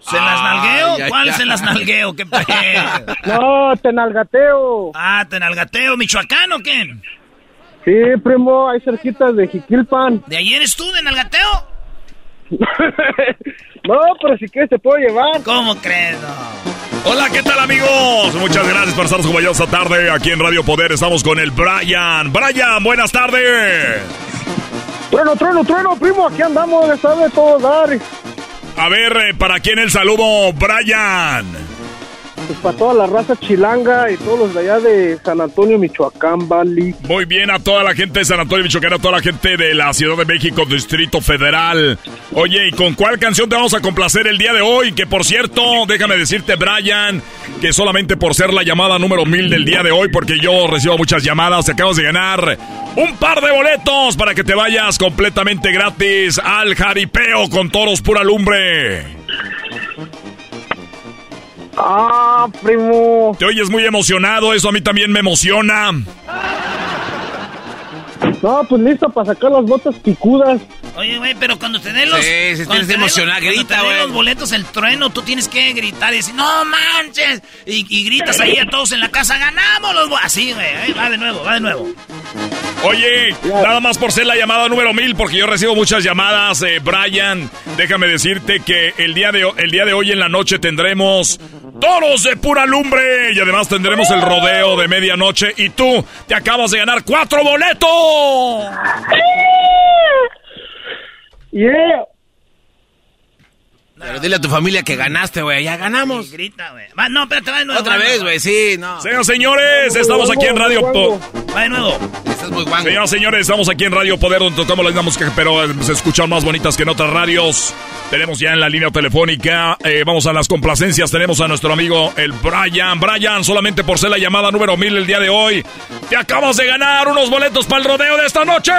¿Se las nalgueo? Ay, ¿Cuál ay. se las nalgueo? ¿Qué No, Tenalgateo. Ah, ¿Tenalgateo, Michoacán o qué? Sí, primo, ahí cerquita de Jiquilpan. ¿De ahí eres tú, de Nalgateo? No, pero si quieres te puedo llevar. ¿Cómo crees? Hola, ¿qué tal amigos? Muchas gracias por estar con esta tarde aquí en Radio Poder. Estamos con el Brian. Brian, buenas tardes. Trueno, trueno, trueno, primo, aquí andamos, le sabe todo dar. A ver, eh, ¿para quién el saludo, Brian? Pues para toda la raza chilanga y todos los de allá de San Antonio, Michoacán, Bali. Muy bien a toda la gente de San Antonio, Michoacán, a toda la gente de la Ciudad de México, Distrito Federal. Oye, ¿y con cuál canción te vamos a complacer el día de hoy? Que por cierto, déjame decirte, Brian, que solamente por ser la llamada número mil del día de hoy, porque yo recibo muchas llamadas, te acabas de ganar un par de boletos para que te vayas completamente gratis al jaripeo con toros pura lumbre. Ah, primo. Te oyes muy emocionado, eso a mí también me emociona. No, pues listo para sacar las botas picudas. Oye, güey, pero cuando te den los. Sí, si cuando tienes cuando grita, güey. los boletos, el trueno, tú tienes que gritar y decir, ¡No manches! Y, y gritas ahí a todos en la casa, ¡ganamos los bo-". Así, güey. eh, Va de nuevo, va de nuevo. Oye, nada más por ser la llamada número mil, porque yo recibo muchas llamadas, eh, Brian. Déjame decirte que el día, de, el día de hoy en la noche tendremos toros de pura lumbre y además tendremos el rodeo de medianoche. Y tú te acabas de ganar cuatro boletos. Yeah. Pero dile a tu familia que ganaste, güey. Ya ganamos. grita, güey. Va, no, espérate, va de nuevo. Otra vez, güey, sí, no. Señoras señores, estamos aquí en Radio Po- Va de nuevo. Estás muy guango. Señoras señores, estamos aquí en Radio Poder donde tocamos la misma música, pero eh, se escuchan más bonitas que en otras radios. Tenemos ya en la línea telefónica, eh, vamos a las complacencias, tenemos a nuestro amigo el Brian. Brian, solamente por ser la llamada número mil el día de hoy, te acabas de ganar unos boletos para el rodeo de esta noche.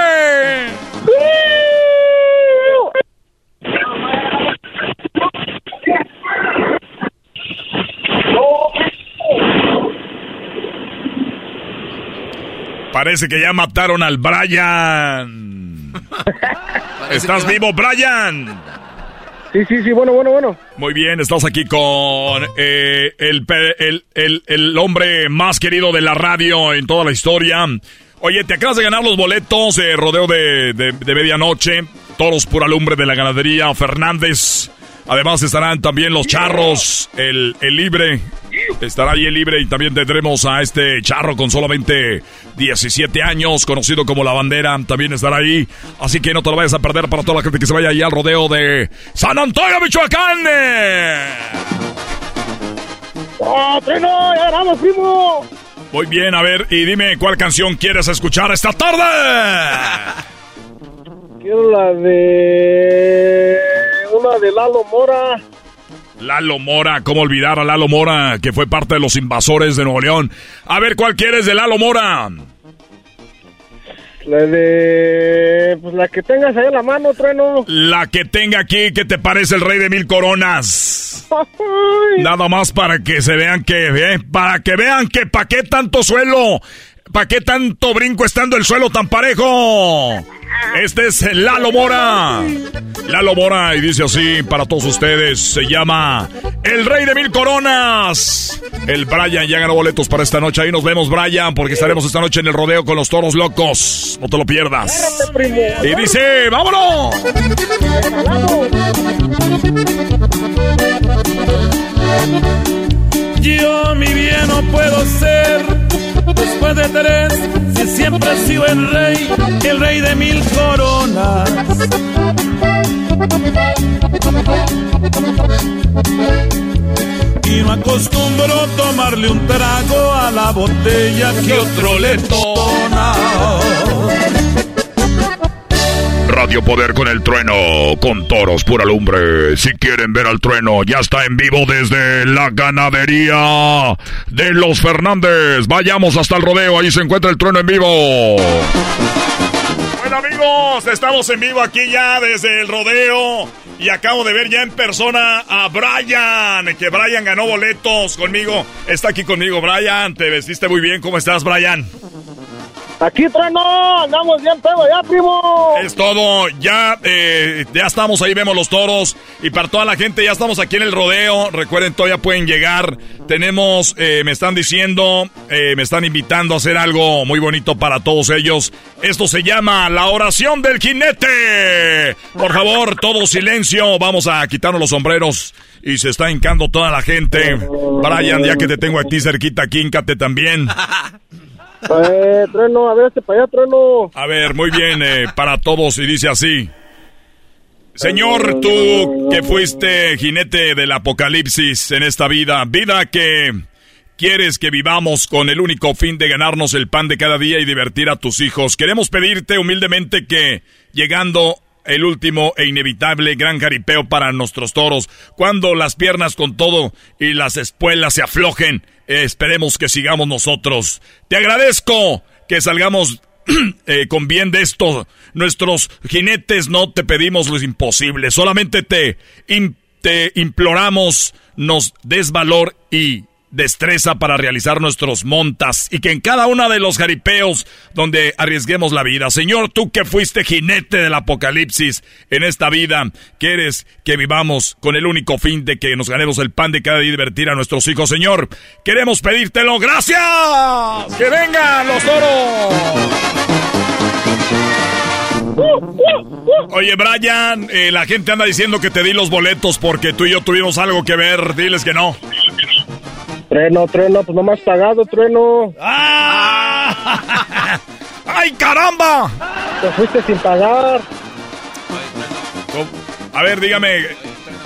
Parece que ya mataron al Brian. ¿Estás vivo, Brian? Sí, sí, sí, bueno, bueno, bueno. Muy bien, estás aquí con eh, el, el, el- el hombre más querido de la radio en toda la historia. Oye, te acabas de ganar los boletos de rodeo de, de- de medianoche. Toros pura lumbre de la ganadería Fernández. Además estarán también los charros, el, el libre. Estará ahí el libre y también tendremos a este charro con solamente 17 años, conocido como La Bandera. También estará ahí. Así que no te lo vayas a perder para toda la gente que se vaya ahí al rodeo de San Antonio, Michoacán. ¡Oh! ¡Ya ganamos, primo! Muy bien, a ver, y dime cuál canción quieres escuchar esta tarde. Quiero la de... Una de Lalo Mora. Lalo Mora, ¿cómo olvidar a Lalo Mora, que fue parte de los invasores de Nuevo León? A ver, ¿cuál quieres de Lalo Mora? La de... Pues la que tengas ahí en la mano, treno. La que tenga aquí, ¿qué te parece el rey de mil coronas? Nada más para que se vean que, eh, para que vean que pa' qué tanto suelo, pa' qué tanto brinco estando el suelo tan parejo. Este es Lalo Mora. Lalo Mora y dice así para todos ustedes, se llama El Rey de Mil Coronas. El Brian ya ganó boletos para esta noche. Ahí nos vemos, Brian, porque estaremos esta noche en el rodeo con los toros locos. No te lo pierdas. Y dice, vámonos. Yo mi bien no puedo ser después de tres, si siempre he sido el rey, el rey de mil coronas. Y no acostumbro tomarle un trago a la botella que otro le tona. Radio Poder con el trueno, con toros pura lumbre. Si quieren ver al trueno, ya está en vivo desde la ganadería de los Fernández. Vayamos hasta el rodeo, ahí se encuentra el trueno en vivo. Bueno amigos, estamos en vivo aquí ya desde el rodeo y acabo de ver ya en persona a Brian, que Brian ganó boletos conmigo. Está aquí conmigo Brian, te vestiste muy bien, ¿cómo estás Brian? Aquí, treno. Andamos bien pedo ya, primo. Es todo, ya, eh, ya estamos ahí, vemos los toros. Y para toda la gente, ya estamos aquí en el rodeo. Recuerden, todavía pueden llegar. Tenemos, eh, me están diciendo, eh, me están invitando a hacer algo muy bonito para todos ellos. Esto se llama la oración del jinete. Por favor, todo silencio. Vamos a quitarnos los sombreros. Y se está hincando toda la gente. Brian, ya que te tengo aquí cerquita, aquí, híncate también. Eh, a ver, este para allá. A ver, muy bien, eh, para todos y dice así. Señor, tú que fuiste jinete del apocalipsis en esta vida, vida que quieres que vivamos con el único fin de ganarnos el pan de cada día y divertir a tus hijos, queremos pedirte humildemente que, llegando el último e inevitable gran jaripeo para nuestros toros, cuando las piernas con todo y las espuelas se aflojen, esperemos que sigamos nosotros. Te agradezco que salgamos eh, con bien de esto. Nuestros jinetes no te pedimos lo imposible, solamente te, te imploramos nos des valor y destreza para realizar nuestros montas y que en cada uno de los jaripeos donde arriesguemos la vida. Señor, tú que fuiste jinete del apocalipsis en esta vida, quieres que vivamos con el único fin de que nos ganemos el pan de cada día y divertir a nuestros hijos. Señor, queremos pedírtelo. ¡Gracias! ¡Que vengan los toros! Oye, Brian, eh, la gente anda diciendo que te di los boletos porque tú y yo tuvimos algo que ver. Diles que no. Trueno, trueno, pues no me has pagado, trueno. ¡Ah! ¡Ay, caramba! Te fuiste sin pagar. A ver, dígame.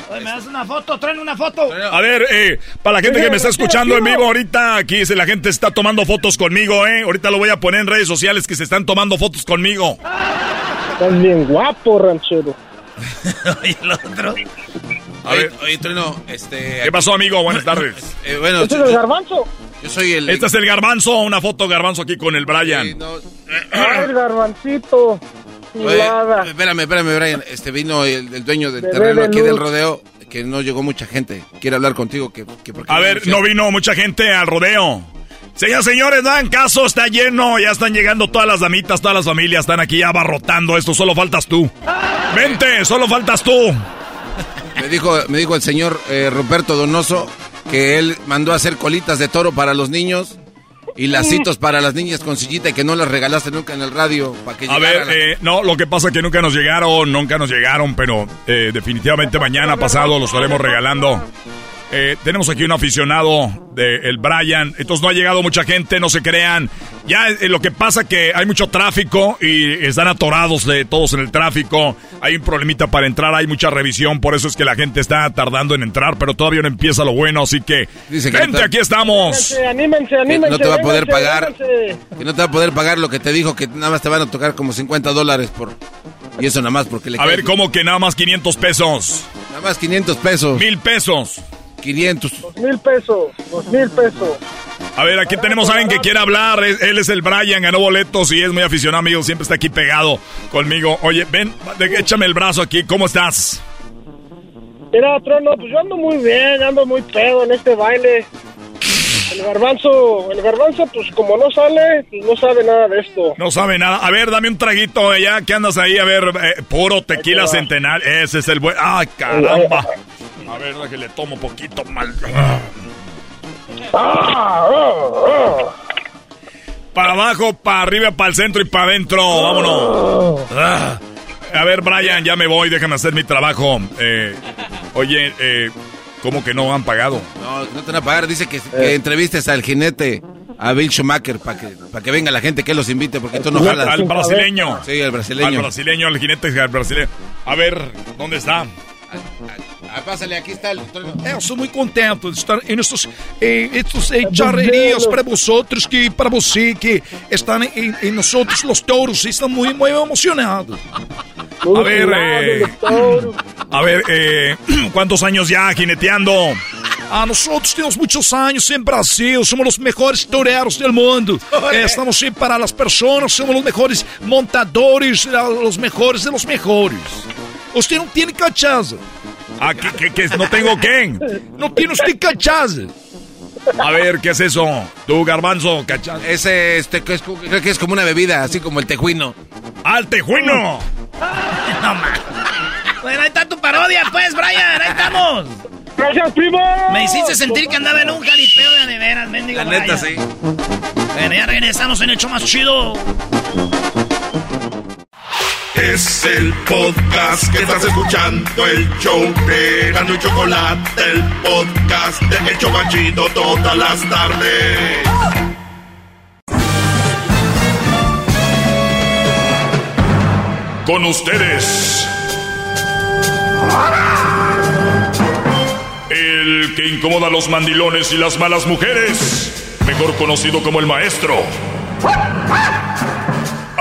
Oye, ¿me das una foto? Trueno, una foto. A ver, eh, para la gente que me está escuchando en vivo ahorita, aquí la gente está tomando fotos conmigo, ¿eh? Ahorita lo voy a poner en redes sociales que se están tomando fotos conmigo. Estás bien guapo, ranchero. y el otro. A ver. Oye, Trueno, este... ¿Qué pasó, amigo? Buenas tardes. Eh, bueno, ¿Este es el garbanzo? yo soy el... Este es el garbanzo, una foto garbanzo aquí con el Brian. Ay, el garbancito. Oye, espérame, espérame, Brian. Este vino el, el dueño del Bebé terreno de aquí luz. del rodeo, que no llegó mucha gente. Quiere hablar contigo. Que, que porque A ver, no vino mucha gente al rodeo. Señoras y señores, no hagan caso, está lleno, ya están llegando todas las damitas, todas las familias están aquí ya abarrotando esto, solo faltas tú. Vente, solo faltas tú. Me dijo, me dijo el señor eh, Ruperto Donoso que él mandó a hacer colitas de toro para los niños y lacitos para las niñas con sillita y que no las regalaste nunca en el radio para que A ver, llegaran. eh, no, lo que pasa es que nunca nos llegaron, nunca nos llegaron, pero eh, definitivamente mañana pasado los estaremos regalando. Eh, tenemos aquí un aficionado de el Brian, entonces no ha llegado mucha gente, no se crean. Ya eh, lo que pasa que hay mucho tráfico y están atorados de todos en el tráfico. Hay un problemita para entrar, hay mucha revisión, por eso es que la gente está tardando en entrar, pero todavía no empieza lo bueno, así que Dice que vente, no te- aquí estamos. Anímense, anímense, Que anímense. no te va a poder pagar. Que no te va a poder pagar lo que te dijo, que nada más te van a tocar como 50 dólares por... Y eso nada más porque le A cae- ver, ¿cómo que nada más 500 pesos? Nada más 500 pesos. Mil pesos. 500. Dos mil pesos, dos mil pesos. A ver, aquí tenemos a alguien que quiere hablar. Él es el Brian, ganó boletos y es muy aficionado, amigo. Siempre está aquí pegado conmigo. Oye, ven, de- échame el brazo aquí. ¿Cómo estás? Mira, Trono, pues yo ando muy bien, ando muy pedo en este baile. El garbanzo, el garbanzo, pues como no sale, pues no sabe nada de esto. No sabe nada. A ver, dame un traguito ya. ¿Qué andas ahí? A ver, eh, puro tequila centenar. Ese es el buen. ¡Ay, caramba! A ver, déjale, tomo poquito mal. Para abajo, para arriba, para el centro y para adentro. Vámonos. Ah. A ver, Brian, ya me voy. Déjame hacer mi trabajo. Eh, oye, eh, ¿cómo que no han pagado? No, no te van a pagar. Dice que, que entrevistes al jinete, a Bill Schumacher, para que, para que venga la gente que los invite, porque tú no jalas. Al brasileño. Sí, al brasileño. Al brasileño, al jinete al brasileño. A ver, ¿dónde está? Ah, pásale, aquí está el... Eu sou muito contente de estar nestes, eh, estes eh, charrerías para vosotros, que para você que están en, en nosotros los toros, están muy, muy emocionados. A ver, eh, a ver, eh, ¿cuántos años ya jineteando? Ah, nosotros tenemos muchos años en Brasil, somos los mejores toreros del mundo. Eh, estamos siempre para las personas, somos los mejores montadores, eh, los mejores de los mejores. Usted no tiene cachaza. Ah, ¿qué, qué, qué? ¿No tengo qué? No tiene usted cachaza. A ver, ¿qué es eso? Tú, garbanzo, cachas. Ese, este, que es, creo que es como una bebida, así como el tejuino. ¡Al tejuino! No más. Bueno, ahí está tu parodia, pues, Brian. Ahí estamos. Gracias, primo. Me hiciste sentir que andaba en un jaripeo de veras, mendigo. La neta, Brian. sí. Bueno, ya regresamos en el show más chido. Es el podcast que estás escuchando, el show de Gano Chocolate, el podcast de El Chocachito todas las tardes. Con ustedes. El que incomoda a los mandilones y las malas mujeres. Mejor conocido como el maestro.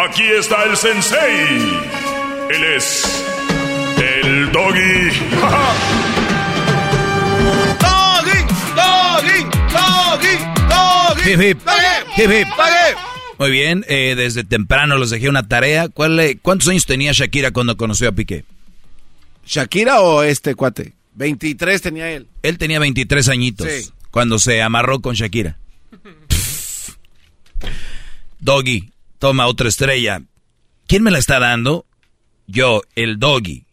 Aquí está el sensei. Él es. El doggy. Doggy, doggy, doggy, doggy. Hip, hip. Hip, hip. Muy bien, eh, desde temprano les dejé una tarea. ¿Cuál, eh, ¿Cuántos años tenía Shakira cuando conoció a Piqué? ¿Shakira o este cuate? 23 tenía él. Él tenía 23 añitos. Sí. cuando se amarró con Shakira. Doggy, toma otra estrella. ¿Quién me la está dando? Yo, el Doggy.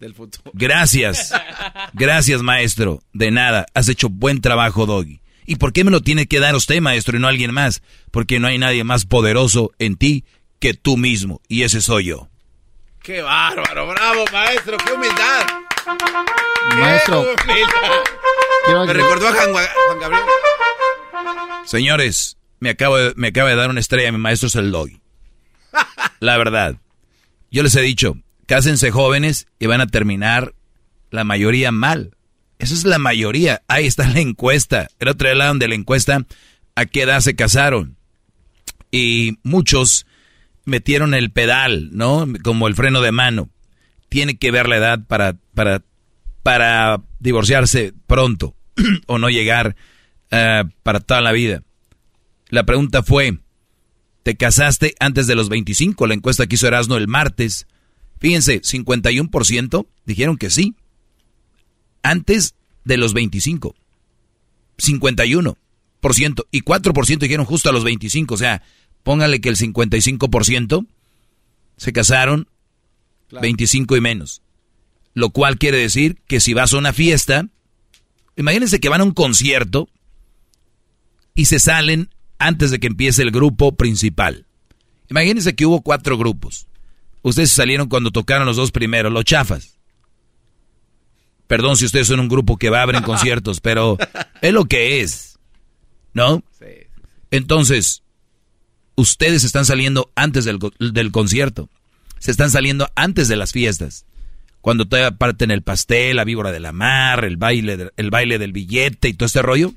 Gracias. Gracias, maestro. De nada. Has hecho buen trabajo, Doggy. ¿Y por qué me lo tiene que dar usted, maestro, y no alguien más? Porque no hay nadie más poderoso en ti que tú mismo. Y ese soy yo. ¡Qué bárbaro! ¡Bravo, maestro! ¡Qué humildad! Maestro. ¡Qué humildad! Me recordó a Juan, Juan Gabriel. Señores, me, acabo de- me acaba de dar una estrella. Mi maestro es el Doggy. La verdad. Yo les he dicho, cásense jóvenes y van a terminar la mayoría mal. Esa es la mayoría. Ahí está la encuesta. El otro hablaron de la encuesta a qué edad se casaron. Y muchos metieron el pedal, ¿no? Como el freno de mano. Tiene que ver la edad para, para, para divorciarse pronto o no llegar eh, para toda la vida. La pregunta fue, ¿te casaste antes de los 25? La encuesta que hizo Erasmo el martes. Fíjense, 51% dijeron que sí. Antes de los 25. 51%. Y 4% dijeron justo a los 25. O sea, póngale que el 55% se casaron 25 y menos. Lo cual quiere decir que si vas a una fiesta, imagínense que van a un concierto y se salen antes de que empiece el grupo principal. Imagínense que hubo cuatro grupos. Ustedes salieron cuando tocaron los dos primeros, los chafas. Perdón si ustedes son un grupo que va a abrir conciertos, pero es lo que es. ¿No? Entonces, ustedes están saliendo antes del, del concierto. Se están saliendo antes de las fiestas. Cuando todavía parten el pastel, la víbora de la mar, el baile, el baile del billete y todo este rollo.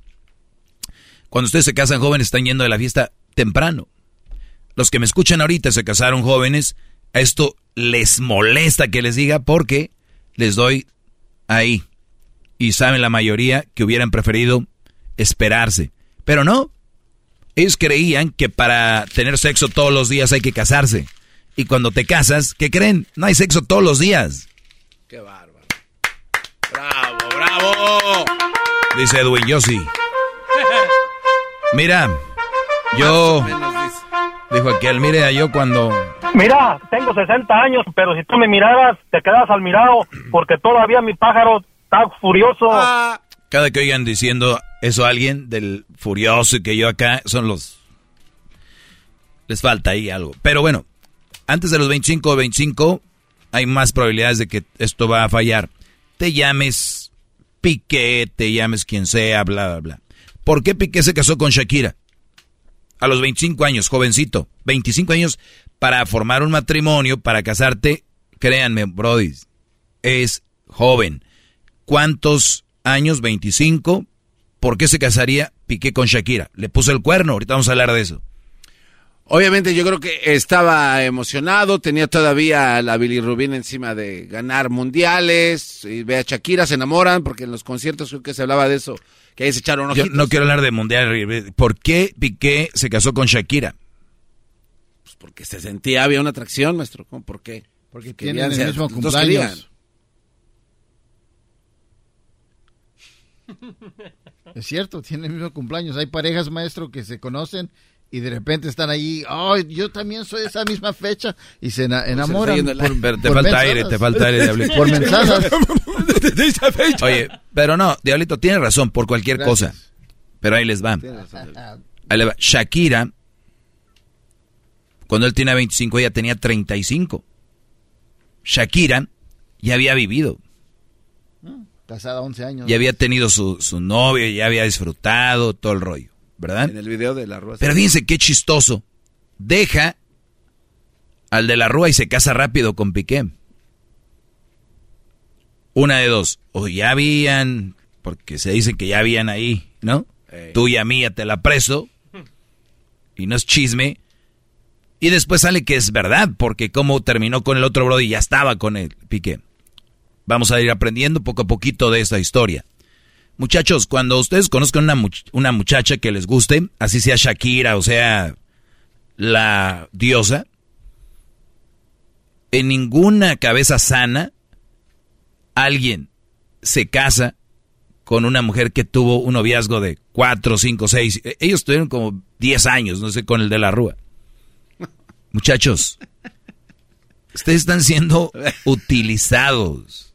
Cuando ustedes se casan jóvenes, están yendo de la fiesta temprano. Los que me escuchan ahorita se casaron jóvenes, a esto les molesta que les diga porque les doy ahí. Y saben la mayoría que hubieran preferido esperarse. Pero no. Ellos creían que para tener sexo todos los días hay que casarse. Y cuando te casas, ¿qué creen? No hay sexo todos los días. ¡Qué bárbaro! ¡Bravo, bravo! Dice Edwin, yo sí. Mira, yo... Dijo aquel, mire, yo cuando... Mira, tengo 60 años, pero si tú me miraras, te quedas al mirado, porque todavía mi pájaro está furioso. Cada que oigan diciendo eso a alguien del furioso y que yo acá, son los... Les falta ahí algo. Pero bueno, antes de los 25 o 25 hay más probabilidades de que esto va a fallar. Te llames Piqué, te llames quien sea, bla, bla, bla. ¿Por qué Piqué se casó con Shakira? A los 25 años, jovencito. 25 años para formar un matrimonio, para casarte, créanme, Brody, es joven. ¿Cuántos años? 25. ¿Por qué se casaría Piqué con Shakira? Le puso el cuerno, ahorita vamos a hablar de eso. Obviamente yo creo que estaba emocionado, tenía todavía la bilirrubina encima de ganar mundiales, y ve a Shakira, se enamoran, porque en los conciertos creo que se hablaba de eso, que se echaron Yo no quiero hablar de mundial. ¿Por qué Piqué se casó con Shakira? Porque se sentía, había una atracción, maestro, ¿cómo? ¿por qué? Porque Querían tienen el mismo cumpleaños. Es cierto, tienen el mismo cumpleaños. Hay parejas, maestro, que se conocen y de repente están ahí. Ay, yo también soy de esa misma fecha y se ena- enamoran. el por-. Pero te por falta mensajes. aire, te falta aire, Diablito. Por mensajes. Oye, pero no, Diablito tiene razón por cualquier Gracias. cosa. Pero ahí les va. Ahí va. Shakira, cuando él tenía 25, ella tenía 35. Shakira ya había vivido, Casada 11 años. ya había tenido su, su novio, ya había disfrutado todo el rollo, ¿verdad? En el video de la rueda. Pero fíjense qué chistoso. Deja al de la Rúa y se casa rápido con Piqué. Una de dos. O ya habían, porque se dice que ya habían ahí, ¿no? Ey. Tuya mía, te la preso. Y no es chisme. Y después sale que es verdad, porque como terminó con el otro Brody, ya estaba con el Piqué. Vamos a ir aprendiendo poco a poquito de esta historia. Muchachos, cuando ustedes conozcan una, much- una muchacha que les guste, así sea Shakira o sea la diosa, en ninguna cabeza sana alguien se casa con una mujer que tuvo un noviazgo de 4, 5, 6. Ellos tuvieron como 10 años, no sé, con el de la Rúa. Muchachos, ustedes están siendo utilizados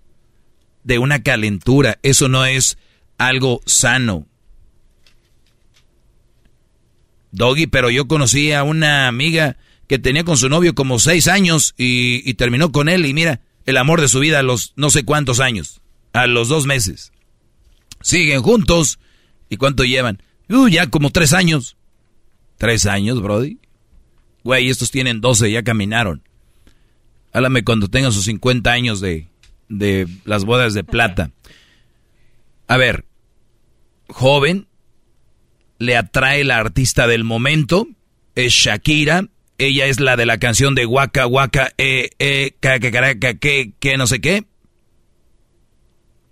de una calentura. Eso no es algo sano. Doggy, pero yo conocí a una amiga que tenía con su novio como seis años y, terminó con él y mira, el amor de su vida a los no sé cuántos años, a los dos meses. Siguen juntos y cuánto llevan? Uh, ya como tres años. ¿Tres años, Brody? Güey, estos tienen 12, ya caminaron. Háblame cuando tengan sus 50 años de, de las bodas de plata. A ver, joven, le atrae la artista del momento, es Shakira, ella es la de la canción de Waka Waka, eh, eh, que, que, que, que, no sé qué.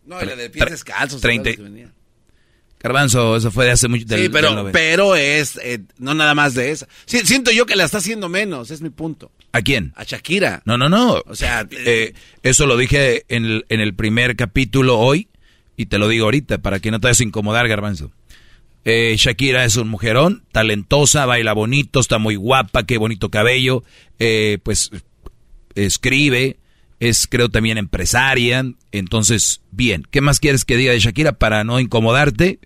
No, la de pies descalzos. 30. Garbanzo, eso fue de hace mucho tiempo. Sí, pero, pero es, eh, no nada más de esa. Sí, siento yo que la está haciendo menos, es mi punto. ¿A quién? A Shakira. No, no, no. O sea, eh, eso lo dije en el, en el primer capítulo hoy y te lo digo ahorita para que no te vayas a incomodar, Garbanzo. Eh, Shakira es un mujerón, talentosa, baila bonito, está muy guapa, qué bonito cabello, eh, pues escribe, es creo también empresaria, entonces bien. ¿Qué más quieres que diga de Shakira para no incomodarte?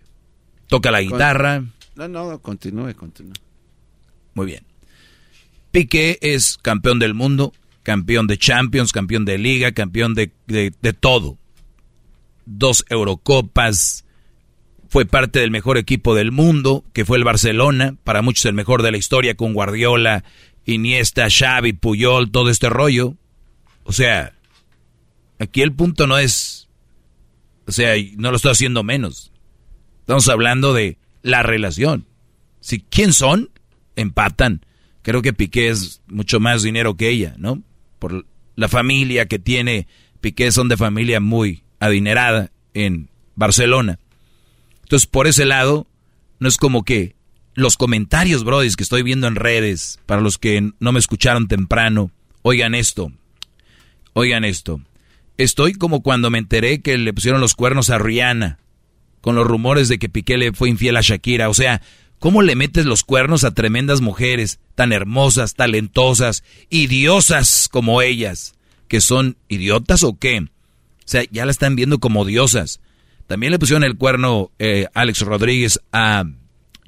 Toca la guitarra. No, no, continúe, continúe. Muy bien. Piqué es campeón del mundo, campeón de Champions, campeón de Liga, campeón de, de, de todo. Dos Eurocopas, fue parte del mejor equipo del mundo, que fue el Barcelona, para muchos el mejor de la historia con Guardiola, Iniesta, Xavi, Puyol, todo este rollo. O sea, aquí el punto no es, o sea, no lo estoy haciendo menos. Estamos hablando de la relación. Si quién son, empatan. Creo que Piqué es mucho más dinero que ella, ¿no? Por la familia que tiene Piqué son de familia muy adinerada en Barcelona. Entonces, por ese lado, no es como que los comentarios, brodis, que estoy viendo en redes, para los que no me escucharon temprano, oigan esto, oigan esto. Estoy como cuando me enteré que le pusieron los cuernos a Rihanna, con los rumores de que Piqué le fue infiel a Shakira. O sea, ¿cómo le metes los cuernos a tremendas mujeres, tan hermosas, talentosas, idiosas como ellas? ¿Que son idiotas o qué? O sea, ya la están viendo como diosas. También le pusieron el cuerno eh, Alex Rodríguez a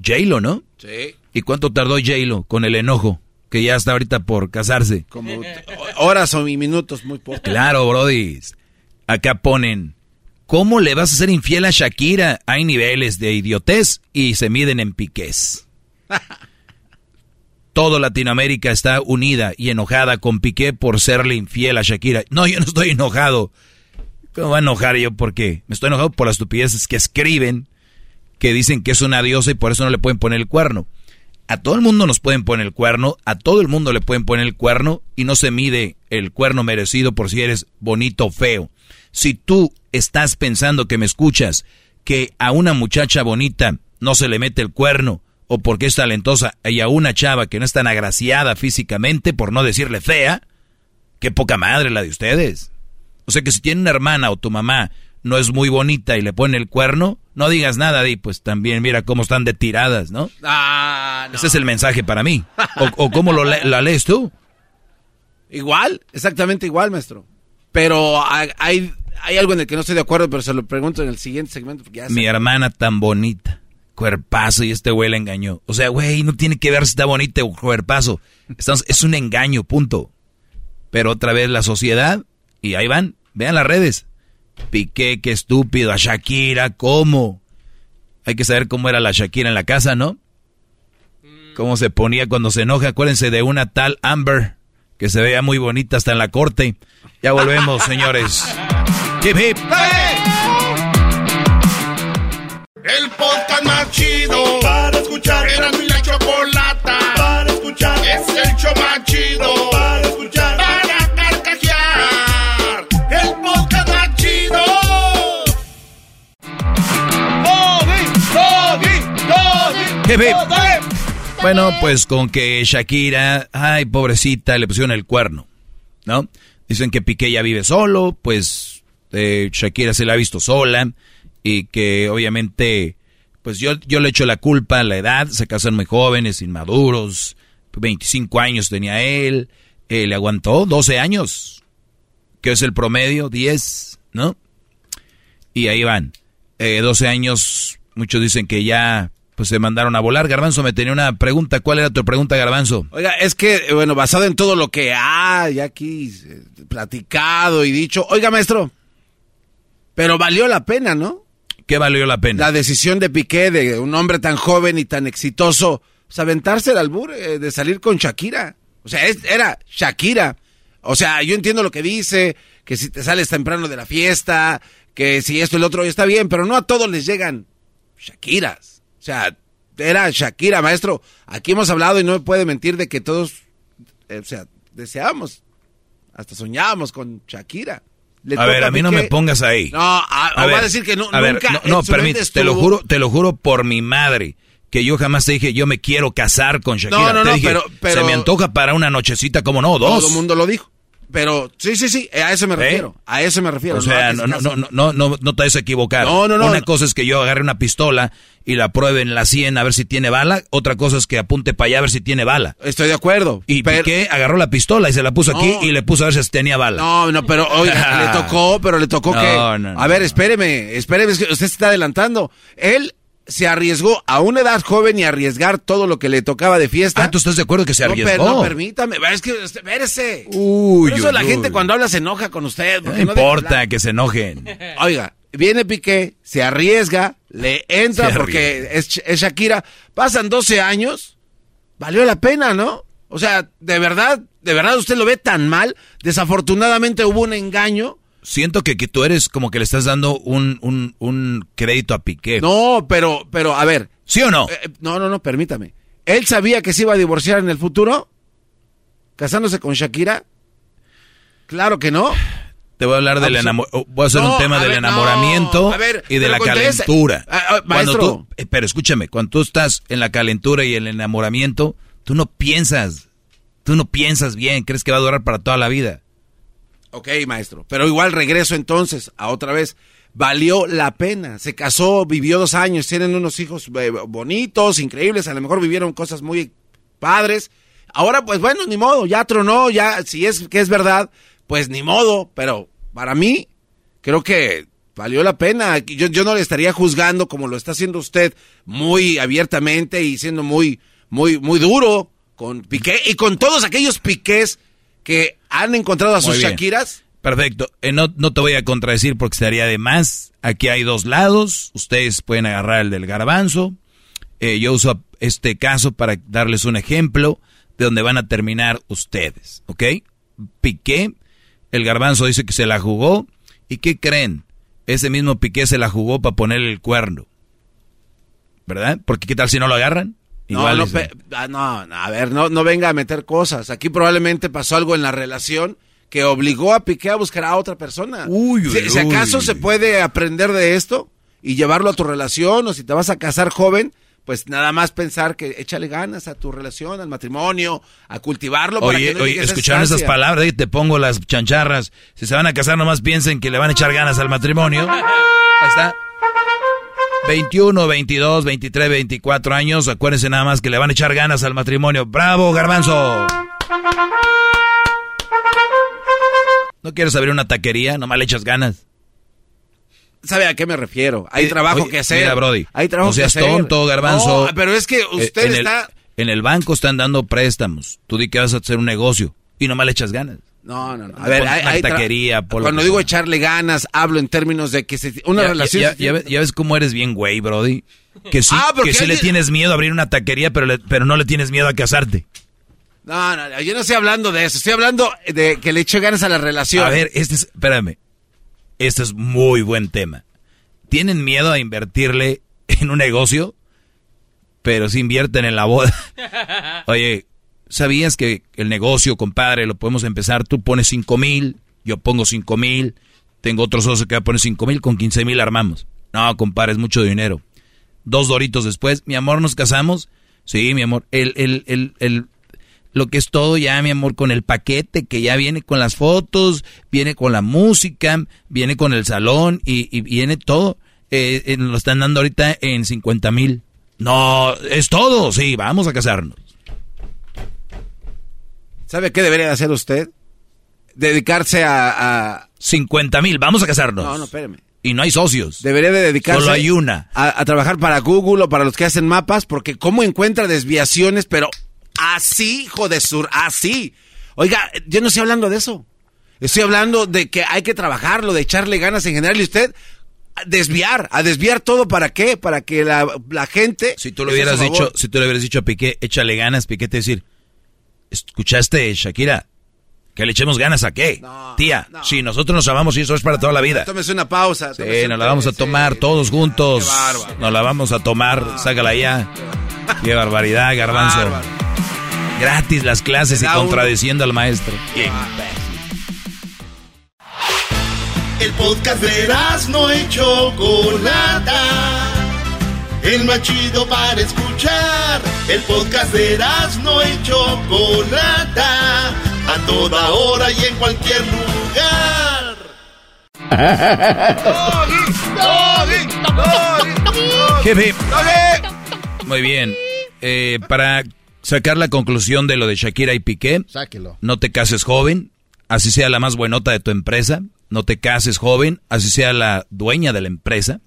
J-Lo, ¿no? Sí. ¿Y cuánto tardó J-Lo con el enojo? Que ya está ahorita por casarse. Como horas o minutos, muy poco. Claro, Brody. Acá ponen, ¿cómo le vas a ser infiel a Shakira? Hay niveles de idiotez y se miden en piqués. Todo Latinoamérica está unida y enojada con Piqué por serle infiel a Shakira. No, yo no estoy enojado. ¿Cómo va a enojar yo? ¿Por qué? Me estoy enojado por las estupideces que escriben, que dicen que es una diosa y por eso no le pueden poner el cuerno. A todo el mundo nos pueden poner el cuerno, a todo el mundo le pueden poner el cuerno y no se mide el cuerno merecido por si eres bonito o feo. Si tú estás pensando que me escuchas, que a una muchacha bonita no se le mete el cuerno o porque es talentosa y a una chava que no es tan agraciada físicamente, por no decirle fea, qué poca madre la de ustedes. O sea que si tiene una hermana o tu mamá no es muy bonita y le pone el cuerno, no digas nada, di, pues también mira cómo están de tiradas, ¿no? Ah, Ese es el mensaje para mí. ¿O, cómo lo la lees tú? Igual, exactamente igual, maestro. Pero hay, hay algo en el que no estoy de acuerdo, pero se lo pregunto en el siguiente segmento. Mi hermana tan bonita, cuerpazo, y este güey la engañó. O sea, güey, no tiene que ver si está bonita o cuerpazo. Estamos, es un engaño, punto. Pero otra vez la sociedad, y ahí van, Vean las redes. Piqué, qué estúpido. A Shakira, ¿cómo? Hay que saber cómo era la Shakira en la casa, ¿no? Cómo se ponía cuando se enoja. Acuérdense de una tal Amber, que se veía muy bonita hasta en la corte. Ya volvemos, señores. Hip hip. El podcast más chido para escuchar. Era mi la Hip, hip. Bueno, pues con que Shakira, ay, pobrecita, le pusieron el cuerno, ¿no? Dicen que Piqué ya vive solo, pues eh, Shakira se la ha visto sola y que obviamente, pues yo, yo le echo la culpa a la edad, se casan muy jóvenes, inmaduros, 25 años tenía él, eh, le aguantó 12 años, que es el promedio, 10, ¿no? Y ahí van, eh, 12 años, muchos dicen que ya pues se mandaron a volar. Garbanzo me tenía una pregunta. ¿Cuál era tu pregunta, Garbanzo? Oiga, es que, bueno, basado en todo lo que hay aquí eh, platicado y dicho. Oiga, maestro, pero valió la pena, ¿no? ¿Qué valió la pena? La decisión de Piqué, de un hombre tan joven y tan exitoso, pues aventarse el albur, eh, de salir con Shakira. O sea, es- era Shakira. O sea, yo entiendo lo que dice, que si te sales temprano de la fiesta, que si esto y lo otro está bien, pero no a todos les llegan Shakiras. O sea, era Shakira, maestro. Aquí hemos hablado y no me puede mentir de que todos, eh, o sea, deseábamos, hasta soñábamos con Shakira. Le a ver, a mí no me pongas ahí. No, a, o va a decir que no, a ver, nunca no, no, permite, te lo juro, te lo juro por mi madre, que yo jamás te dije, yo me quiero casar con Shakira. No, no, Te no, dije, pero- pero- se me antoja para una nochecita, como no, dos. Todo el mundo lo dijo. Pero sí, sí, sí, a eso me refiero. A eso me refiero. ¿Eh? O sea, no, no, casen. no, no, no, no te vayas a equivocar. No, no, no, Una no. cosa es que yo agarre una pistola y la pruebe en la 100 a ver si tiene bala. Otra cosa es que apunte para allá a ver si tiene bala. Estoy de acuerdo. Y Piqué agarró la pistola y se la puso aquí No. y le puso a ver si tenía bala. No, no, pero oiga, le tocó, pero le tocó No, que. no, no, a ver, espéreme, espéreme, es que usted se está adelantando. Él se arriesgó a una edad joven y arriesgar todo lo que le tocaba de fiesta. Ah, ¿tú estás de acuerdo que se No, arriesgó? No, permítame, es que, espérese. Uy, Por eso uy, la uy. gente cuando habla se enoja con usted. No no importa que se enojen. Oiga, viene Piqué, se arriesga, le entra porque es, es Shakira. Pasan 12 años, valió la pena, ¿no? O sea, de verdad, de verdad usted lo ve tan mal. Desafortunadamente hubo un engaño. Siento que, que tú eres como que le estás dando un, un, un crédito a Piqué. No, pero, pero, a ver. ¿Sí o no? Eh, no, no, no, permítame. ¿Él sabía que se iba a divorciar en el futuro? ¿Casándose con Shakira? Claro que no. Te voy a hablar del Absol- enamoramiento. Voy a hacer No, un tema del ver, enamoramiento ver, y de la calentura. Ah, ah, Cuando maestro. tú- eh, pero escúchame, cuando tú estás en la calentura y el enamoramiento, tú no piensas. Tú no piensas bien, crees que va a durar para toda la vida. Ok, maestro. Pero igual regreso entonces a otra vez. Valió la pena. Se casó, vivió dos años, tienen unos hijos eh, bonitos, increíbles. A lo mejor vivieron cosas muy padres. Ahora, pues bueno, ni modo, ya tronó, ya, si es que es verdad, pues ni modo. Pero para mí, creo que valió la pena. Yo, yo no le estaría juzgando como lo está haciendo usted muy abiertamente y siendo muy, muy, muy duro con Piqué y con todos aquellos piqués que han encontrado a sus. Shakiras. Perfecto. Eh, no, no te voy a contradecir porque estaría de más. Aquí hay dos lados. Ustedes pueden agarrar el del garbanzo. Eh, yo uso este caso para darles un ejemplo de donde van a terminar ustedes. ¿Ok? Piqué. El garbanzo dice que se la jugó. ¿Y qué creen? Ese mismo Piqué se la jugó para ponerle el cuerno. ¿Verdad? Porque ¿qué tal si no lo agarran? No, Igual no, es- pe- ah, no, no, a ver, no, no venga a meter cosas. Aquí probablemente pasó algo en la relación que obligó a Piqué a buscar a otra persona. Uy, uy, si, si acaso uy. se puede aprender de esto y llevarlo a tu relación o si te vas a casar joven, pues nada más pensar que échale ganas a tu relación, al matrimonio, a cultivarlo. para Oye, que no oye, escucharon esas palabras, ahí te pongo las chancharras. Si se van a casar, nomás piensen que le van a echar ganas al matrimonio. Ahí está. 21, 22, 23, 24 años. Acuérdense nada más que le van a echar ganas al matrimonio. ¡Bravo, garbanzo! ¿No quieres abrir una taquería? Nomás le echas ganas. ¿Sabe a qué me refiero? Hay Eh, trabajo oye, que hacer. Mira, Brody. Hay trabajo no seas que hacer. tonto, garbanzo. No, pero es que usted en el- está... en el banco están dando préstamos. Tú di que vas a hacer un negocio. Y nomás le echas ganas. No, no, no. A ver, hay, taquería, Cuando digo sea. echarle ganas, hablo en términos de que se- una ya, relación... Ya, se ya tiene- ves, ya ves cómo eres bien güey, Brody. Que sí, Ah, que sí le tienes miedo a abrir una taquería, pero, le- pero no le tienes miedo a casarte. No, no, yo no estoy hablando de eso. Estoy hablando de que le eche ganas a la relación. A ver, este es, espérame. Este es muy buen tema. ¿Tienen miedo a invertirle en un negocio? Pero si invierten en la boda. Oye, ¿sabías que el negocio, compadre, lo podemos empezar? Tú pones cinco mil, yo pongo cinco mil, tengo otro socio que va a poner cinco mil, con quince mil armamos. No, compadre, es mucho dinero. Dos doritos después, mi amor, ¿nos casamos? Sí, mi amor. El, el, el, el, lo que es todo ya, mi amor, con el paquete que ya viene con las fotos, viene con la música, viene con el salón y, y viene todo. eh, eh, lo están dando ahorita en 50 mil. No, es todo, sí, vamos a casarnos. ¿Sabe qué debería de hacer usted? Dedicarse a... a... 50 mil, vamos a casarnos. No, no, espéreme. Y no hay socios. Debería de dedicarse Solo hay una. A, a trabajar para Google o para los que hacen mapas, porque cómo encuentra desviaciones, pero así, hijo de sur, así. Oiga, yo no estoy hablando de eso. Estoy hablando de que hay que trabajarlo, de echarle ganas en general y usted a desviar, a desviar todo para qué? Para que la, la gente... Si tú le hubieras dicho, si tú le hubieras dicho a Piqué, échale ganas, Piqué te decir, ¿escuchaste, Shakira? Que le echemos ganas a qué? Tía, si nosotros nos amamos y eso es para toda la vida. Tómese una pausa. Sí, nos la vamos a tomar sí. todos juntos. Qué bárbaro. Nos la vamos a tomar, sácala ya. Qué barbaridad, garbanzo. Bárbaro. Gratis las clases y uno. contradiciendo al maestro. El podcast de no y Chocolata. El más chido para escuchar. El podcast de no y Chocolata. A toda hora y en cualquier lugar. Jefe. Muy bien. Eh, para sacar la conclusión de lo de Shakira y Piqué, Sáquelo. no te cases joven, así sea la más buenota de tu empresa. No te cases joven, así sea la dueña de la empresa.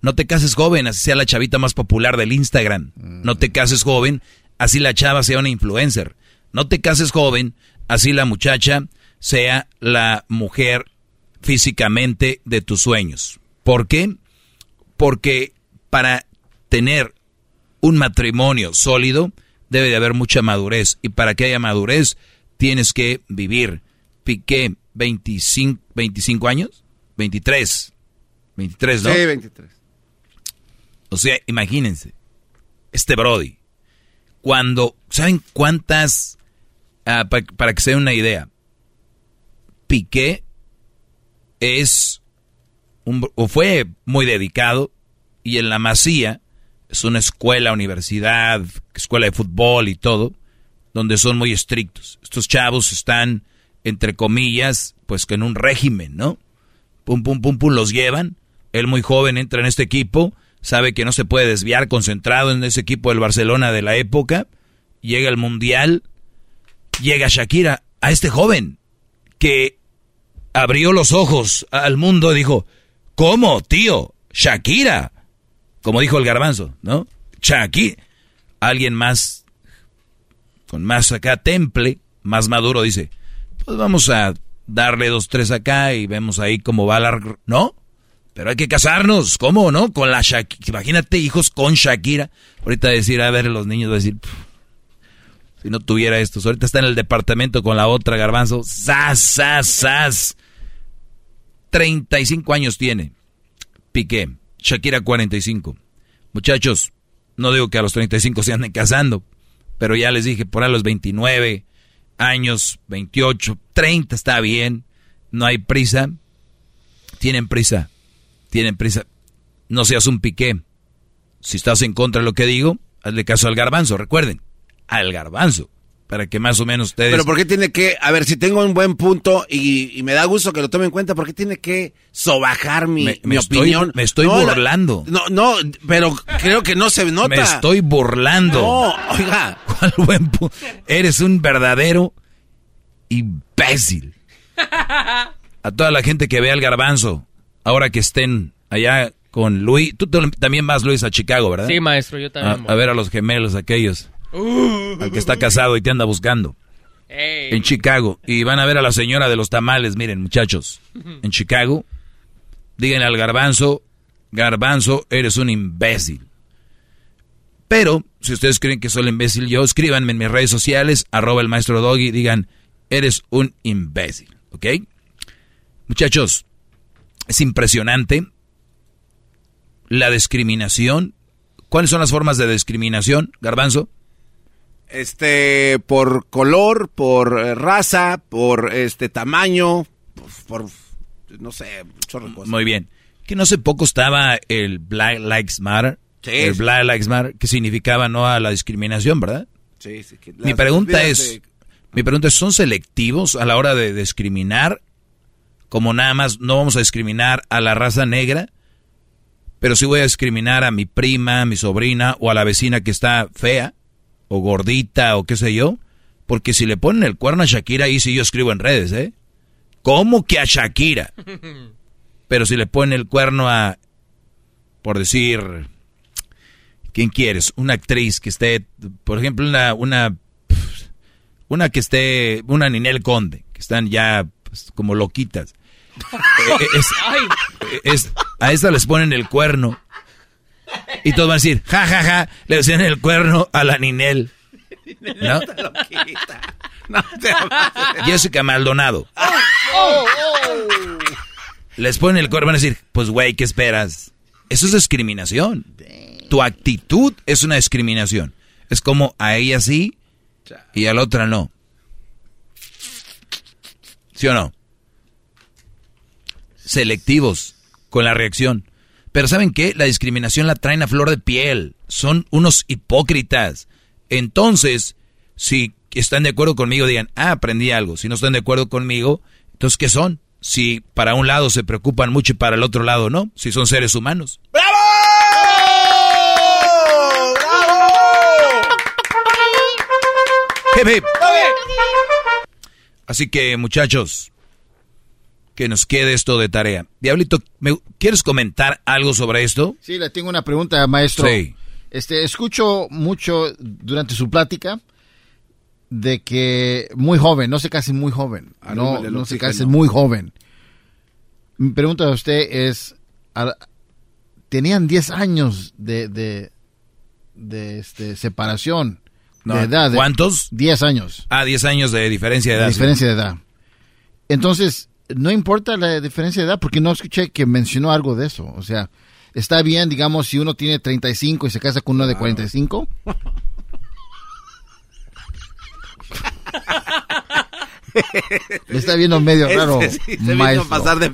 No te cases joven, así sea la chavita más popular del Instagram. No te cases joven, así la chava sea una influencer. No te cases joven, así la muchacha sea la mujer físicamente de tus sueños. ¿Por qué? Porque para tener un matrimonio sólido debe de haber mucha madurez. Y para que haya madurez tienes que vivir. Piqué, 25, 25 años, 23. 23, ¿no? Sí, 23. O sea, imagínense, este Brody, cuando, ¿saben cuántas? ah, pa- para que se den una idea, Piqué es, un, o fue muy dedicado y en la Masía es una escuela, universidad, escuela de fútbol y todo, donde son muy estrictos. Estos chavos están, entre comillas, pues que en un régimen, ¿no? Pum, pum, pum, pum, los llevan. Él muy joven entra en este equipo, sabe que no se puede desviar, concentrado en ese equipo del Barcelona de la época. Llega el Mundial, llega Shakira, a este joven que abrió los ojos al mundo y dijo, ¿cómo, tío? Shakira. Como dijo el garbanzo, ¿no? Shakira. Alguien más, con más acá temple, más maduro, dice, pues vamos a darle dos, tres acá y vemos ahí cómo va la... ¿No? Pero hay que casarnos, ¿cómo, no? Con la Shakira. Imagínate hijos con Shakira. Ahorita decir, a ver, los niños va a decir, "Pff, si no tuviera estos. Ahorita está en el departamento con la otra garbanzo. ¡Sas, sas, sas! 35 años tiene. Piqué. Shakira 45. Muchachos, no digo que a los 35 se anden casando, pero ya les dije, por a los 29 años, 28, 30 está bien. No hay prisa. Tienen prisa. Tienen prisa. No seas un piqué. Si estás en contra de lo que digo, hazle caso al garbanzo. Recuerden, al garbanzo. Para que más o menos ustedes... Pero ¿por qué tiene que, a ver, si tengo un buen punto y, y me da gusto que lo tome en cuenta, ¿por qué tiene que sobajar mi, Me- mi me estoy- opinión? me estoy No, la- burlando. no, no, pero creo que no se nota. Me estoy burlando. No, oiga. ¿Cuál buen pu- Eres un verdadero imbécil. A toda la gente que ve al garbanzo, ahora que estén allá con Luis. Tú también vas, Luis, a Chicago, ¿verdad? Sí, maestro, yo también A, voy. a ver a los gemelos aquellos. Al que está casado y te anda buscando. En Chicago. Y van a ver a la señora de los tamales, miren, muchachos. En Chicago. Díganle al garbanzo, garbanzo, eres un imbécil. Pero, si ustedes creen que soy el imbécil yo, escríbanme en mis redes sociales, arroba el maestro Doggy, digan, eres un imbécil, ¿ok? Muchachos, es impresionante la discriminación. ¿Cuáles son las formas de discriminación, garbanzo? Este, por color, por eh, raza, por este tamaño, por, no sé, chorro cosas. Muy bien. Que no hace poco estaba el Black Lives Matter. Sí, el. Black Lives Matter, que significaba no a la discriminación, ¿verdad? Sí, sí, que Mi pregunta es, de- mi pregunta es, ¿son selectivos a la hora de discriminar? Como nada más no vamos a discriminar a la raza negra, Pero si voy a discriminar a mi prima, a mi sobrina o a la vecina que está fea o gordita o qué sé yo, porque si le ponen el cuerno a Shakira, ahí sí yo escribo en redes, ¿eh? ¿Cómo que a Shakira? Pero si le ponen el cuerno a, por decir, ¿quién quieres? Una actriz que esté, por ejemplo, una, una, una que esté, una Ninel Conde, que están ya pues, como loquitas. Eh, es- es- a esta les ponen el cuerno. Y todos van a decir, ja, ja, ja, le decían el cuerno a la Ninel. ¿No? Jessica Maldonado. Les ponen el cuerno, van a decir, pues güey, ¿qué esperas? Eso es discriminación. Tu actitud es una discriminación. Es como a ella sí y a la otra no. ¿Sí o no? Selectivos con la reacción. Pero ¿saben qué? La discriminación la traen a flor de piel. Son unos hipócritas. Entonces, si están de acuerdo conmigo, digan, ah, aprendí algo. Si no están de acuerdo conmigo, entonces, ¿qué son? Si para un lado se preocupan mucho y para el otro lado no. Si son seres humanos. Hip, hip. Así que, muchachos, que nos quede esto de tarea. Diablito, ¿me- ¿quieres comentar algo sobre esto? Sí, le tengo una pregunta, maestro. Sí. Este, escucho mucho durante su plática de que muy joven, no se case muy joven, no, Arrímale el no se case muy joven. Mi pregunta a usted es, tenían 10 años de, de, de, este, separación No, de edad. de- ¿cuántos? 10 años. Ah, 10 años de diferencia de edad. de sí. diferencia de edad. Entonces, no importa la diferencia de edad, porque no escuché que mencionó algo de eso. O sea, está bien, digamos, si uno tiene 35 y se casa con uno de 45. Le está viendo medio raro, Ese sí se vino a pasar de...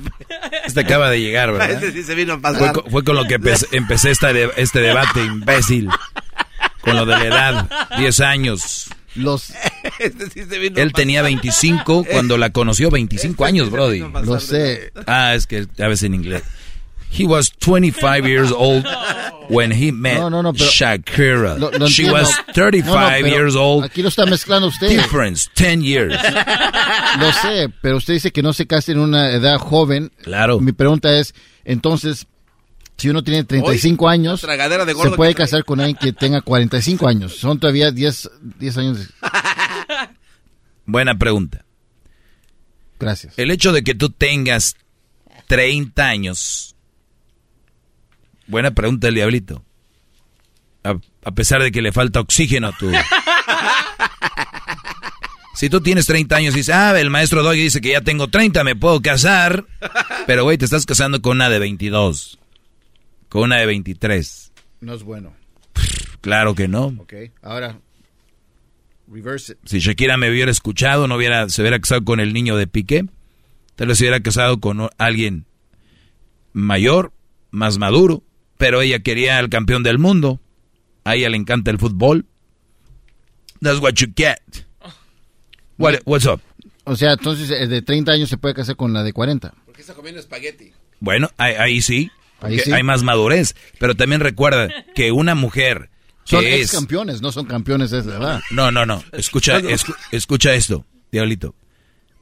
Este acaba de llegar, ¿verdad? Ese sí se vino a Fue, pasar. co- fue con lo que empecé, empecé esta de- este debate, imbécil. Con lo de la edad, 10 años. Los... Este sí se vino a Él tenía 25 cuando la conoció, 25 años, Brody. Lo sé. Ah, es que a veces en inglés. He was 25 years old when he met No, no, no, pero- Shakira. Lo- lo She was 35 No, no, pero years old. Aquí lo está mezclando usted. Difference, 10 years. Lo sé, pero usted dice que no se case en una edad joven. Claro. Mi pregunta es, entonces, si uno tiene 35 años, una tragadera de se puede casar con alguien que tenga 45 años. Son todavía 10, 10 años. de- Buena pregunta. Gracias. El hecho de que tú tengas 30 años. Buena pregunta el diablito. A, a pesar de que le falta oxígeno a tu... Si tú tienes 30 años y dices, ah, el maestro Doggy dice que ya tengo 30, me puedo casar. Pero, güey, te estás casando con una de 22. Con una de 23. No es bueno. Claro que no. Ok, ahora, reverse it. Si Shakira me hubiera escuchado, no hubiera, se hubiera casado con el niño de Piqué. Tal vez se hubiera casado con alguien mayor, más maduro. Pero ella quería al campeón del mundo. A ella le encanta el fútbol. That's what you get. What, what's up? O sea, entonces el de 30 años se puede casar con la de 40. ¿Por qué está comiendo espagueti? Bueno, ahí, ahí sí. Ahí porque sí. Hay más madurez. Pero también recuerda que una mujer que Son es... ex campeones, no son campeones de esa edad. No, no, no. Escucha, escu- escucha esto, Diablito.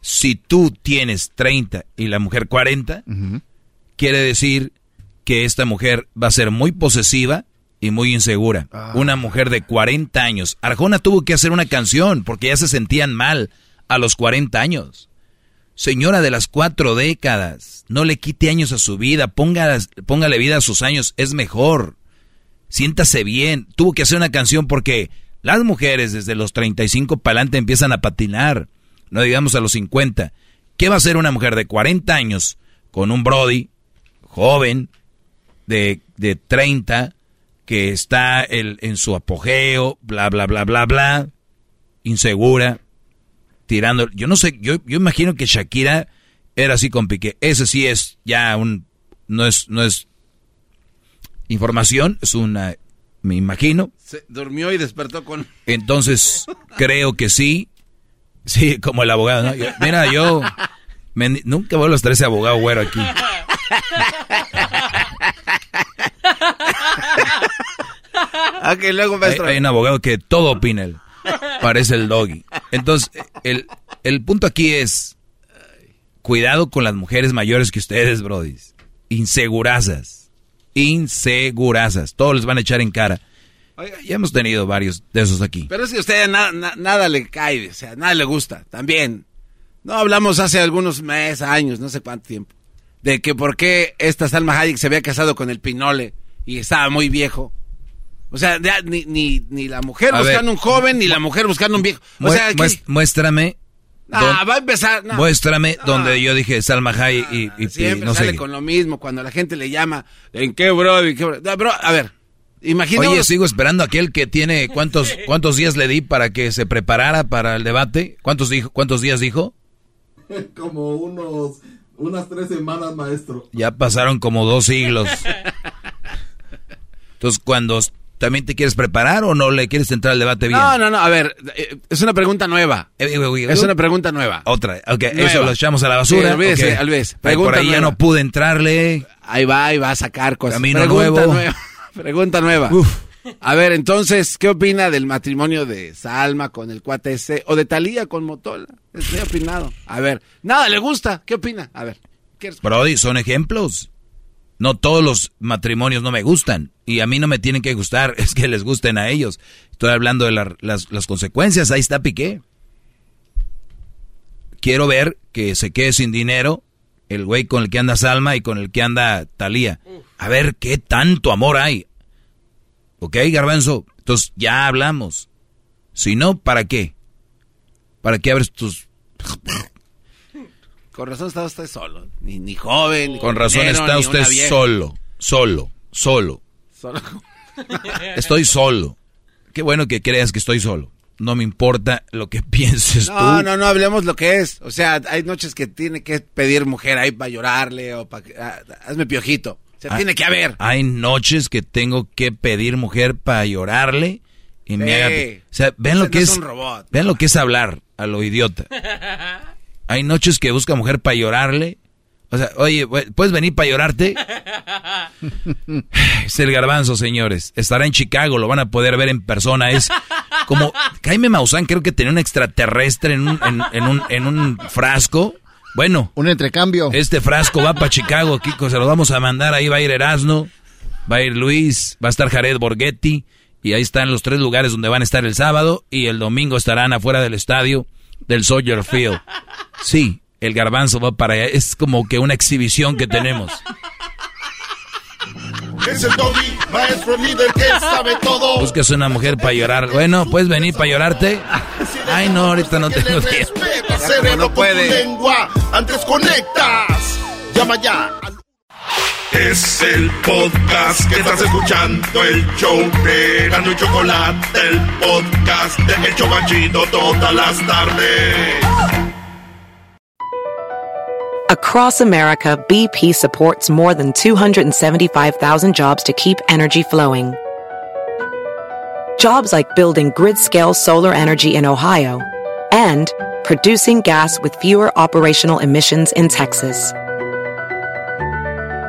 Si tú tienes 30 y la mujer 40, quiere decir que esta mujer va a ser muy posesiva y muy insegura. Una mujer de 40 años. Arjona tuvo que hacer una canción porque ya se sentían mal a los 40 años. Señora de las cuatro décadas, no le quite años a su vida, ponga, póngale vida a sus años, es mejor. Siéntase bien. Tuvo que hacer una canción porque las mujeres desde los 35 para adelante empiezan a patinar. No digamos a los 50. ¿Qué va a hacer una mujer de 40 años con un Brody joven de, de 30 que está el- en su apogeo, bla, bla, bla, bla, bla, insegura, tirando. Yo no sé, yo, yo imagino que Shakira era así con Piqué. Ese sí es ya un, no es, no es información, es una, me imagino. Se durmió y despertó con... Entonces, creo que sí. Sí, como el abogado, ¿no? Yo- mira, yo me- nunca vuelvo a estar ese abogado güero aquí. ok, luego, maestro. Hay, hay un abogado que todo opina él. Parece el doggy. Entonces, el, el punto aquí es, cuidado con las mujeres mayores que ustedes, Brody. Insegurazas. Insegurazas. Todos les van a echar en cara. ya hemos tenido varios de esos aquí. Pero es que a usted na- na- nada le cae, o sea, nada le gusta, también. No hablamos hace algunos meses, años, no sé cuánto tiempo, de que por qué esta Salma Hayek se había casado con el Pinole y estaba muy viejo. O sea, ya ni, ni, ni la mujer A buscando ver. un joven, ni la mujer buscando un viejo. O sea, ¿qué- muest- muéstrame. Ah, don- va a empezar. no. muéstrame No. donde yo dije Salma Hayek y, y- y Siempre no sé sale con lo mismo cuando la gente le llama, ¿en qué, bro? ¿En qué, bro? No, bro, a ver, imagínate. Oye, sigo esperando a aquel que tiene cuántos cuántos días le di para que se preparara para el debate. ¿Cuántos dijo? ¿Cuántos días dijo? Como unos, unas tres semanas, maestro. Ya pasaron como dos siglos. Entonces, cuando también te quieres preparar o no le quieres entrar al debate bien. No, no, no, a ver, eh, es una pregunta nueva. Es una pregunta nueva. Otra, ok, Nueva. eso lo echamos a la basura. Sí, olvídese, ok. olvídese. Ay, Por ahí ya no pude entrarle. Ahí va, ahí va a sacar cosas. Camino pregunta nuevo. nueva. Pregunta nueva. A ver, entonces, ¿qué opina del matrimonio de Salma con el cuate ese? O de Talía con Motola. Estoy opinado. A ver, nada le gusta. ¿Qué opina? A ver. ¿qué- Brody, son ejemplos. No todos los matrimonios no me gustan. Y a mí no me tienen que gustar, es que les gusten a ellos. Estoy hablando de la- las, las consecuencias. Ahí está Piqué. Quiero ver que se quede sin dinero el güey con el que anda Salma y con el que anda Talía. A ver qué tanto amor hay. ¿Ok, Garbanzo? Entonces ya hablamos. Si no, ¿para qué? ¿Para qué abres tus... Con razón está usted solo. Ni, ni joven. ni Con razón dinero, está usted solo, solo, solo. Solo. Estoy solo. Qué bueno que creas que estoy solo. No me importa lo que pienses No, tú. no, no, hablemos lo que es. O sea, hay noches que tiene que pedir mujer ahí para llorarle o para... hazme piojito. O sea, Ah, tiene que haber. Hay noches que tengo que pedir mujer para llorarle y me Sí. haga... O sea, ven Ese lo que no es... es un robot. Ven lo que es hablar a lo idiota. Hay noches que busca mujer para llorarle. O sea, oye, ¿puedes venir para llorarte? Es el garbanzo, señores. Estará en Chicago, lo van a poder ver en persona. Es como Jaime Maussan, creo que tenía un extraterrestre en un, en, en un, en un frasco. Bueno. Un entrecambio. Este frasco va para Chicago, Kiko, se lo vamos a mandar. Ahí va a ir Erasno, va a ir Luis, va a estar Jared Borghetti. Y ahí están los tres lugares donde van a estar el sábado. Y el domingo estarán afuera del estadio del Soldier Field. Sí, el garbanzo va para allá. Es como que una exhibición que tenemos. Es el doggy, maestro líder que sabe todo. Buscas una mujer para llorar. Bueno, ¿puedes venir para llorarte? Ay, no, ahorita no tengo tiempo. Tu lengua. Antes conectas. Llama ya. Es el podcast que estás escuchando, el show de Gano y Chocolate, el podcast de El Chobachito todas las tardes. Across America, BP supports more than 275,000 jobs to keep energy flowing. Jobs like building grid scale solar energy in Ohio and producing gas with fewer operational emissions in Texas.